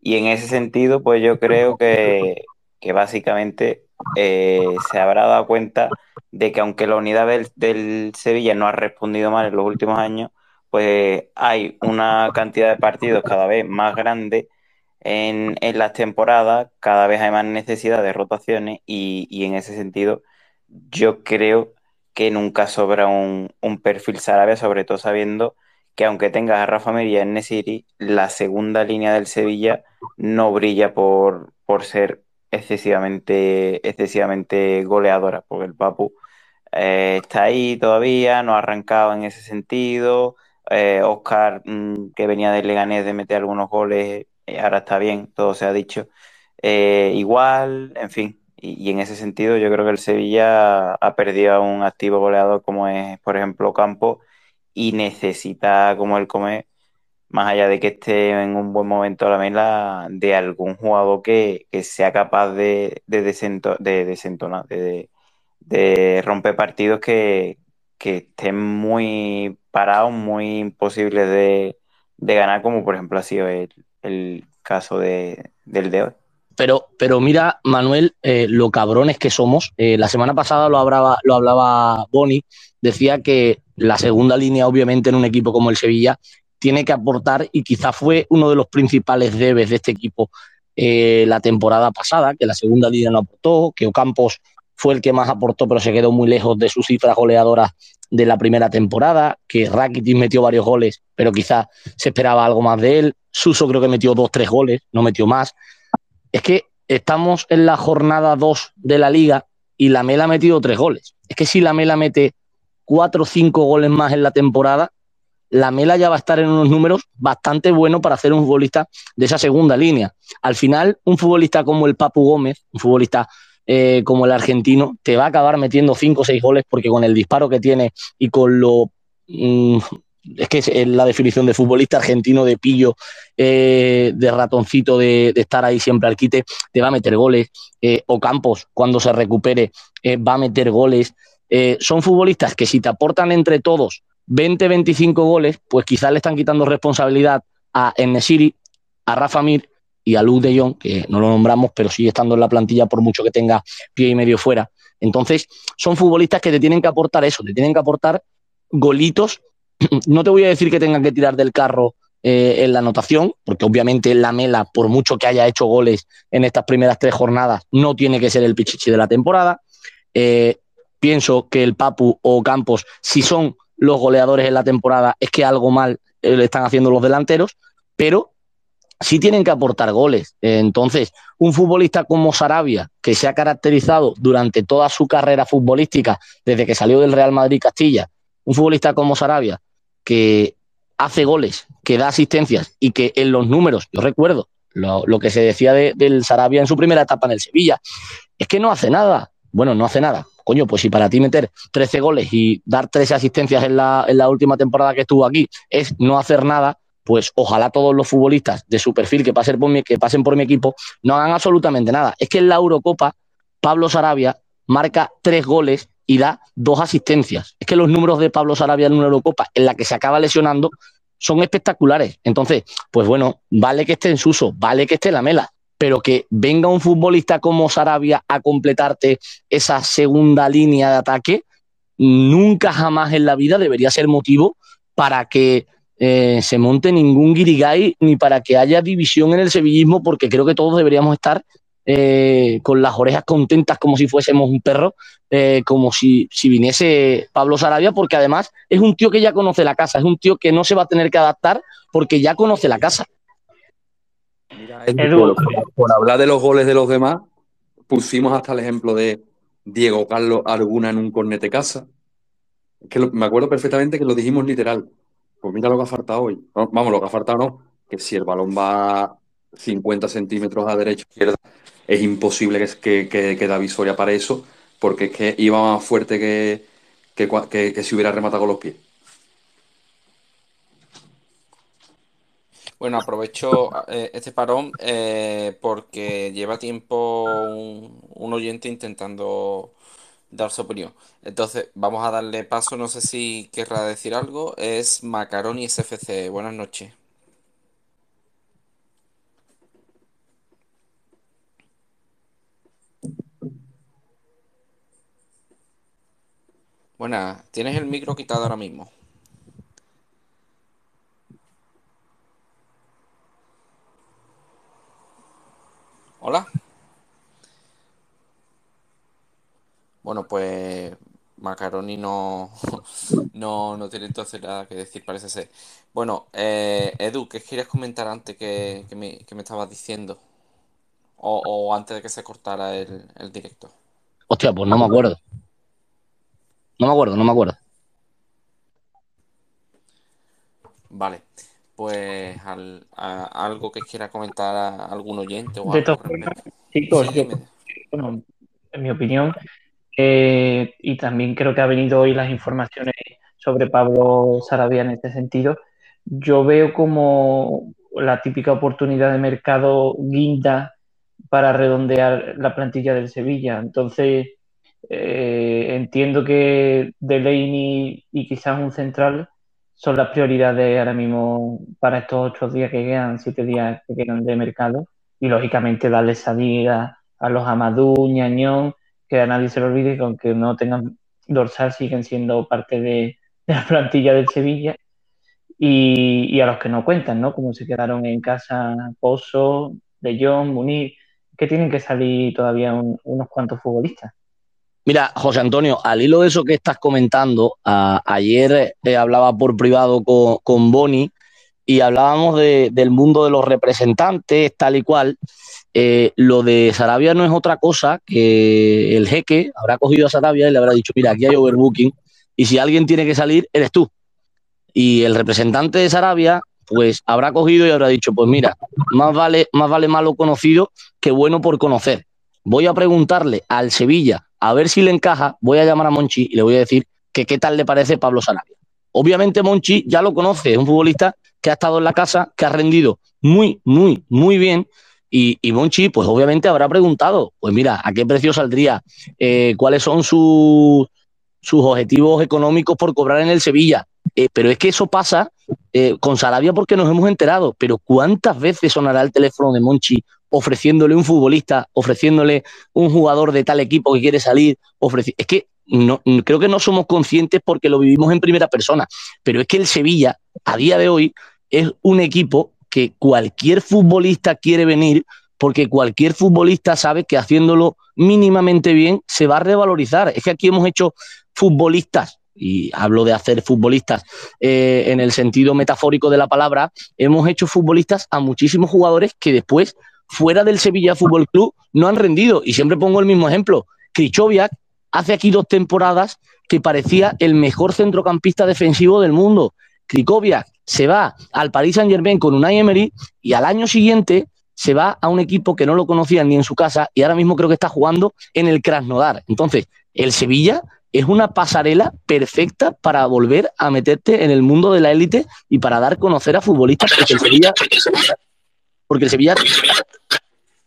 Y en ese sentido, pues yo creo que, que básicamente eh, se habrá dado cuenta de que aunque la unidad del, del Sevilla no ha respondido mal en los últimos años, pues hay una cantidad de partidos cada vez más grande en, en las temporadas, cada vez hay más necesidad de rotaciones y, y en ese sentido yo creo que nunca sobra un, un perfil Sarabia, sobre todo sabiendo que aunque tengas a Rafa Mir y a Nesiri, la segunda línea del Sevilla no brilla por, por ser excesivamente, excesivamente goleadora, porque el Papu eh, está ahí todavía, no ha arrancado en ese sentido. Eh, Oscar, mm, que venía del Leganés de meter algunos goles, eh, ahora está bien, todo se ha dicho. Eh, igual, en fin, y, y en ese sentido yo creo que el Sevilla ha perdido a un activo goleador como es, por ejemplo, Campo, y necesita, como él come, más allá de que esté en un buen momento la mela, de algún jugador que, que sea capaz de, de, de desentonar, de, romper partidos que, que estén muy parados, muy imposibles de, de ganar, como por ejemplo ha sido el, el caso de, del de hoy. Pero, pero mira, Manuel, eh, lo cabrones que somos. Eh, la semana pasada lo hablaba, lo hablaba Boni, decía que la segunda línea, obviamente, en un equipo como el Sevilla, tiene que aportar y quizá fue uno de los principales debes de este equipo eh, la temporada pasada, que la segunda línea no aportó, que Ocampos fue el que más aportó, pero se quedó muy lejos de sus cifras goleadoras de la primera temporada, que Rakitic metió varios goles, pero quizá se esperaba algo más de él. Suso creo que metió dos, tres goles, no metió más. Es que estamos en la jornada 2 de la liga y la Mela ha metido tres goles. Es que si la Mela mete cuatro o cinco goles más en la temporada, la Mela ya va a estar en unos números bastante buenos para hacer un futbolista de esa segunda línea. Al final, un futbolista como el Papu Gómez, un futbolista eh, como el argentino, te va a acabar metiendo cinco o seis goles porque con el disparo que tiene y con lo... Mmm, es que es la definición de futbolista argentino de pillo, eh, de ratoncito, de, estar ahí siempre al quite, te va a meter goles. Eh, o Campos, cuando se recupere, va a meter goles. Eh, son futbolistas que si te aportan entre todos 20, 25 goles, pues quizás le están quitando responsabilidad a Enesiri, a Rafa Mir y a Luke de Jong, que no lo nombramos, pero sigue estando en la plantilla por mucho que tenga pie y medio fuera. Entonces, son futbolistas que te tienen que aportar eso, te tienen que aportar golitos. No te voy a decir que tengan que tirar del carro eh, en la anotación, porque obviamente la Mela, por mucho que haya hecho goles en estas primeras tres jornadas, no tiene que ser el pichichi de la temporada. Eh, pienso que el Papu o Campos, si son los goleadores en la temporada, es que algo mal eh, le están haciendo los delanteros, pero sí tienen que aportar goles. Entonces, un futbolista como Sarabia, que se ha caracterizado durante toda su carrera futbolística, desde que salió del Real Madrid Castilla, un futbolista como Sarabia, que hace goles, que da asistencias y que en los números, yo recuerdo lo, lo que se decía de, del Sarabia en su primera etapa en el Sevilla, es que no hace nada. Bueno, no hace nada. Coño, pues si para ti meter 13 goles y dar 13 asistencias en la, en la última temporada que estuvo aquí es no hacer nada, pues ojalá todos los futbolistas de su perfil que pasen por mi, que pasen por mi equipo no hagan absolutamente nada. Es que en la Eurocopa, Pablo Sarabia marca tres goles y da dos asistencias. Es que los números de Pablo Sarabia en una Eurocopa, en la que se acaba lesionando, son espectaculares. Entonces, pues bueno, vale que esté en Suso, vale que esté la Mela, pero que venga un futbolista como Sarabia a completarte esa segunda línea de ataque, nunca jamás en la vida debería ser motivo para que eh, se monte ningún guirigay ni para que haya división en el sevillismo, porque creo que todos deberíamos estar eh, con las orejas contentas como si fuésemos un perro, eh, como si, si, viniese Pablo Sarabia, porque además es un tío que ya conoce la casa, es un tío que no se va a tener que adaptar porque ya conoce la casa. Mira, por, por, hablar de los goles de los demás, pusimos hasta el ejemplo de Diego Carlos Arguna en un cornete casa. Que lo, me acuerdo perfectamente que lo dijimos literal. Pues mira lo que ha faltado hoy. Vamos, lo que ha faltado no. Que si el balón va 50 centímetros a derecha o izquierda, es imposible que, que, que, que da visoria para eso, porque es que iba más fuerte que, que, que, que si hubiera rematado con los pies. Bueno, aprovecho eh, este parón eh, porque lleva tiempo un, un, oyente intentando dar su opinión. Entonces, vamos a darle paso, no sé si querrá decir algo. Es Macaroni SFC. Buenas noches. Buenas, tienes el micro quitado ahora mismo. Hola. Bueno, pues Macaroni no, no, no tiene entonces nada que decir, parece ser. Bueno, eh, Edu, ¿qué quieres comentar antes que, que, me, que me estabas diciendo? O, o, antes de que se cortara el, el directo. Hostia, pues no me acuerdo. No me acuerdo, no me acuerdo. Vale, pues al, a, algo que quiera comentar a algún oyente o de algo. Formas, chicos, sí, yo, bueno, en mi opinión, eh, y también creo que ha venido hoy las informaciones sobre Pablo Sarabia en este sentido, yo veo como la típica oportunidad de mercado guinda para redondear la plantilla del Sevilla. Entonces, eh, entiendo que Delaney y quizás un central son las prioridades ahora mismo para estos ocho días que quedan, siete días que quedan de mercado, y lógicamente darle salida a los Amadou, Ñañón, que a nadie se le olvide que aunque no tengan dorsal siguen siendo parte de, la plantilla del Sevilla, y, y, a los que no cuentan, ¿no? Como se quedaron en casa Pozo, De Jong, Munir, que tienen que salir todavía un, unos cuantos futbolistas. Mira, José Antonio, al hilo de eso que estás comentando, a, ayer eh, hablaba por privado con, con Boni y hablábamos de, del mundo de los representantes, tal y cual. Eh, lo de Sarabia no es otra cosa que el jeque habrá cogido a Sarabia y le habrá dicho, mira, aquí hay overbooking y si alguien tiene que salir, eres tú. Y el representante de Sarabia, pues habrá cogido y habrá dicho, pues mira, más vale, más vale malo conocido que bueno por conocer. Voy a preguntarle al Sevilla a ver si le encaja, voy a llamar a Monchi y le voy a decir que qué tal le parece Pablo Sarabia. Obviamente Monchi ya lo conoce, es un futbolista que ha estado en la casa, que ha rendido muy, muy, muy bien. Y, Monchi, pues obviamente habrá preguntado, pues mira, ¿a qué precio saldría? Eh, ¿Cuáles son sus, sus objetivos económicos por cobrar en el Sevilla? Eh, pero es que eso pasa eh, con Sarabia porque nos hemos enterado. Pero ¿cuántas veces sonará el teléfono de Monchi ofreciéndole un futbolista, ofreciéndole un jugador de tal equipo que quiere salir, es que no, creo que no somos conscientes porque lo vivimos en primera persona, pero es que el Sevilla a día de hoy es un equipo que cualquier futbolista quiere venir porque cualquier futbolista sabe que haciéndolo mínimamente bien se va a revalorizar. Es que aquí hemos hecho futbolistas, y hablo de hacer futbolistas eh, en el sentido metafórico de la palabra, hemos hecho futbolistas a muchísimos jugadores que después, fuera del Sevilla Fútbol Club, no han rendido. Y siempre pongo el mismo ejemplo. Krichoviak hace aquí dos temporadas que parecía el mejor centrocampista defensivo del mundo. Krikoviak se va al Paris Saint Germain con Unai Emery y al año siguiente se va a un equipo que no lo conocían ni en su casa y ahora mismo creo que está jugando en el Krasnodar. Entonces, el Sevilla es una pasarela perfecta para volver a meterte en el mundo de la élite y para dar conocer a futbolistas el Sevilla porque el Sevilla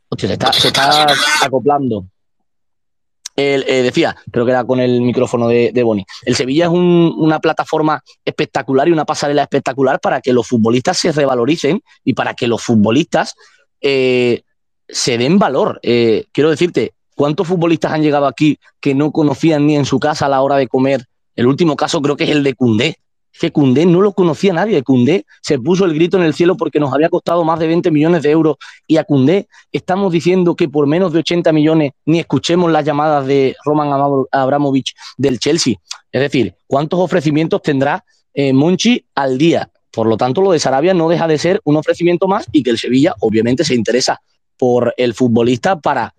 hostia, se, está, acoplando. El, eh, decía, creo que era con el micrófono de, Boni, el Sevilla es un, una plataforma espectacular y una pasarela espectacular para que los futbolistas se revaloricen y para que los futbolistas eh, se den valor. Eh, quiero decirte, ¿cuántos futbolistas han llegado aquí que no conocían ni en su casa a la hora de comer? El último caso creo que es el de Cundé. Que Cundé no lo conocía nadie. Cundé se puso el grito en el cielo porque nos había costado más de 20 millones de euros. Y a Cundé estamos diciendo que por menos de 80 millones ni escuchemos las llamadas de Roman Abramovich del Chelsea. Es decir, ¿cuántos ofrecimientos tendrá eh, Monchi al día? Por lo tanto, lo de Sarabia no deja de ser un ofrecimiento más y que el Sevilla obviamente se interesa por el futbolista para,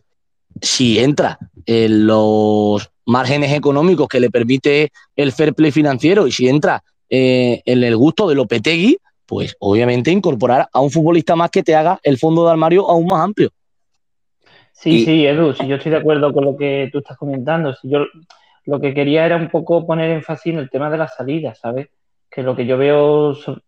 si entra en los márgenes económicos que le permite el fair play financiero y si entra eh, en el gusto de Lopetegui, pues obviamente incorporar a un futbolista más que te haga el fondo de armario aún más amplio. Sí, y... sí, Edu, si yo estoy de acuerdo con lo que tú estás comentando. Si yo lo que quería era un poco poner énfasis en el tema de la salida, ¿sabes? que lo que yo veo son,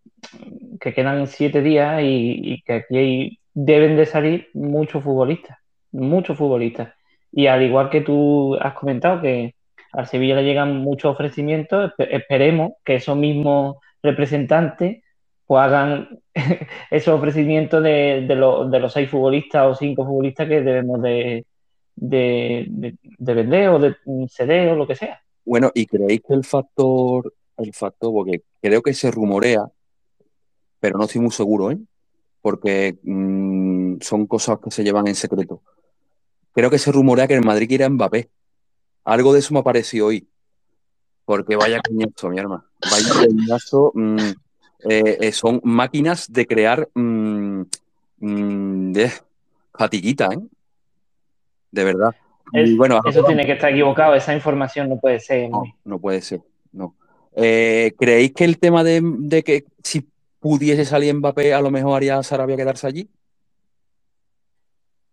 que quedan siete días y, y, que aquí hay, deben de salir muchos futbolistas, muchos futbolistas. Y al igual que tú has comentado que al Sevilla le llegan muchos ofrecimientos, esperemos que esos mismos representantes pues hagan esos ofrecimientos de, de, lo, de, los seis futbolistas o cinco futbolistas que debemos de, de, de vender o de ceder o lo que sea. Bueno, ¿y creéis que el factor el factor, porque creo que se rumorea, pero no estoy muy seguro, ¿eh? porque mmm, son cosas que se llevan en secreto. Creo que se rumorea que el Madrid quiere a Mbappé. Algo de eso me ha parecido hoy. Porque vaya coñazo, mi hermano. Vaya coñazo. Mmm, eh, eh, son máquinas de crear mmm, de fatiguita, ¿eh? De verdad. Es, bueno, eso tiene que estar equivocado. Esa información no puede ser. No, no puede ser. No. Eh, ¿Creéis que el tema de, de, que si pudiese salir Mbappé, a lo mejor haría a Sarabia quedarse allí?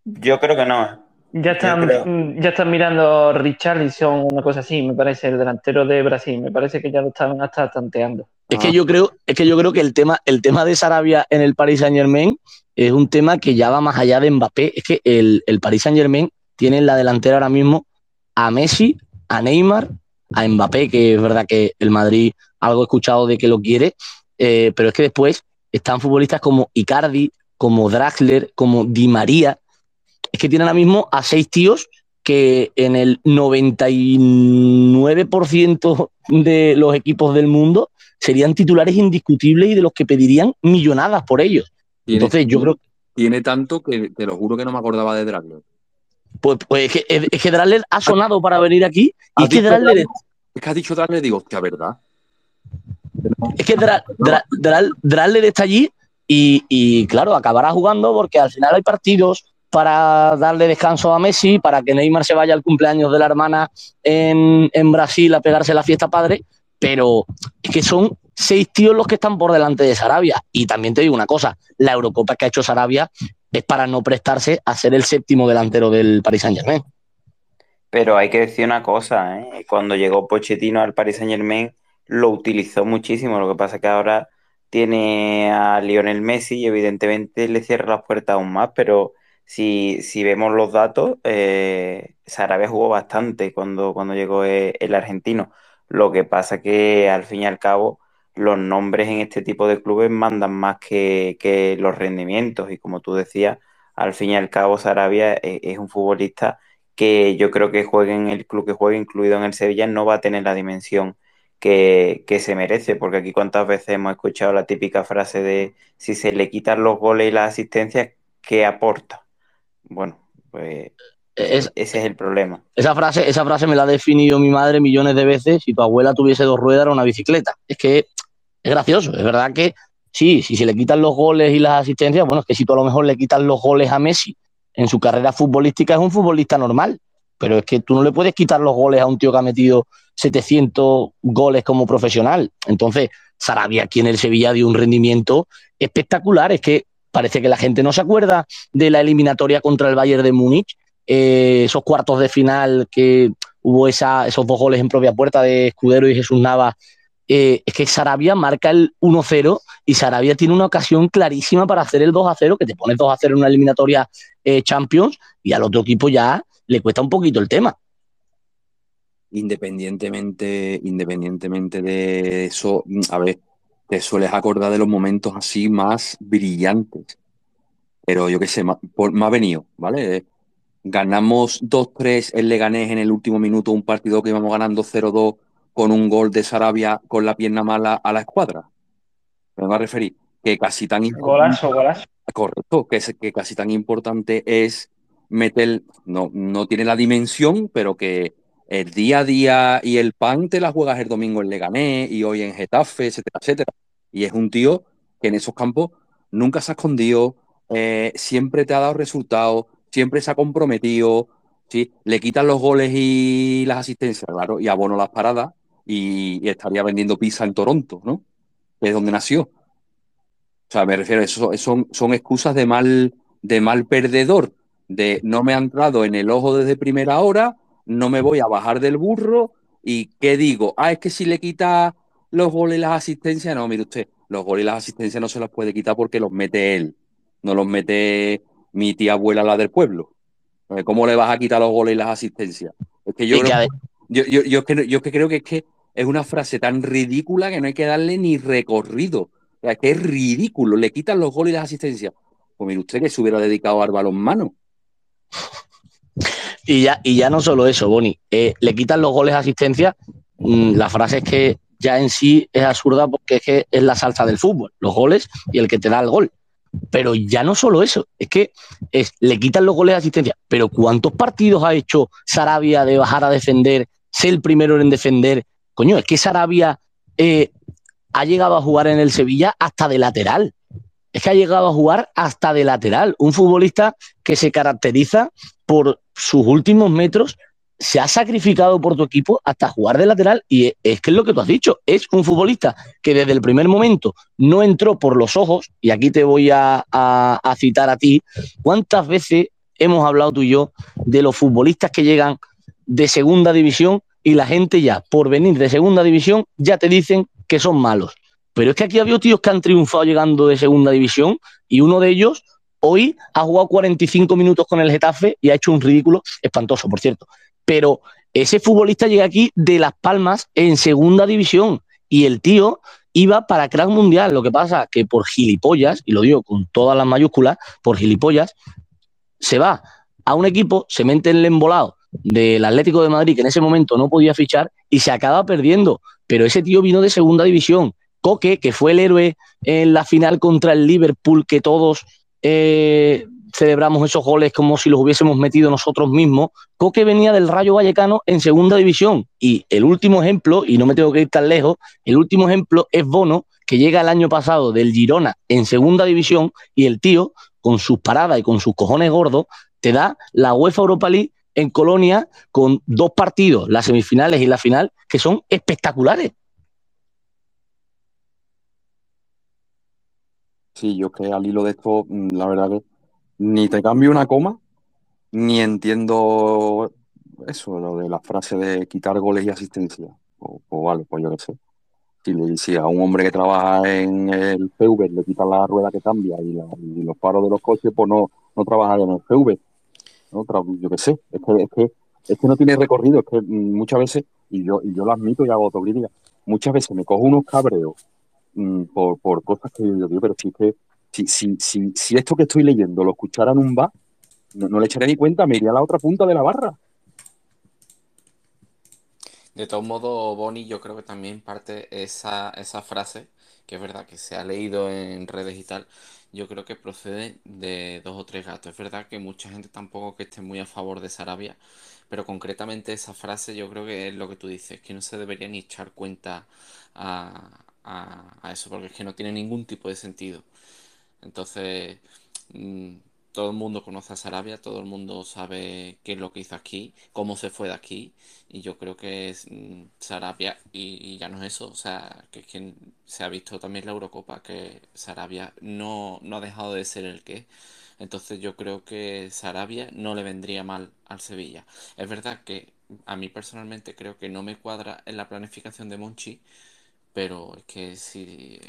Yo creo que no. Ya están, ya están mirando Richarlison, una cosa así, me parece, el delantero de Brasil. Me parece que ya lo estaban hasta tanteando. Es que yo creo, es que yo creo que el tema, el tema de Sarabia en el Paris Saint Germain es un tema que ya va más allá de Mbappé. Es que el, el Paris Saint Germain tiene en la delantera ahora mismo a Messi, a Neymar, a Mbappé, que es verdad que el Madrid algo he escuchado de que lo quiere, eh, pero es que después están futbolistas como Icardi, como Draxler, como Di María. Es que tienen ahora mismo a seis tíos que en el 99% de los equipos del mundo serían titulares indiscutibles y de los que pedirían millonadas por ellos. Entonces, yo creo. Tiene tanto que te lo juro que no me acordaba de Draxler. Pues, pues es, que, es, que, Drasler ha sonado para venir aquí y es que Drasler... Es... es que has dicho Drasler, digo, hostia, ¿verdad? Es que Dra, Dra, Dra, Drasler está allí y, y, claro, acabará jugando porque al final hay partidos para darle descanso a Messi, para que Neymar se vaya al cumpleaños de la hermana en, Brasil a pegarse la fiesta padre, pero es que son seis tíos los que están por delante de Sarabia. Y también te digo una cosa, la Eurocopa que ha hecho Sarabia es para no prestarse a ser el séptimo delantero del Paris Saint Germain. Pero hay que decir una cosa, ¿eh? cuando llegó Pochettino al Paris Saint Germain lo utilizó muchísimo, lo que pasa es que ahora tiene a Lionel Messi y evidentemente le cierra las puertas aún más, pero si, si vemos los datos, eh, Sarabia jugó bastante cuando, llegó el, el argentino. Lo que pasa que al fin y al cabo los nombres en este tipo de clubes mandan más que, los rendimientos y como tú decías, al fin y al cabo Sarabia es, es un futbolista que yo creo que juegue en el club que juegue, incluido en el Sevilla, no va a tener la dimensión que, que, se merece, porque aquí cuántas veces hemos escuchado la típica frase de si se le quitan los goles y las asistencias, ¿qué aporta? Bueno, pues es, ese es el problema. Esa frase, esa frase me la ha definido mi madre millones de veces, si tu abuela tuviese dos ruedas era una bicicleta. Es que es gracioso, es verdad que sí, si se le quitan los goles y las asistencias, bueno, es que si tú a lo mejor le quitas los goles a Messi en su carrera futbolística es un futbolista normal, pero es que tú no le puedes quitar los goles a un tío que ha metido 700 goles como profesional. Entonces, Sarabia aquí en el Sevilla dio un rendimiento espectacular. Es que parece que la gente no se acuerda de la eliminatoria contra el Bayern de Múnich, eh, esos cuartos de final que hubo esos dos goles en propia puerta de Escudero y Jesús Nava. Eh, es que Sarabia marca el 1-0 y Sarabia tiene una ocasión clarísima para hacer el 2-0, que te pones 2-0 en una eliminatoria eh, Champions y al otro equipo ya le cuesta un poquito el tema. Independientemente, independientemente de eso, a ver, te sueles acordar de los momentos así más brillantes. Pero yo qué sé, me ha venido, ¿vale? Ganamos 2-3 el Leganés en el último minuto, un partido que íbamos ganando 0-2 con un gol de Sarabia con la pierna mala a la escuadra. Me voy a referir que casi tan golazo. Correcto, que, es, que casi tan importante es meter, no, no tiene la dimensión, pero que el día a día y el pan te la juegas el domingo en Leganés y hoy en Getafe, etcétera, etcétera. Y es un tío que en esos campos nunca se ha escondido, eh, siempre te ha dado resultados, siempre se ha comprometido, ¿sí? le quitan los goles y las asistencias, claro, y abono las paradas y, estaría vendiendo pizza en Toronto, ¿no? Que es donde nació. O sea, me refiero, eso son, son excusas de mal, de mal perdedor, de no me ha entrado en el ojo desde primera hora, no me voy a bajar del burro y ¿qué digo? Ah, es que si le quita los goles y las asistencias, no, mire usted, los goles y las asistencias no se los puede quitar porque los mete él, no los mete mi tía abuela, la del pueblo. ¿Cómo le vas a quitar los goles y las asistencias? Es que yo, creo, yo, yo, yo, yo que creo que es que es una frase tan ridícula que no hay que darle ni recorrido. O sea, que es ridículo. Le quitan los goles y las asistencias. Pues mire usted que se hubiera dedicado al balonmano. Y ya, y ya no solo eso, Boni. Eh, le quitan los goles y asistencias. Mmm, la frase es que ya en sí es absurda porque es que es la salsa del fútbol. Los goles y el que te da el gol. Pero ya no solo eso, es que es, le quitan los goles de asistencia. Pero ¿cuántos partidos ha hecho Sarabia de bajar a defender, ser el primero en defender? Coño, es que Sarabia eh, ha llegado a jugar en el Sevilla hasta de lateral. Es que ha llegado a jugar hasta de lateral. Un futbolista que se caracteriza por sus últimos metros, se ha sacrificado por tu equipo hasta jugar de lateral y es que es lo que tú has dicho, es un futbolista que desde el primer momento no entró por los ojos, y aquí te voy a, a, a citar a ti, ¿cuántas veces hemos hablado tú y yo de los futbolistas que llegan de segunda división y la gente ya, por venir de segunda división, ya te dicen que son malos. Pero es que aquí había tíos que han triunfado llegando de segunda división y uno de ellos hoy ha jugado 45 minutos con el Getafe y ha hecho un ridículo espantoso, por cierto. Pero ese futbolista llega aquí de Las Palmas en segunda división y el tío iba para crack mundial. Lo que pasa que por gilipollas, y lo digo con todas las mayúsculas, por gilipollas, se va a un equipo, se mete en el embolado del Atlético de Madrid, que en ese momento no podía fichar, y se acaba perdiendo. Pero ese tío vino de segunda división. Coque, que fue el héroe en la final contra el Liverpool, que todos eh, celebramos esos goles como si los hubiésemos metido nosotros mismos. Coque venía del Rayo Vallecano en segunda división. Y el último ejemplo, y no me tengo que ir tan lejos, el último ejemplo es Bono, que llega el año pasado del Girona en segunda división, y el tío, con sus paradas y con sus cojones gordos, te da la UEFA Europa League en Colonia con dos partidos, las semifinales y la final, que son espectaculares. Sí, yo que al hilo de esto, la verdad que ni te cambio una coma, ni entiendo eso, lo de la frase de quitar goles y asistencia. O, vale, pues yo qué sé. Si, le, si, a un hombre que trabaja en el PV le quitan la rueda que cambia y, los paros de los coches, pues no, no trabaja en el PV. Yo qué sé, es que, es, que, es que no tiene recorrido, es que muchas veces, y yo, y yo lo admito y hago autocrítica, muchas veces me cojo unos cabreos mmm, por, por cosas que yo digo, pero Si, si, si, si esto que estoy leyendo lo escuchara en un bar, no, no le echaré ni cuenta, me iría a la otra punta de la barra. De todos modos, Bonnie, yo creo que también parte esa, esa frase, que es verdad que se ha leído en redes y tal, yo creo que procede de dos o tres gatos. Es verdad que mucha gente tampoco que esté muy a favor de Sarabia, pero concretamente esa frase yo creo que es lo que tú dices, que no se debería ni echar cuenta a, a- eso, porque es que no tiene ningún tipo de sentido. Entonces, mm, todo el mundo conoce a Sarabia, todo el mundo sabe qué es lo que hizo aquí, cómo se fue de aquí, y yo creo que es mm, Sarabia, y, ya no es eso, o sea, que es que se ha visto también la Eurocopa, que Sarabia no, no ha dejado de ser el que es. Entonces yo creo que Sarabia no le vendría mal al Sevilla. Es verdad que a mí personalmente creo que no me cuadra en la planificación de Monchi, pero es que si,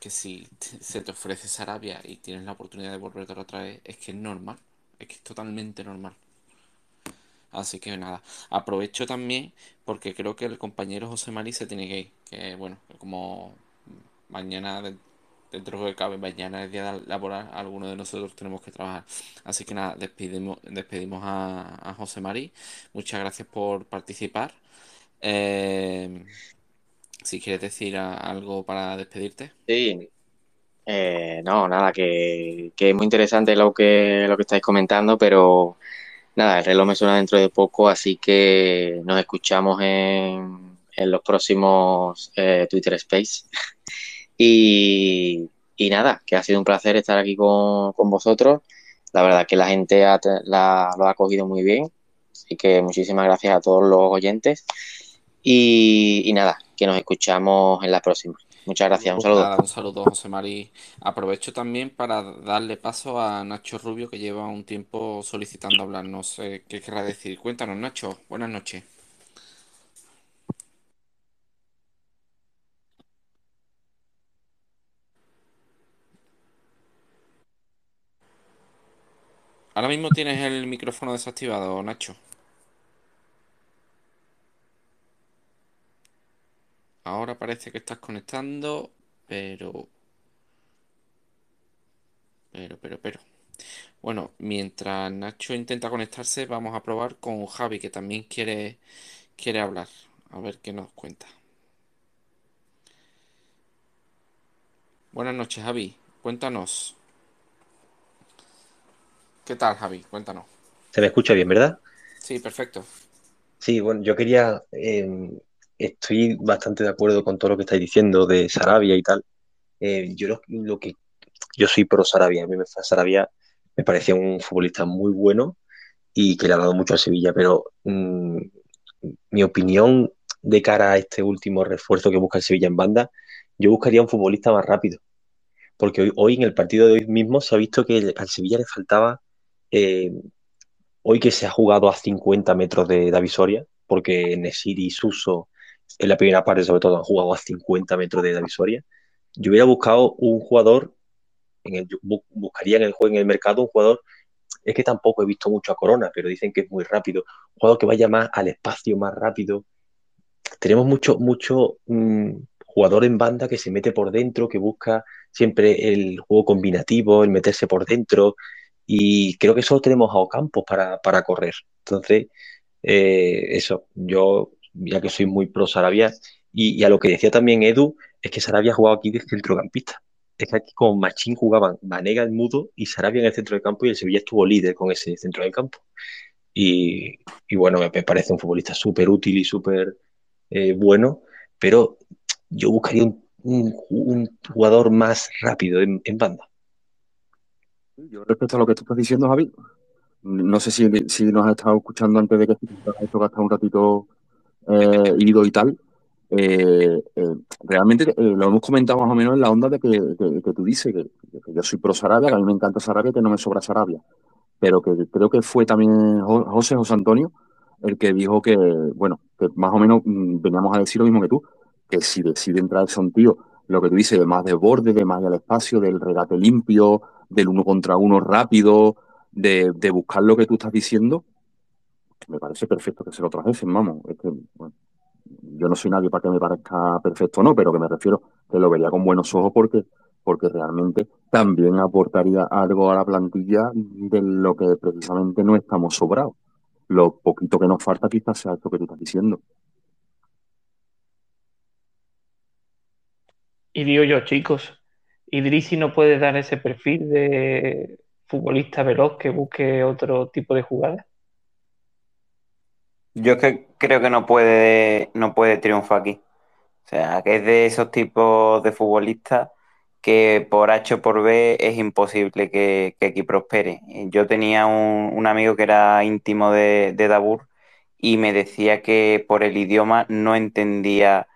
que si se te ofrece Sarabia y tienes la oportunidad de volverte otra vez, es que es normal, es que es totalmente normal. Así que nada, aprovecho también porque creo que el compañero José Mari se tiene que ir, que bueno, como mañana, de- dentro de cabe, mañana es día laboral, algunos de nosotros tenemos que trabajar. Así que nada, despedimos, despedimos a, a José Mari. Muchas gracias por participar. Eh, si quieres decir algo para despedirte. Sí, eh, no, nada, que, es muy interesante lo que, lo que estáis comentando, pero nada, el reloj me suena dentro de poco, así que nos escuchamos en, en los próximos eh, Twitter Space. Y, y nada, que ha sido un placer estar aquí con, con vosotros. La verdad que la gente la- lo ha cogido muy bien, así que muchísimas gracias a todos los oyentes. Y, y nada, que nos escuchamos en la próxima. Muchas gracias, un saludo. un saludo, José Mari. Aprovecho también para darle paso a Nacho Rubio, que lleva un tiempo solicitando hablar. No sé qué querrá decir. Cuéntanos, Nacho. Buenas noches. Ahora mismo tienes el micrófono desactivado, Nacho. Ahora parece que estás conectando, pero, pero, pero, pero. Bueno, mientras Nacho intenta conectarse, vamos a probar con Javi, que también quiere, quiere hablar. A ver qué nos cuenta. Buenas noches, Javi. Cuéntanos. ¿Qué tal, Javi? Cuéntanos. Se me escucha bien, ¿verdad? Sí, perfecto. Sí, bueno, yo quería, eh, estoy bastante de acuerdo con todo lo que estáis diciendo de Sarabia y tal. Eh, yo lo, lo que, yo soy pro Sarabia, a mí me, Sarabia me parecía un futbolista muy bueno y que le ha dado mucho a Sevilla, pero mm, mi opinión de cara a este último refuerzo que busca el Sevilla en banda, yo buscaría un futbolista más rápido, porque hoy, en el partido de hoy mismo se ha visto que al Sevilla le faltaba eh, hoy que se ha jugado a 50 metros de David Soria, porque Nesiri Suso en la primera parte sobre todo han jugado a 50 metros de David Soria, yo hubiera buscado un jugador, en el, buscaría en el juego, en el mercado, un jugador, es que tampoco he visto mucho a Corona, pero dicen que es muy rápido, un jugador que vaya más al espacio, más rápido. Tenemos mucho, mucho mmm, jugador en banda que se mete por dentro, que busca siempre el juego combinativo, el meterse por dentro, y creo que solo tenemos a Ocampos para, para correr. Entonces, eh, eso, yo, ya que soy muy pro Sarabia, y, a lo que decía también Edu, es que Sarabia ha jugado aquí de centrocampista. Es que aquí con Machín jugaban Manega el mudo y Sarabia en el centro del campo, y el Sevilla estuvo líder con ese centro del campo. Y, bueno, me, parece un futbolista súper útil y súper eh, bueno, pero yo buscaría un, jugador más rápido en, en banda. Yo respecto a lo que tú estás diciendo, Javi, no sé si, si nos has estado escuchando antes de que esto que hasta un ratito eh, ido y tal. Eh, eh, realmente eh, lo hemos comentado más o menos en la onda de que, que, tú dices, que, yo soy pro Sarabia, que a mí me encanta Sarabia, que no me sobra Sarabia. Pero que creo que fue también José José Antonio el que dijo que, bueno, que más o menos mmm, veníamos a decir lo mismo que tú, que si decide entrar son tío, lo que tú dices, de más de borde, de más al espacio, del regate limpio, del uno contra uno rápido, de, de, buscar lo que tú estás diciendo, me parece perfecto que se lo trajesen, vamos. Es que, bueno, yo no soy nadie para que me parezca perfecto o no, pero que me refiero que lo vería con buenos ojos porque porque realmente también aportaría algo a la plantilla de lo que precisamente no estamos sobrados. Lo poquito que nos falta quizás sea esto que tú estás diciendo. Y digo yo, chicos, Idrisi no puede dar ese perfil de futbolista veloz que busque otro tipo de jugada. Yo que creo que no puede, no puede triunfar aquí. O sea, que es de esos tipos de futbolistas que por H o por B es imposible que, que aquí prospere. Yo tenía un, un, amigo que era íntimo de, de Dabur y me decía que por el idioma no entendía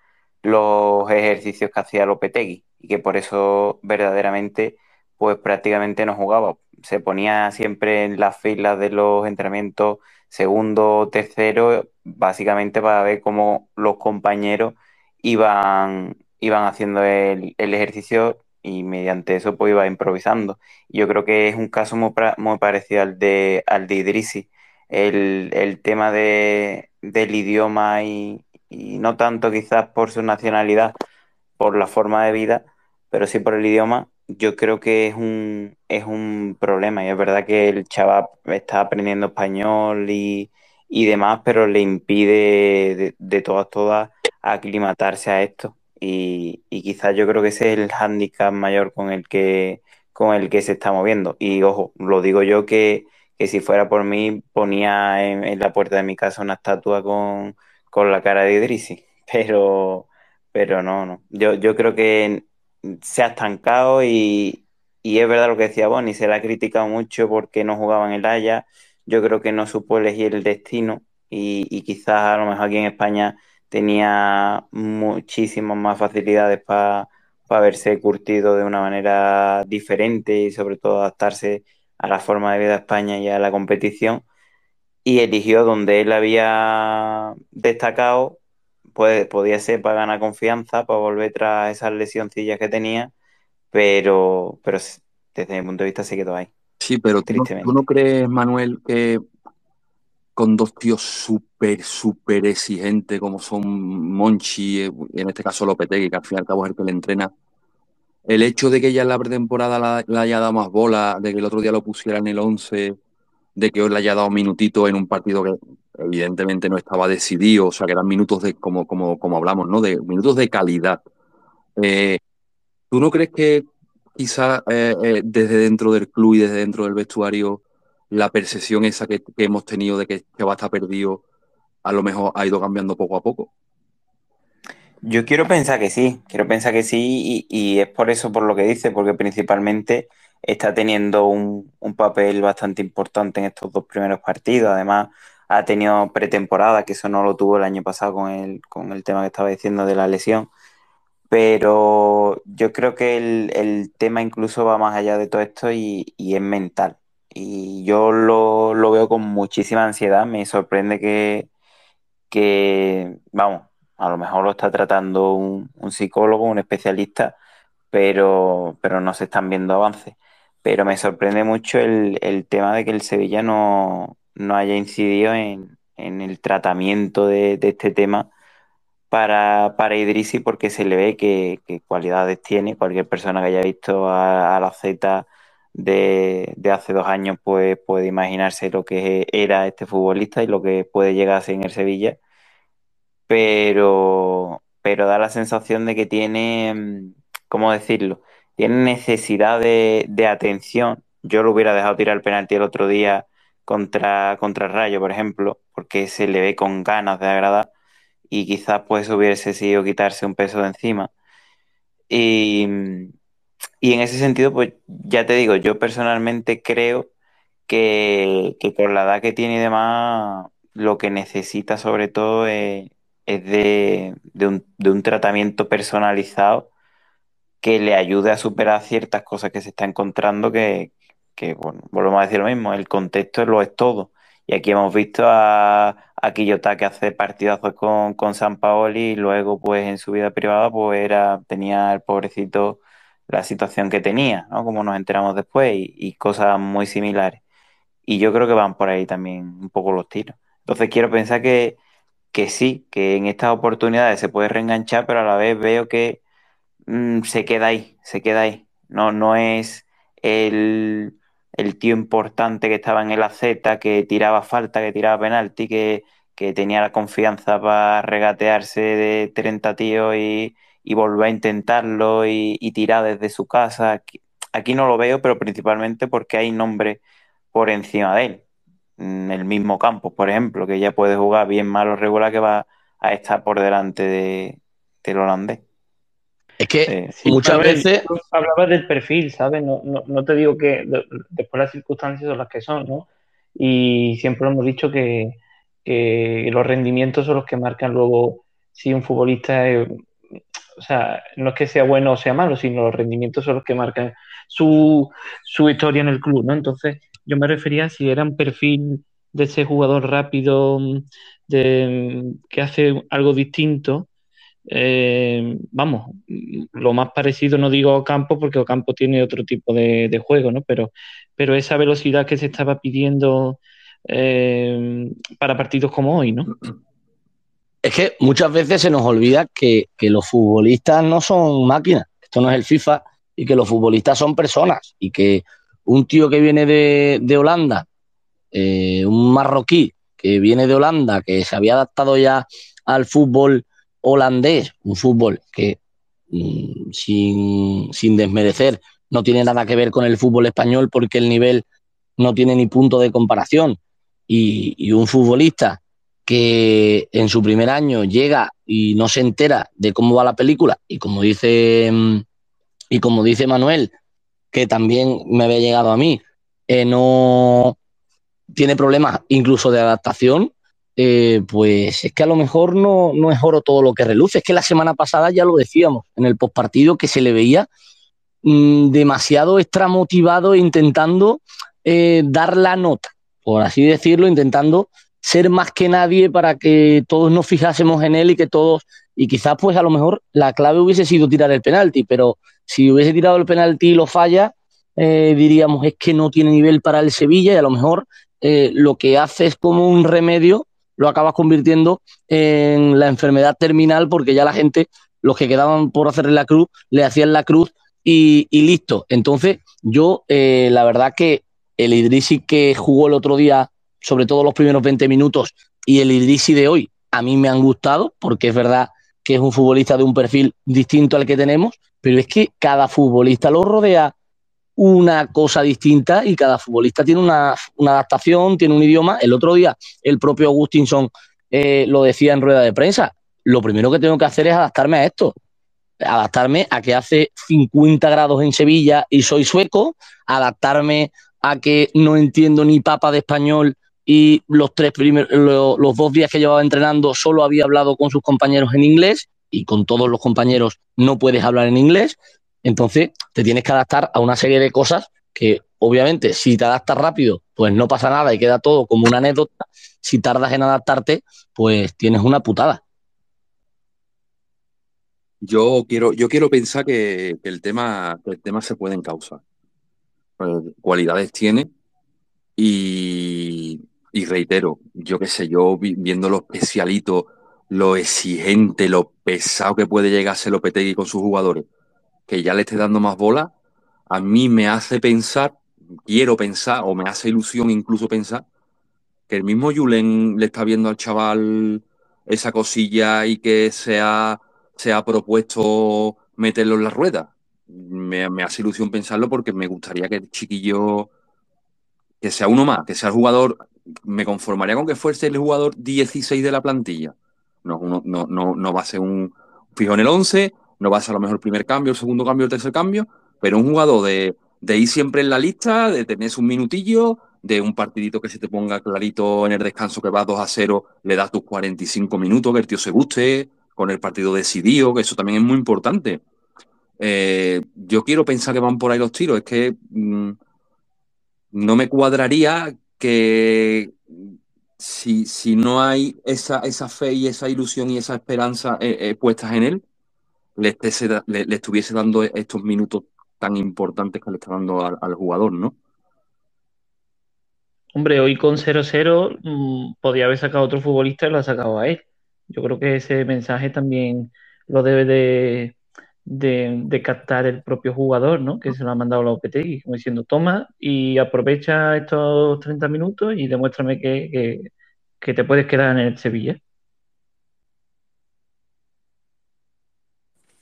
los ejercicios que hacía Lopetegui y que por eso verdaderamente pues prácticamente no jugaba. Se ponía siempre en las filas de los entrenamientos segundo, tercero, básicamente para ver cómo los compañeros iban, iban haciendo el, el ejercicio y mediante eso pues iba improvisando. Yo creo que es un caso muy, muy parecido al de, al de Idrisi. El, el tema de, del idioma y, y no tanto quizás por su nacionalidad, por la forma de vida, pero sí por el idioma, yo creo que es un, es un problema. Y es verdad que el chaval está aprendiendo español y, y demás, pero le impide de, de, todas, todas aclimatarse a esto. Y, y quizás yo creo que ese es el hándicap mayor con el que con el que se está moviendo. Y ojo, lo digo yo que, que si fuera por mí, ponía en, la puerta de mi casa una estatua con, con la cara de Idrisi, pero, pero no, no. Yo, yo creo que se ha estancado y, y es verdad lo que decía Bonnie, se le ha criticado mucho porque no jugaba en el Haya, yo creo que no supo elegir el destino y, y quizás a lo mejor aquí en España tenía muchísimas más facilidades para pa verse curtido de una manera diferente y sobre todo adaptarse a la forma de vida de España y a la competición. Y eligió donde él había destacado, pues podía ser para ganar confianza, para volver tras esas lesioncillas que tenía, pero, pero desde mi punto de vista se quedó ahí. Sí, pero ¿tú no, ¿tú no crees, Manuel, que con dos tíos súper, súper exigentes como son Monchi, en este caso Lopetegui, que al fin y al cabo es el que le entrena, el hecho de que ya en la pretemporada le la haya dado más bola, de que el otro día lo pusiera en el 11 de que hoy le haya dado minutitos en un partido que evidentemente no estaba decidido, o sea, que eran minutos de, como, como, como hablamos, ¿no? De minutos de calidad. Eh, ¿Tú no crees que quizá eh, eh, desde dentro del club y desde dentro del vestuario la percepción esa que, hemos tenido de que, que va a estar perdido a lo mejor ha ido cambiando poco a poco? Yo quiero pensar que sí, quiero pensar que sí y, es por eso, por lo que dice, porque principalmente está teniendo un, papel bastante importante en estos dos primeros partidos. Además, ha tenido pretemporada, que eso no lo tuvo el año pasado con el, con el tema que estaba diciendo de la lesión. Pero yo creo que el, el tema incluso va más allá de todo esto y, y es mental. Y yo lo, lo, veo con muchísima ansiedad. Me sorprende que, que, vamos, a lo mejor lo está tratando un, un psicólogo, un especialista, pero, pero no se están viendo avances pero me sorprende mucho el, el tema de que el Sevilla no, no haya incidido en, en el tratamiento de, este tema para, para Idrisi porque se le ve que, cualidades tiene. Cualquier persona que haya visto a, la Z de, hace dos años pues puede imaginarse lo que era este futbolista y lo que puede llegar a ser en el Sevilla. Pero, pero da la sensación de que tiene, ¿cómo decirlo? tiene necesidad de, de, atención. Yo lo hubiera dejado tirar el penalti el otro día contra, contra Rayo, por ejemplo, porque se le ve con ganas de agradar y quizás pues hubiese sido quitarse un peso de encima. Y, y en ese sentido, pues ya te digo, yo personalmente creo que, que la edad que tiene y demás, lo que necesita sobre todo es, de, de un tratamiento personalizado que le ayude a superar ciertas cosas que se está encontrando que, que bueno, volvemos a decir lo mismo, el contexto lo es todo. Y aquí hemos visto a, a Quillota que hace partidazos con, con San Paoli y luego pues en su vida privada pues era, tenía el pobrecito la situación que tenía, ¿no? Como nos enteramos después y, cosas muy similares. Y yo creo que van por ahí también un poco los tiros. Entonces quiero pensar que, que sí, que en estas oportunidades se puede reenganchar, pero a la vez veo que mmm, se queda ahí, se queda ahí. No, no es el, el tío importante que estaba en el AZ, que tiraba falta, que tiraba penalti, que, que tenía la confianza para regatearse de 30 tíos y, y volver a intentarlo y, y tirar desde su casa. Aquí, aquí no lo veo, pero principalmente porque hay nombre por encima de él. En el mismo campo, por ejemplo, que ya puede jugar bien malo regular que va a estar por delante de, del holandés. Es que Eh, sí, muchas ver, veces, hablabas del perfil, ¿sabes? No, no, no te digo que de- después las circunstancias son las que son, ¿no? Y siempre hemos dicho que, que los rendimientos son los que marcan luego si un futbolista es, o sea, no es que sea bueno o sea malo, sino los rendimientos son los que marcan su, su historia en el club, ¿no? Entonces, yo me refería a si era un perfil de ese jugador rápido, de, que hace algo distinto. Eh, vamos, lo más parecido, no digo Ocampo, porque Ocampo tiene otro tipo de, juego, ¿no? Pero, pero esa velocidad que se estaba pidiendo eh, para partidos como hoy, ¿no? es que muchas veces se nos olvida que, que los futbolistas no son máquinas. Esto no es el FIFA y que los futbolistas son personas y que un tío que viene de, de Holanda, eh, un marroquí que viene de Holanda, que se había adaptado ya al fútbol holandés, un fútbol que mm, sin, sin desmerecer no tiene nada que ver con el fútbol español porque el nivel no tiene ni punto de comparación. Y, un futbolista que en su primer año llega y no se entera de cómo va la película y como dice mm, y como dice Manuel que también me había llegado a mí eh, no tiene problemas incluso de adaptación eh, pues es que a lo mejor no, no es oro todo lo que reluce. Es que la semana pasada ya lo decíamos en el postpartido que se le veía mm, demasiado extramotivado intentando eh, dar la nota por así decirlo intentando ser más que nadie para que todos nos fijásemos en él y que todos, y quizás pues a lo mejor la clave hubiese sido tirar el penalti, pero si hubiese tirado el penalti y lo falla, eh, diríamos es que no tiene nivel para el Sevilla y a lo mejor eh, lo que hace es como un remedio, lo acabas convirtiendo en la enfermedad terminal porque ya la gente, los que quedaban por hacerle la cruz, le hacían la cruz y, listo. Entonces yo, eh, la verdad que el Idrisi que jugó el otro día sobre todo los primeros 20 minutos, y el Idrisi de hoy a mí me han gustado, porque es verdad que es un futbolista de un perfil distinto al que tenemos, pero es que cada futbolista lo rodea una cosa distinta y cada futbolista tiene una, una adaptación, tiene un idioma. El otro día el propio Augustinson eh, lo decía en rueda de prensa, lo primero que tengo que hacer es adaptarme a esto, adaptarme a que hace 50 grados en Sevilla y soy sueco, adaptarme a que no entiendo ni papa de español y los tres primeros, lo, los dos días que llevaba entrenando solo había hablado con sus compañeros en inglés y con todos los compañeros no puedes hablar en inglés. Entonces te tienes que adaptar a una serie de cosas que obviamente si te adaptas rápido pues no pasa nada y queda todo como una anécdota. Si tardas en adaptarte pues tienes una putada. Yo quiero, yo quiero pensar que, el tema, que el tema se puede encauzar. Pues, cualidades tiene y, y reitero, yo qué sé, yo vi- viendo lo especialito, lo exigente, lo pesado que puede llegar a ser Lopetegui con sus jugadores, que ya le esté dando más bola, a mí me hace pensar, quiero pensar, o me hace ilusión incluso pensar, que el mismo Julen le está viendo al chaval esa cosilla y que se ha, se ha propuesto meterlo en la rueda. Me, me hace ilusión pensarlo porque me gustaría que el chiquillo, que sea uno más, que sea el jugador, me conformaría con que fuese el jugador 16 de la plantilla. No, no, no, no va a ser un fijo en el 11, no va a lo mejor el primer cambio, el segundo cambio, el tercer cambio, pero un jugador de, de ir siempre en la lista, de tener un minutillo, de un partidito que se te ponga clarito en el descanso que vas 2 a 0, le das tus 45 minutos, que el tío se guste, con el partido decidido, que eso también es muy importante. Eh, yo quiero pensar que van por ahí los tiros, es que mm, no me cuadraría que si, si no hay esa, esa fe y esa ilusión y esa esperanza eh, eh, puestas en él, le, estés- le- estuviese dando estos minutos tan importantes que le está dando al, jugador, ¿no? Hombre, hoy con 0-0 mm, podía haber sacado a otro futbolista y lo ha sacado a él. Yo creo que ese mensaje también lo debe de, de, captar el propio jugador, ¿no? Que se lo ha mandado la OPTI, como diciendo, toma y aprovecha estos 30 minutos y demuéstrame que, que te puedes quedar en el Sevilla.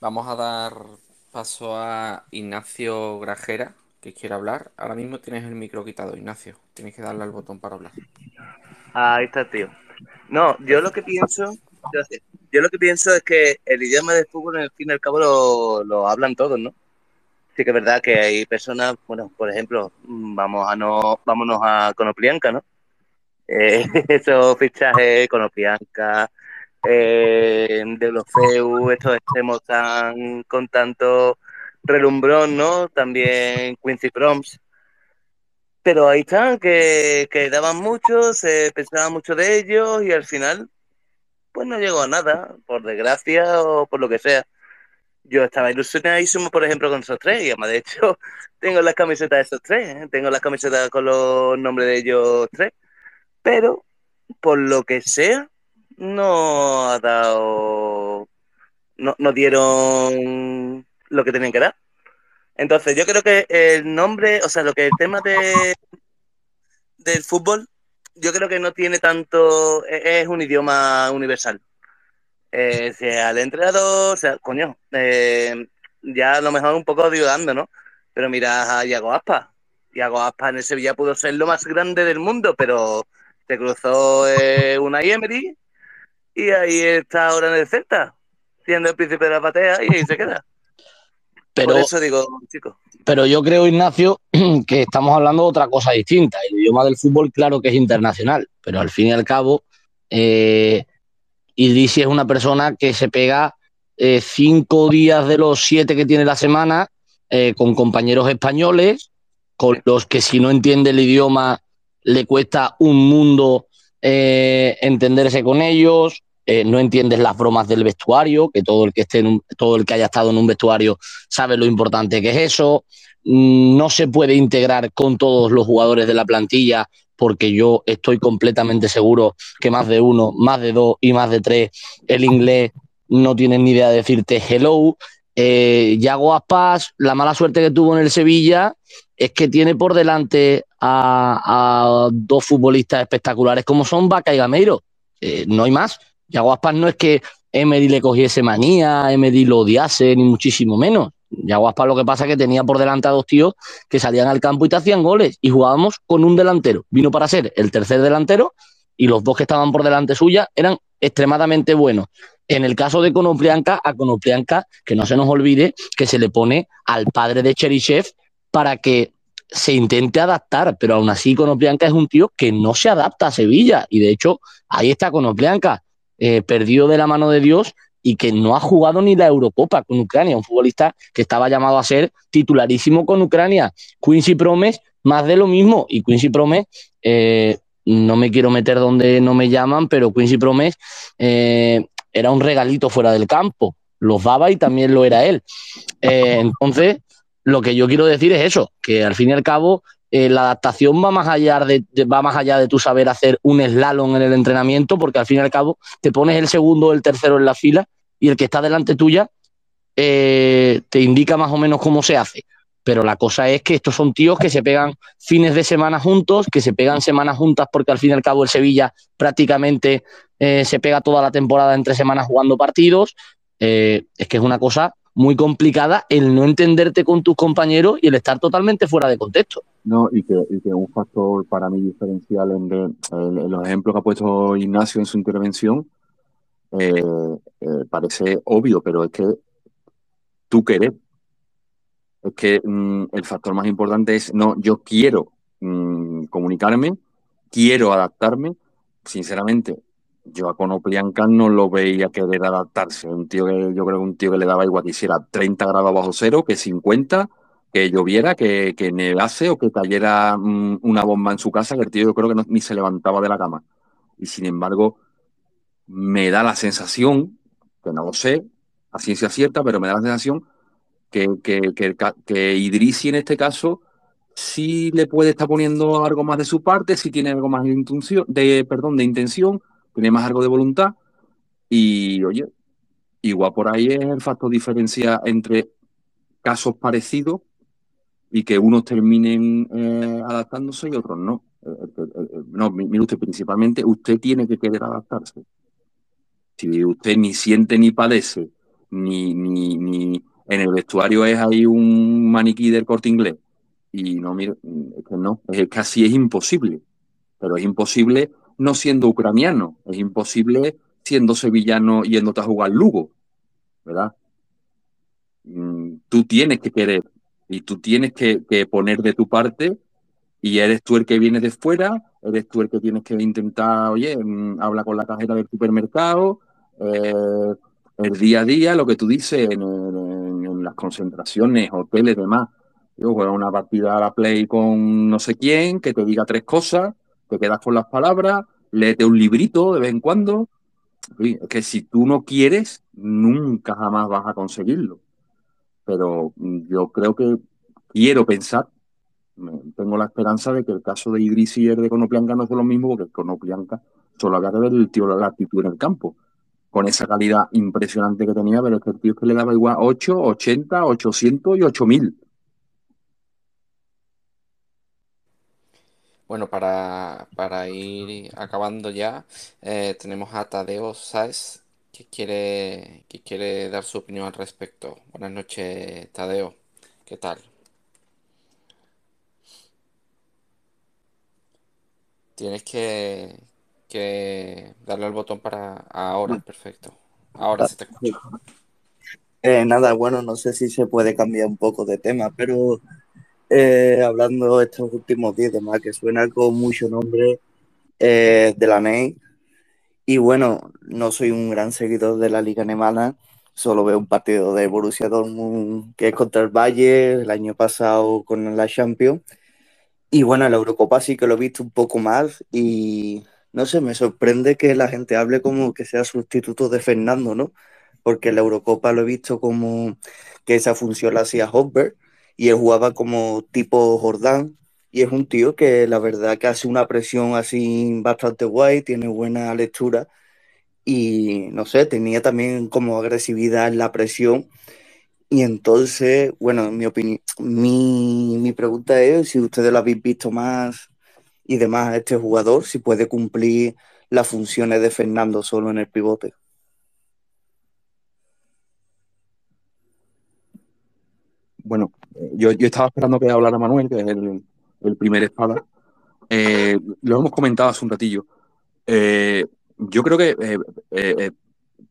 Vamos a dar paso a Ignacio Grajera, que quiere hablar. Ahora mismo tienes el micro quitado, Ignacio. Tienes que darle al botón para hablar. Ahí está, tío. No, yo lo que pienso, yo lo que pienso es que el idioma del fútbol, en el fin y al cabo, lo, hablan todos, ¿no? Sí que es verdad que hay personas, bueno, por ejemplo, vamos a no, vámonos a Conoplianca, ¿no? Eh, esos fichajes, Conoplianca, eh, de los FEU, estos extremos tan con tanto relumbrón, ¿no? También Quincy Proms. Pero ahí están, que, que daban mucho, se pensaba mucho de ellos y al final, pues no llegó a nada, por desgracia o por lo que sea. Yo estaba ilusionadísimo, por ejemplo, con esos tres, y además, de hecho, tengo las camisetas de esos tres, ¿eh? tengo las camisetas con los nombres de ellos tres, pero por lo que sea, no ha dado. No, no dieron lo que tenían que dar. Entonces, yo creo que el nombre, o sea, lo que el tema de del fútbol, yo creo que no tiene tanto. E, es un idioma universal. Eh, sea el entrenador, o sea, coño, eh, ya a lo mejor un poco ayudando, ¿no? Pero mira a Iago Aspa. Iago Aspa en el Sevilla pudo ser lo más grande del mundo, pero se cruzó eh, una Emery y ahí está ahora en el Celta, siendo el príncipe de la patea y ahí se queda. Pero, Por eso digo, chicos. Pero yo creo, Ignacio, que estamos hablando de otra cosa distinta. El idioma del fútbol, claro que es internacional, pero al fin y al cabo, eh, Idrisi es una persona que se pega eh, cinco días de los siete que tiene la semana eh, con compañeros españoles, con los que si no entiende el idioma le cuesta un mundo eh, entenderse con ellos, eh, no entiendes las bromas del vestuario, que todo el que esté todo el que haya estado en un vestuario sabe lo importante que es eso. Mm, no se puede integrar con todos los jugadores de la plantilla, porque yo estoy completamente seguro que más de uno, más de dos y más de tres, el inglés no tienen ni idea de decirte hello. Eh, Yago Aspas, la mala suerte que tuvo en el Sevilla es que tiene por delante a, dos futbolistas espectaculares como son Vaca y Gameiro. Eh, no hay más. Yago Aspas no es que Emery le cogiese manía, Emery lo odiase, ni muchísimo menos. Yago Aspas lo que pasa es que tenía por delante a dos tíos que salían al campo y te hacían goles. Y jugábamos con un delantero. Vino para ser el tercer delantero y los dos que estaban por delante suya eran extremadamente buenos. En el caso de Conoplianca, a Conoplianca, que no se nos olvide que se le pone al padre de Cherichev para que se intente adaptar, pero aún así Conoplianca es un tío que no se adapta a Sevilla y de hecho ahí está Conoplianca, eh, perdido de la mano de Dios y que no ha jugado ni la Eurocopa con Ucrania, un futbolista que estaba llamado a ser titularísimo con Ucrania. Quincy Promes, más de lo mismo, y Quincy Promes, eh, no me quiero meter donde no me llaman, pero Quincy Promes eh, era un regalito fuera del campo, los daba y también lo era él. entonces, lo que yo quiero decir es eso, que al fin y al cabo eh, la adaptación va más, allá de, va más allá de tu saber hacer un slalom en el entrenamiento, porque al fin y al cabo te pones el segundo o el tercero en la fila y el que está delante tuya eh, te indica más o menos cómo se hace. Pero la cosa es que estos son tíos que se pegan fines de semana juntos, que se pegan semanas juntas, porque al fin y al cabo el Sevilla prácticamente eh, se pega toda la temporada entre semanas jugando partidos. es que es una cosa muy complicada el no entenderte con tus compañeros y el estar totalmente fuera de contexto. No, y que, un factor para mí diferencial en, los ejemplos que ha puesto Ignacio en su intervención eh, eh, parece obvio, pero es que tú querés. Es que mm, el factor más importante es, no, yo quiero mm, comunicarme, quiero adaptarme. Sinceramente, yo a Conoplianca no lo veía querer adaptarse. Un tío que yo creo que un tío que le daba igual que hiciera 30 grados bajo cero, que 50, que lloviera, que, que nevase o que cayera mm, una bomba en su casa, que el tío yo creo que ni se levantaba de la cama. Y sin embargo, me da la sensación, que no lo sé, a ciencia cierta, pero me da la sensación que, que, que, que Idrisi en este caso sí le puede estar poniendo algo más de su parte, si tiene algo más de intención, de, perdón, de intención, tiene más algo de voluntad y, oye, igual por ahí es el factor diferencia entre casos parecidos y que unos terminen eh, adaptándose y otros no. Eh, eh, no, mire usted, principalmente usted tiene que querer adaptarse. Si usted ni siente ni padece, ni, ni, ni en el vestuario es ahí un maniquí del corte inglés, y no, mire, es que no, es casi es imposible. Pero es imposible no siendo ucraniano, es imposible siendo sevillano yéndote a jugar Lugo, ¿verdad? Mm, tú tienes que querer y tú tienes que, poner de tu parte y eres tú el que viene de fuera, eres tú el que tienes que intentar, oye, mm, habla con la cajera del supermercado, eh, el día a día, lo que tú dices en, en las concentraciones, hoteles, demás. Yo juego una partida a la play con no sé quién, que te diga tres cosas, te quedas con las palabras, léete un librito de vez en cuando. Es que si tú no quieres, nunca jamás vas a conseguirlo. Pero mm, yo creo que quiero pensar, tengo la esperanza de que el caso de Idris y el de Conoplianca no fue lo mismo, porque Conoplianca solo había que ver el tío la actitud en el campo con esa calidad impresionante que tenía, pero es que el tío es que le daba igual 8, 80, 800 y 8000. Bueno, para, para ir acabando ya, eh, tenemos a Tadeo Sáez que quiere, que quiere dar su opinión al respecto. Buenas noches, Tadeo. ¿Qué tal? Tienes que, que darle al botón para ahora, perfecto. Ahora se te escucha. Eh, nada, bueno, no sé si se puede cambiar un poco de tema, pero eh, hablando estos últimos días, más que suena con mucho nombre eh, de la NEI. Y bueno, no soy un gran seguidor de la Liga Alemana, solo veo un partido de Borussia Dortmund que es contra el Valle el año pasado con la Champions. Y bueno, la Eurocopa sí que lo he visto un poco más y no sé, me sorprende que la gente hable como que sea sustituto de Fernando, ¿no? Porque la Eurocopa lo he visto como que esa función la hacía Hopper y él jugaba como tipo Jordán y es un tío que la verdad que hace una presión así bastante guay, tiene buena lectura y no sé, tenía también como agresividad en la presión. Y entonces, bueno, mi opinión, mi, mi pregunta es si ustedes lo habéis visto más y demás a este jugador, si puede cumplir las funciones de Fernando solo en el pivote. Bueno, yo, estaba esperando que hablara Manuel, que es el, primer espada. Eh, lo hemos comentado hace un ratillo. Eh, yo creo que eh,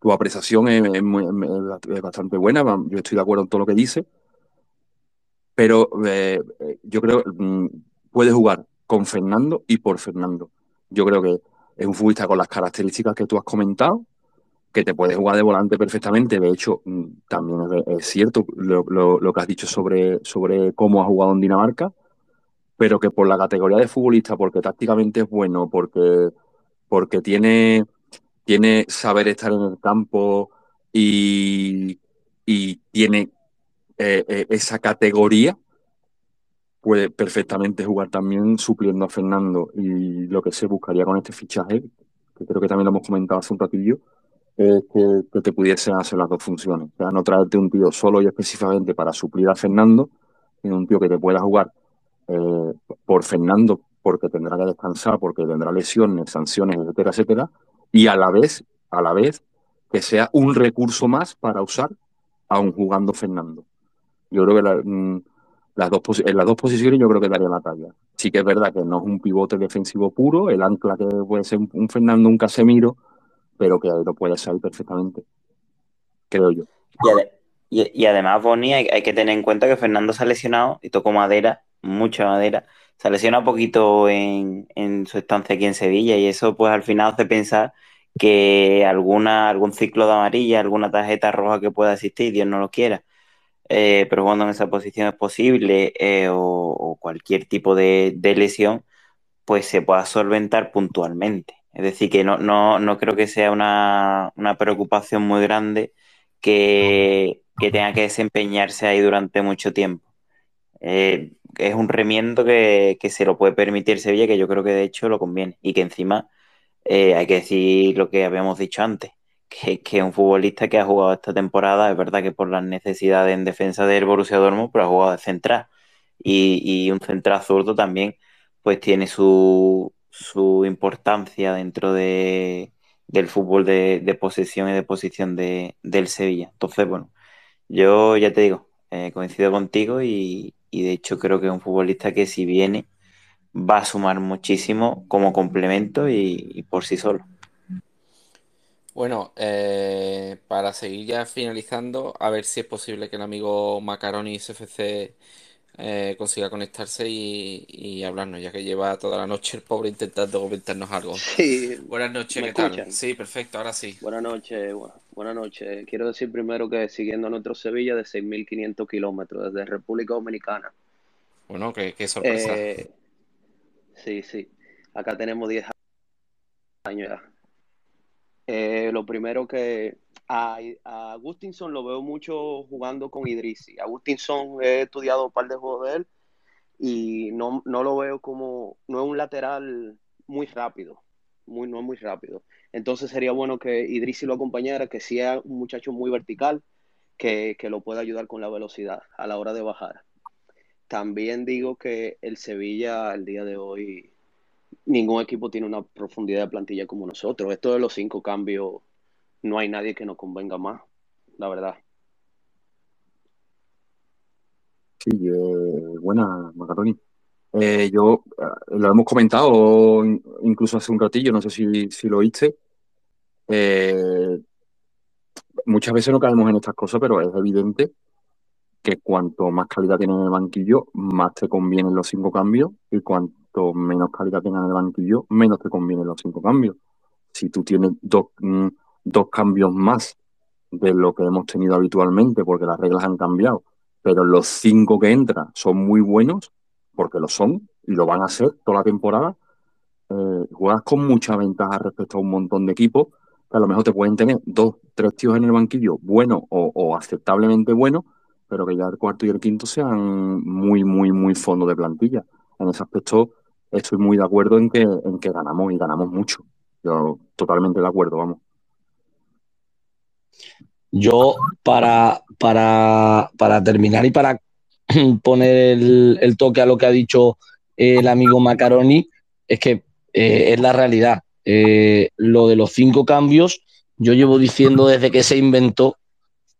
tu apreciación es, bastante buena. Yo estoy de acuerdo en todo lo que dice. Pero yo creo que mm, puede jugar con Fernando y por Fernando. Yo creo que es un futbolista con las características que tú has comentado, que te puede jugar de volante perfectamente. De hecho, mm, también es, cierto lo, que has dicho sobre, sobre cómo ha jugado en Dinamarca, pero que por la categoría de futbolista, porque tácticamente es bueno, porque, porque tiene, tiene saber estar en el campo y, tiene eh, eh, esa categoría, puede perfectamente jugar también supliendo a Fernando. Y lo que se buscaría con este fichaje, que creo que también lo hemos comentado hace un ratillo, que, te pudiesen hacer las dos funciones. O sea, no traerte un tío solo y específicamente para suplir a Fernando, sino un tío que te pueda jugar eh, por Fernando, porque tendrá que descansar, porque tendrá lesiones, sanciones, etcétera, etcétera, y a la vez, a la vez, que sea un recurso más para usar aún jugando Fernando. Yo creo que mm, las dos en las dos posiciones yo creo que daría la talla. Sí que es verdad que no es un pivote defensivo puro, el ancla que puede ser un Fernando, un Casemiro, pero que lo puede salir perfectamente, creo yo. Y, además, Bonnie, hay, que tener en cuenta que Fernando se ha lesionado y tocó madera, mucha madera. Se ha lesionado poquito en, su estancia aquí en Sevilla y eso pues al final hace pensar que alguna, algún ciclo de amarilla, alguna tarjeta roja que pueda existir, Dios no lo quiera, eh, pero cuando en esa posición es posible eh, o, cualquier tipo de, de, lesión, pues se pueda solventar puntualmente. Es decir, que no, no, no creo que sea una, preocupación muy grande que, tenga que desempeñarse ahí durante mucho tiempo. Eh, es un remiendo que, se lo puede permitir Sevilla, que yo creo que de hecho lo conviene. Y que encima eh, hay que decir lo que habíamos dicho antes, que, que un futbolista que ha jugado esta temporada, es verdad que por las necesidades en defensa del Borussia Dortmund, pero ha jugado de central. Y, y un central zurdo también, pues tiene su, su importancia dentro de, del fútbol de, de posesión y de posición de, del Sevilla. Entonces, bueno, yo ya te digo, eh, coincido contigo y, y de hecho creo que es un futbolista que si viene va a sumar muchísimo como complemento y, por sí solo. Bueno, eh, para seguir ya finalizando, a ver si es posible que el amigo Macaroni SFC eh, consiga conectarse y, y hablarnos, ya que lleva toda la noche el pobre intentando comentarnos algo. Sí, Buenas noches, ¿me ¿qué tal? Sí, perfecto, ahora sí. Buenas noches, bu- buenas noches. Quiero decir primero que siguiendo a nuestro Sevilla de 6.500 kilómetros desde República Dominicana. Bueno, qué, qué sorpresa. Eh, sí, sí. Acá tenemos 10 años ya. Eh, lo primero que a, a Agustinson lo veo mucho jugando con Idrissi. Agustinson he estudiado un par de juegos de él y no, no lo veo como, no es un lateral muy rápido, muy, no es muy rápido. Entonces sería bueno que Idrissi lo acompañara, que sea un muchacho muy vertical, que, que lo pueda ayudar con la velocidad a la hora de bajar. También digo que el Sevilla al día de hoy, ningún equipo tiene una profundidad de plantilla como nosotros. Esto de los cinco cambios, no hay nadie que nos convenga más, la verdad. Sí, eh, buena, Macaroni. Eh, yo eh, lo hemos comentado in- incluso hace un ratillo, no sé si, si lo oíste. Eh, muchas veces no caemos en estas cosas, pero es evidente que cuanto más calidad tiene en el banquillo, más te convienen los cinco cambios, y cuanto menos calidad tenga en el banquillo, menos te convienen los cinco cambios. Si tú tienes dos, mm, dos cambios más de lo que hemos tenido habitualmente, porque las reglas han cambiado, pero los cinco que entran son muy buenos, porque lo son, y lo van a ser toda la temporada, eh, juegas con mucha ventaja respecto a un montón de equipos que a lo mejor te pueden tener dos, tres tíos en el banquillo buenos o, o aceptablemente buenos, pero que ya el cuarto y el quinto sean muy, muy, muy fondo de plantilla. En ese aspecto estoy muy de acuerdo en que, en que ganamos y ganamos mucho. Yo totalmente de acuerdo, vamos. Yo, para, para, para terminar y para poner el, toque a lo que ha dicho el amigo Macaroni, es que eh, es la realidad. Eh, lo de los cinco cambios, yo llevo diciendo desde que se inventó,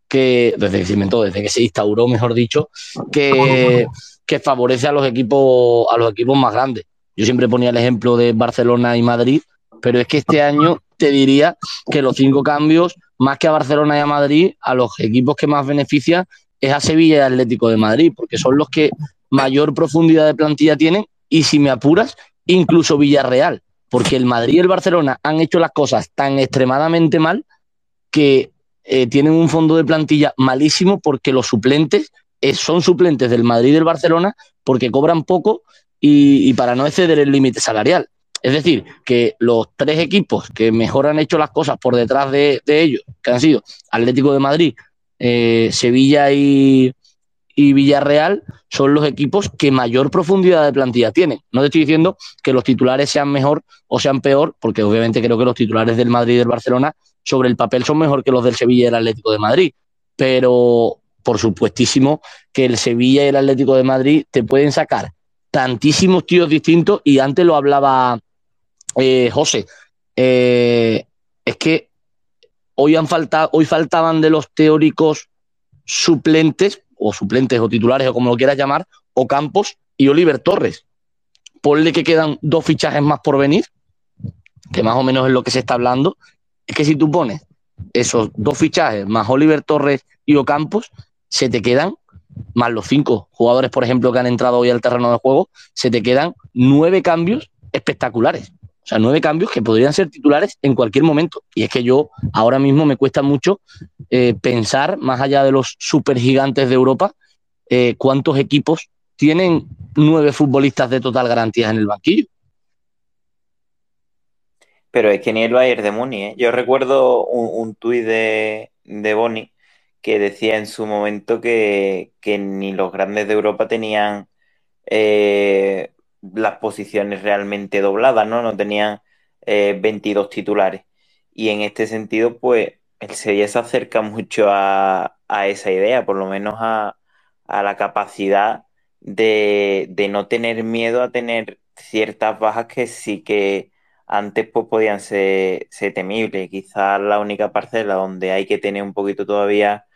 que, desde que se inventó, desde que se instauró, mejor dicho, que, que favorece a los equipos, a los equipos más grandes. Yo siempre ponía el ejemplo de Barcelona y Madrid, pero es que este año te diría que los cinco cambios, más que a Barcelona y a Madrid, a los equipos que más benefician es a Sevilla y Atlético de Madrid, porque son los que mayor profundidad de plantilla tienen y si me apuras, incluso Villarreal, porque el Madrid y el Barcelona han hecho las cosas tan extremadamente mal que eh, tienen un fondo de plantilla malísimo porque los suplentes eh, son suplentes del Madrid y del Barcelona porque cobran poco y para no exceder el límite salarial. Es decir, que los tres equipos que mejor han hecho las cosas por detrás de, ellos, que han sido Atlético de Madrid, eh, Sevilla y, y Villarreal, son los equipos que mayor profundidad de plantilla tienen. No te estoy diciendo que los titulares sean mejor o sean peor, porque obviamente creo que los titulares del Madrid y del Barcelona sobre el papel son mejor que los del Sevilla y el Atlético de Madrid. Pero por supuestísimo que el Sevilla y el Atlético de Madrid te pueden sacar tantísimos tíos distintos y antes lo hablaba eh, José. Eh, es que hoy, han faltado, hoy faltaban de los teóricos suplentes, o suplentes o titulares, o como lo quieras llamar, o Campos y Oliver Torres. Ponle que quedan dos fichajes más por venir, que más o menos es lo que se está hablando. Es que si tú pones esos dos fichajes más Oliver Torres y Ocampos, se te quedan, más los cinco jugadores, por ejemplo, que han entrado hoy al terreno de juego, se te quedan nueve cambios espectaculares. O sea, nueve cambios que podrían ser titulares en cualquier momento. Y es que yo ahora mismo me cuesta mucho eh, pensar, más allá de los supergigantes de Europa, eh, cuántos equipos tienen nueve futbolistas de total garantía en el banquillo. Pero es que ni el Bayern de Muni, ¿eh? Yo recuerdo un, un tuit de, de Boni que decía en su momento que, que ni los grandes de Europa tenían eh, las posiciones realmente dobladas, ¿no? No tenían eh, 22 titulares. Y en este sentido, pues el Sevilla se acerca mucho a, a esa idea, por lo menos a, a la capacidad de, de, no tener miedo a tener ciertas bajas que sí que antes pues, podían ser, temibles. Quizás la única parcela donde hay que tener un poquito todavía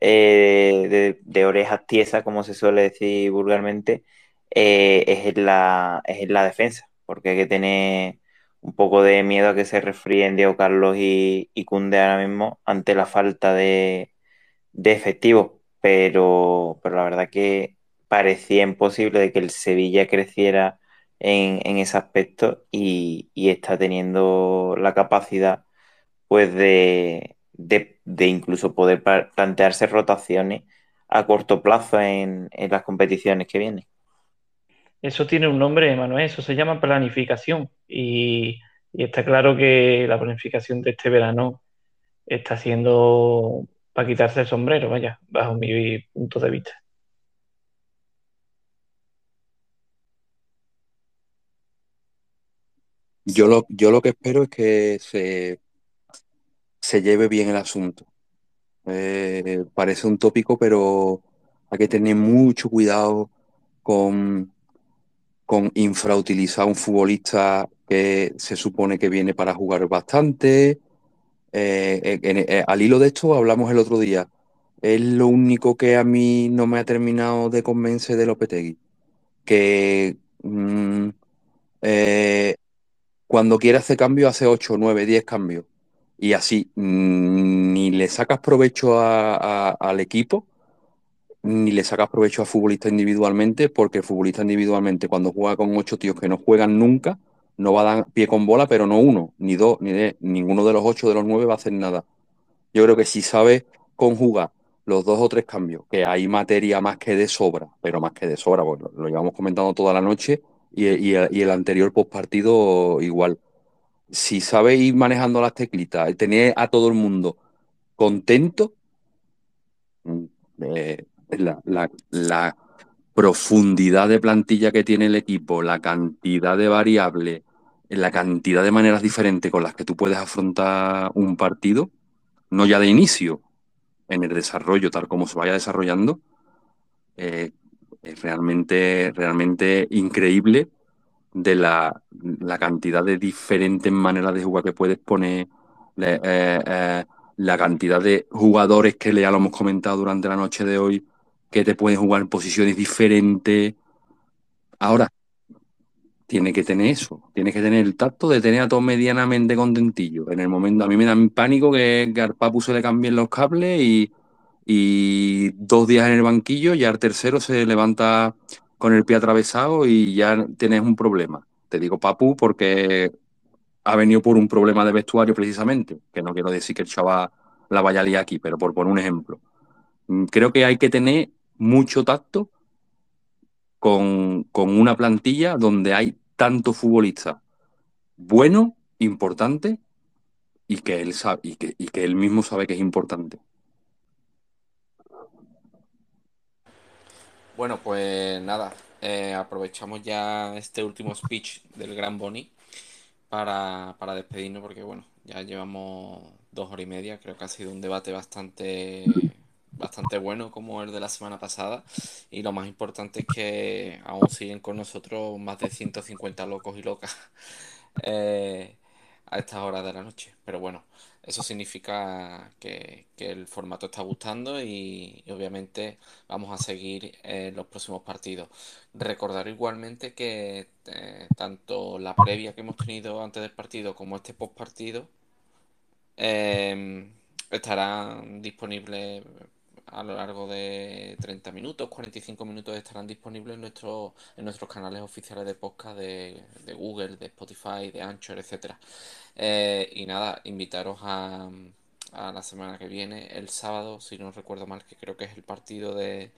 eh, de, de, orejas tiesas, como se suele decir vulgarmente, eh, es, en la, es en la defensa, porque hay que tener un poco de miedo a que se resfríen Diego Carlos y, y Cunde ahora mismo ante la falta de, de efectivos, pero, pero la verdad que parecía imposible de que el Sevilla creciera en, en ese aspecto y, y, está teniendo la capacidad pues de, de, de incluso poder plantearse rotaciones a corto plazo en, en, las competiciones que vienen. Eso tiene un nombre, Manuel, eso se llama planificación y, está claro que la planificación de este verano está siendo para quitarse el sombrero, vaya, bajo mi punto de vista. Yo lo, yo lo que espero es que se, se lleve bien el asunto. Eh, parece un tópico, pero hay que tener mucho cuidado con, con infrautilizar un futbolista que se supone que viene para jugar bastante. Eh, en, en, al hilo de esto hablamos el otro día. Es lo único que a mí no me ha terminado de convencer de Lopetegui. Que eh, cuando quiere hacer cambio hace 8, 9, 10 cambios. Y así mmm, ni le sacas provecho a, al equipo, ni le sacas provecho a futbolista individualmente, porque futbolista individualmente, cuando juega con ocho tíos que no juegan nunca, no va a dar pie con bola, pero no uno, ni dos, ni de, ninguno de los ocho de los nueve va a hacer nada. Yo creo que si sabe conjugar los dos o tres cambios, que hay materia más que de sobra, pero más que de sobra, pues lo, llevamos comentando toda la noche, y, y, el anterior postpartido igual. Si sabe ir manejando las teclitas, tener a todo el mundo contento, eh, la, profundidad de plantilla que tiene el equipo, la cantidad de variables, la cantidad de maneras diferentes con las que tú puedes afrontar un partido, no ya de inicio, en el desarrollo, tal como se vaya desarrollando, eh, es realmente, realmente increíble de la, la, cantidad de diferentes maneras de jugar que puedes poner, eh, eh, la cantidad de jugadores que ya lo hemos comentado durante la noche de hoy, que te pueden jugar en posiciones diferentes. Ahora, tiene que tener eso, tiene que tener el tacto de tener a todos medianamente contentillo. En el momento, a mí me da pánico que, que al Papu se le cambien los cables y, y dos días en el banquillo, ya el tercero se levanta con el pie atravesado y ya tienes un problema. Te digo Papu porque ha venido por un problema de vestuario precisamente, que no quiero decir que el chaval la vaya a liar aquí, pero por poner un ejemplo. Creo que hay que tener mucho tacto con, con una plantilla donde hay tantos futbolistas buenos, importantes, y que él sabe, y que, y que él mismo sabe que es importante. Bueno, pues nada, eh, aprovechamos ya este último speech del Gran Boni para, para despedirnos, porque bueno, ya llevamos dos horas y media, creo que ha sido un debate bastante bastante bueno como el de la semana pasada y lo más importante es que aún siguen con nosotros más de 150 locos y locas eh, a estas horas de la noche. Pero bueno, eso significa que, el formato está gustando y, obviamente vamos a seguir en los próximos partidos. Recordar igualmente que eh, tanto la previa que hemos tenido antes del partido como este post partido eh, estarán disponibles a lo largo de 30 minutos, 45 minutos estarán disponibles en, en nuestros canales oficiales de podcast de, Google, de Spotify, de Anchor, etc. Eh, y nada, invitaros a, a, la semana que viene, el sábado, si no recuerdo mal, que creo que es el partido de,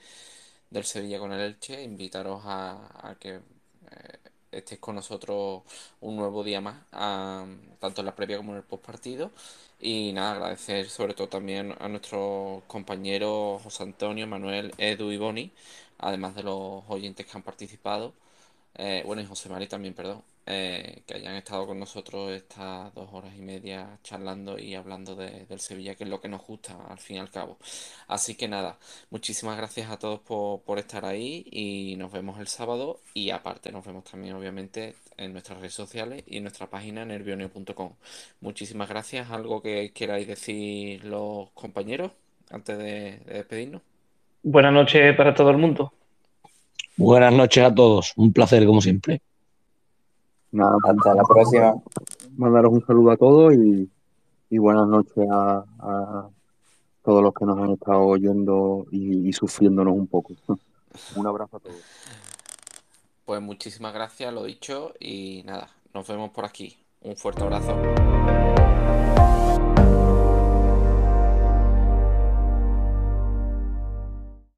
del Sevilla con el Elche, invitaros a, a que eh, estéis con nosotros un nuevo día más, tanto en la previa como en el post partido. Y nada, agradecer sobre todo también a nuestros compañeros José Antonio, Manuel, Edu y Boni, además de los oyentes que han participado. Eh, bueno, y José Mari también, perdón. Eh, que hayan estado con nosotros estas dos horas y media charlando y hablando de- del Sevilla, que es lo que nos gusta al fin y al cabo. Así que nada, muchísimas gracias a todos por, por estar ahí y nos vemos el sábado y aparte nos vemos también obviamente en nuestras redes sociales y en nuestra página nervioneo.com. Muchísimas gracias. ¿Algo que queráis decir los compañeros antes de, de despedirnos? Buenas noches para todo el mundo. Buenas noches a todos. Un placer, como siempre. Nada, Hasta la próxima. mandaros un saludo a todos y, y buenas noches a, a todos los que nos han estado oyendo y, y sufriéndonos un poco. Un abrazo a todos. Pues muchísimas gracias, lo dicho, y nada, nos vemos por aquí. Un fuerte abrazo.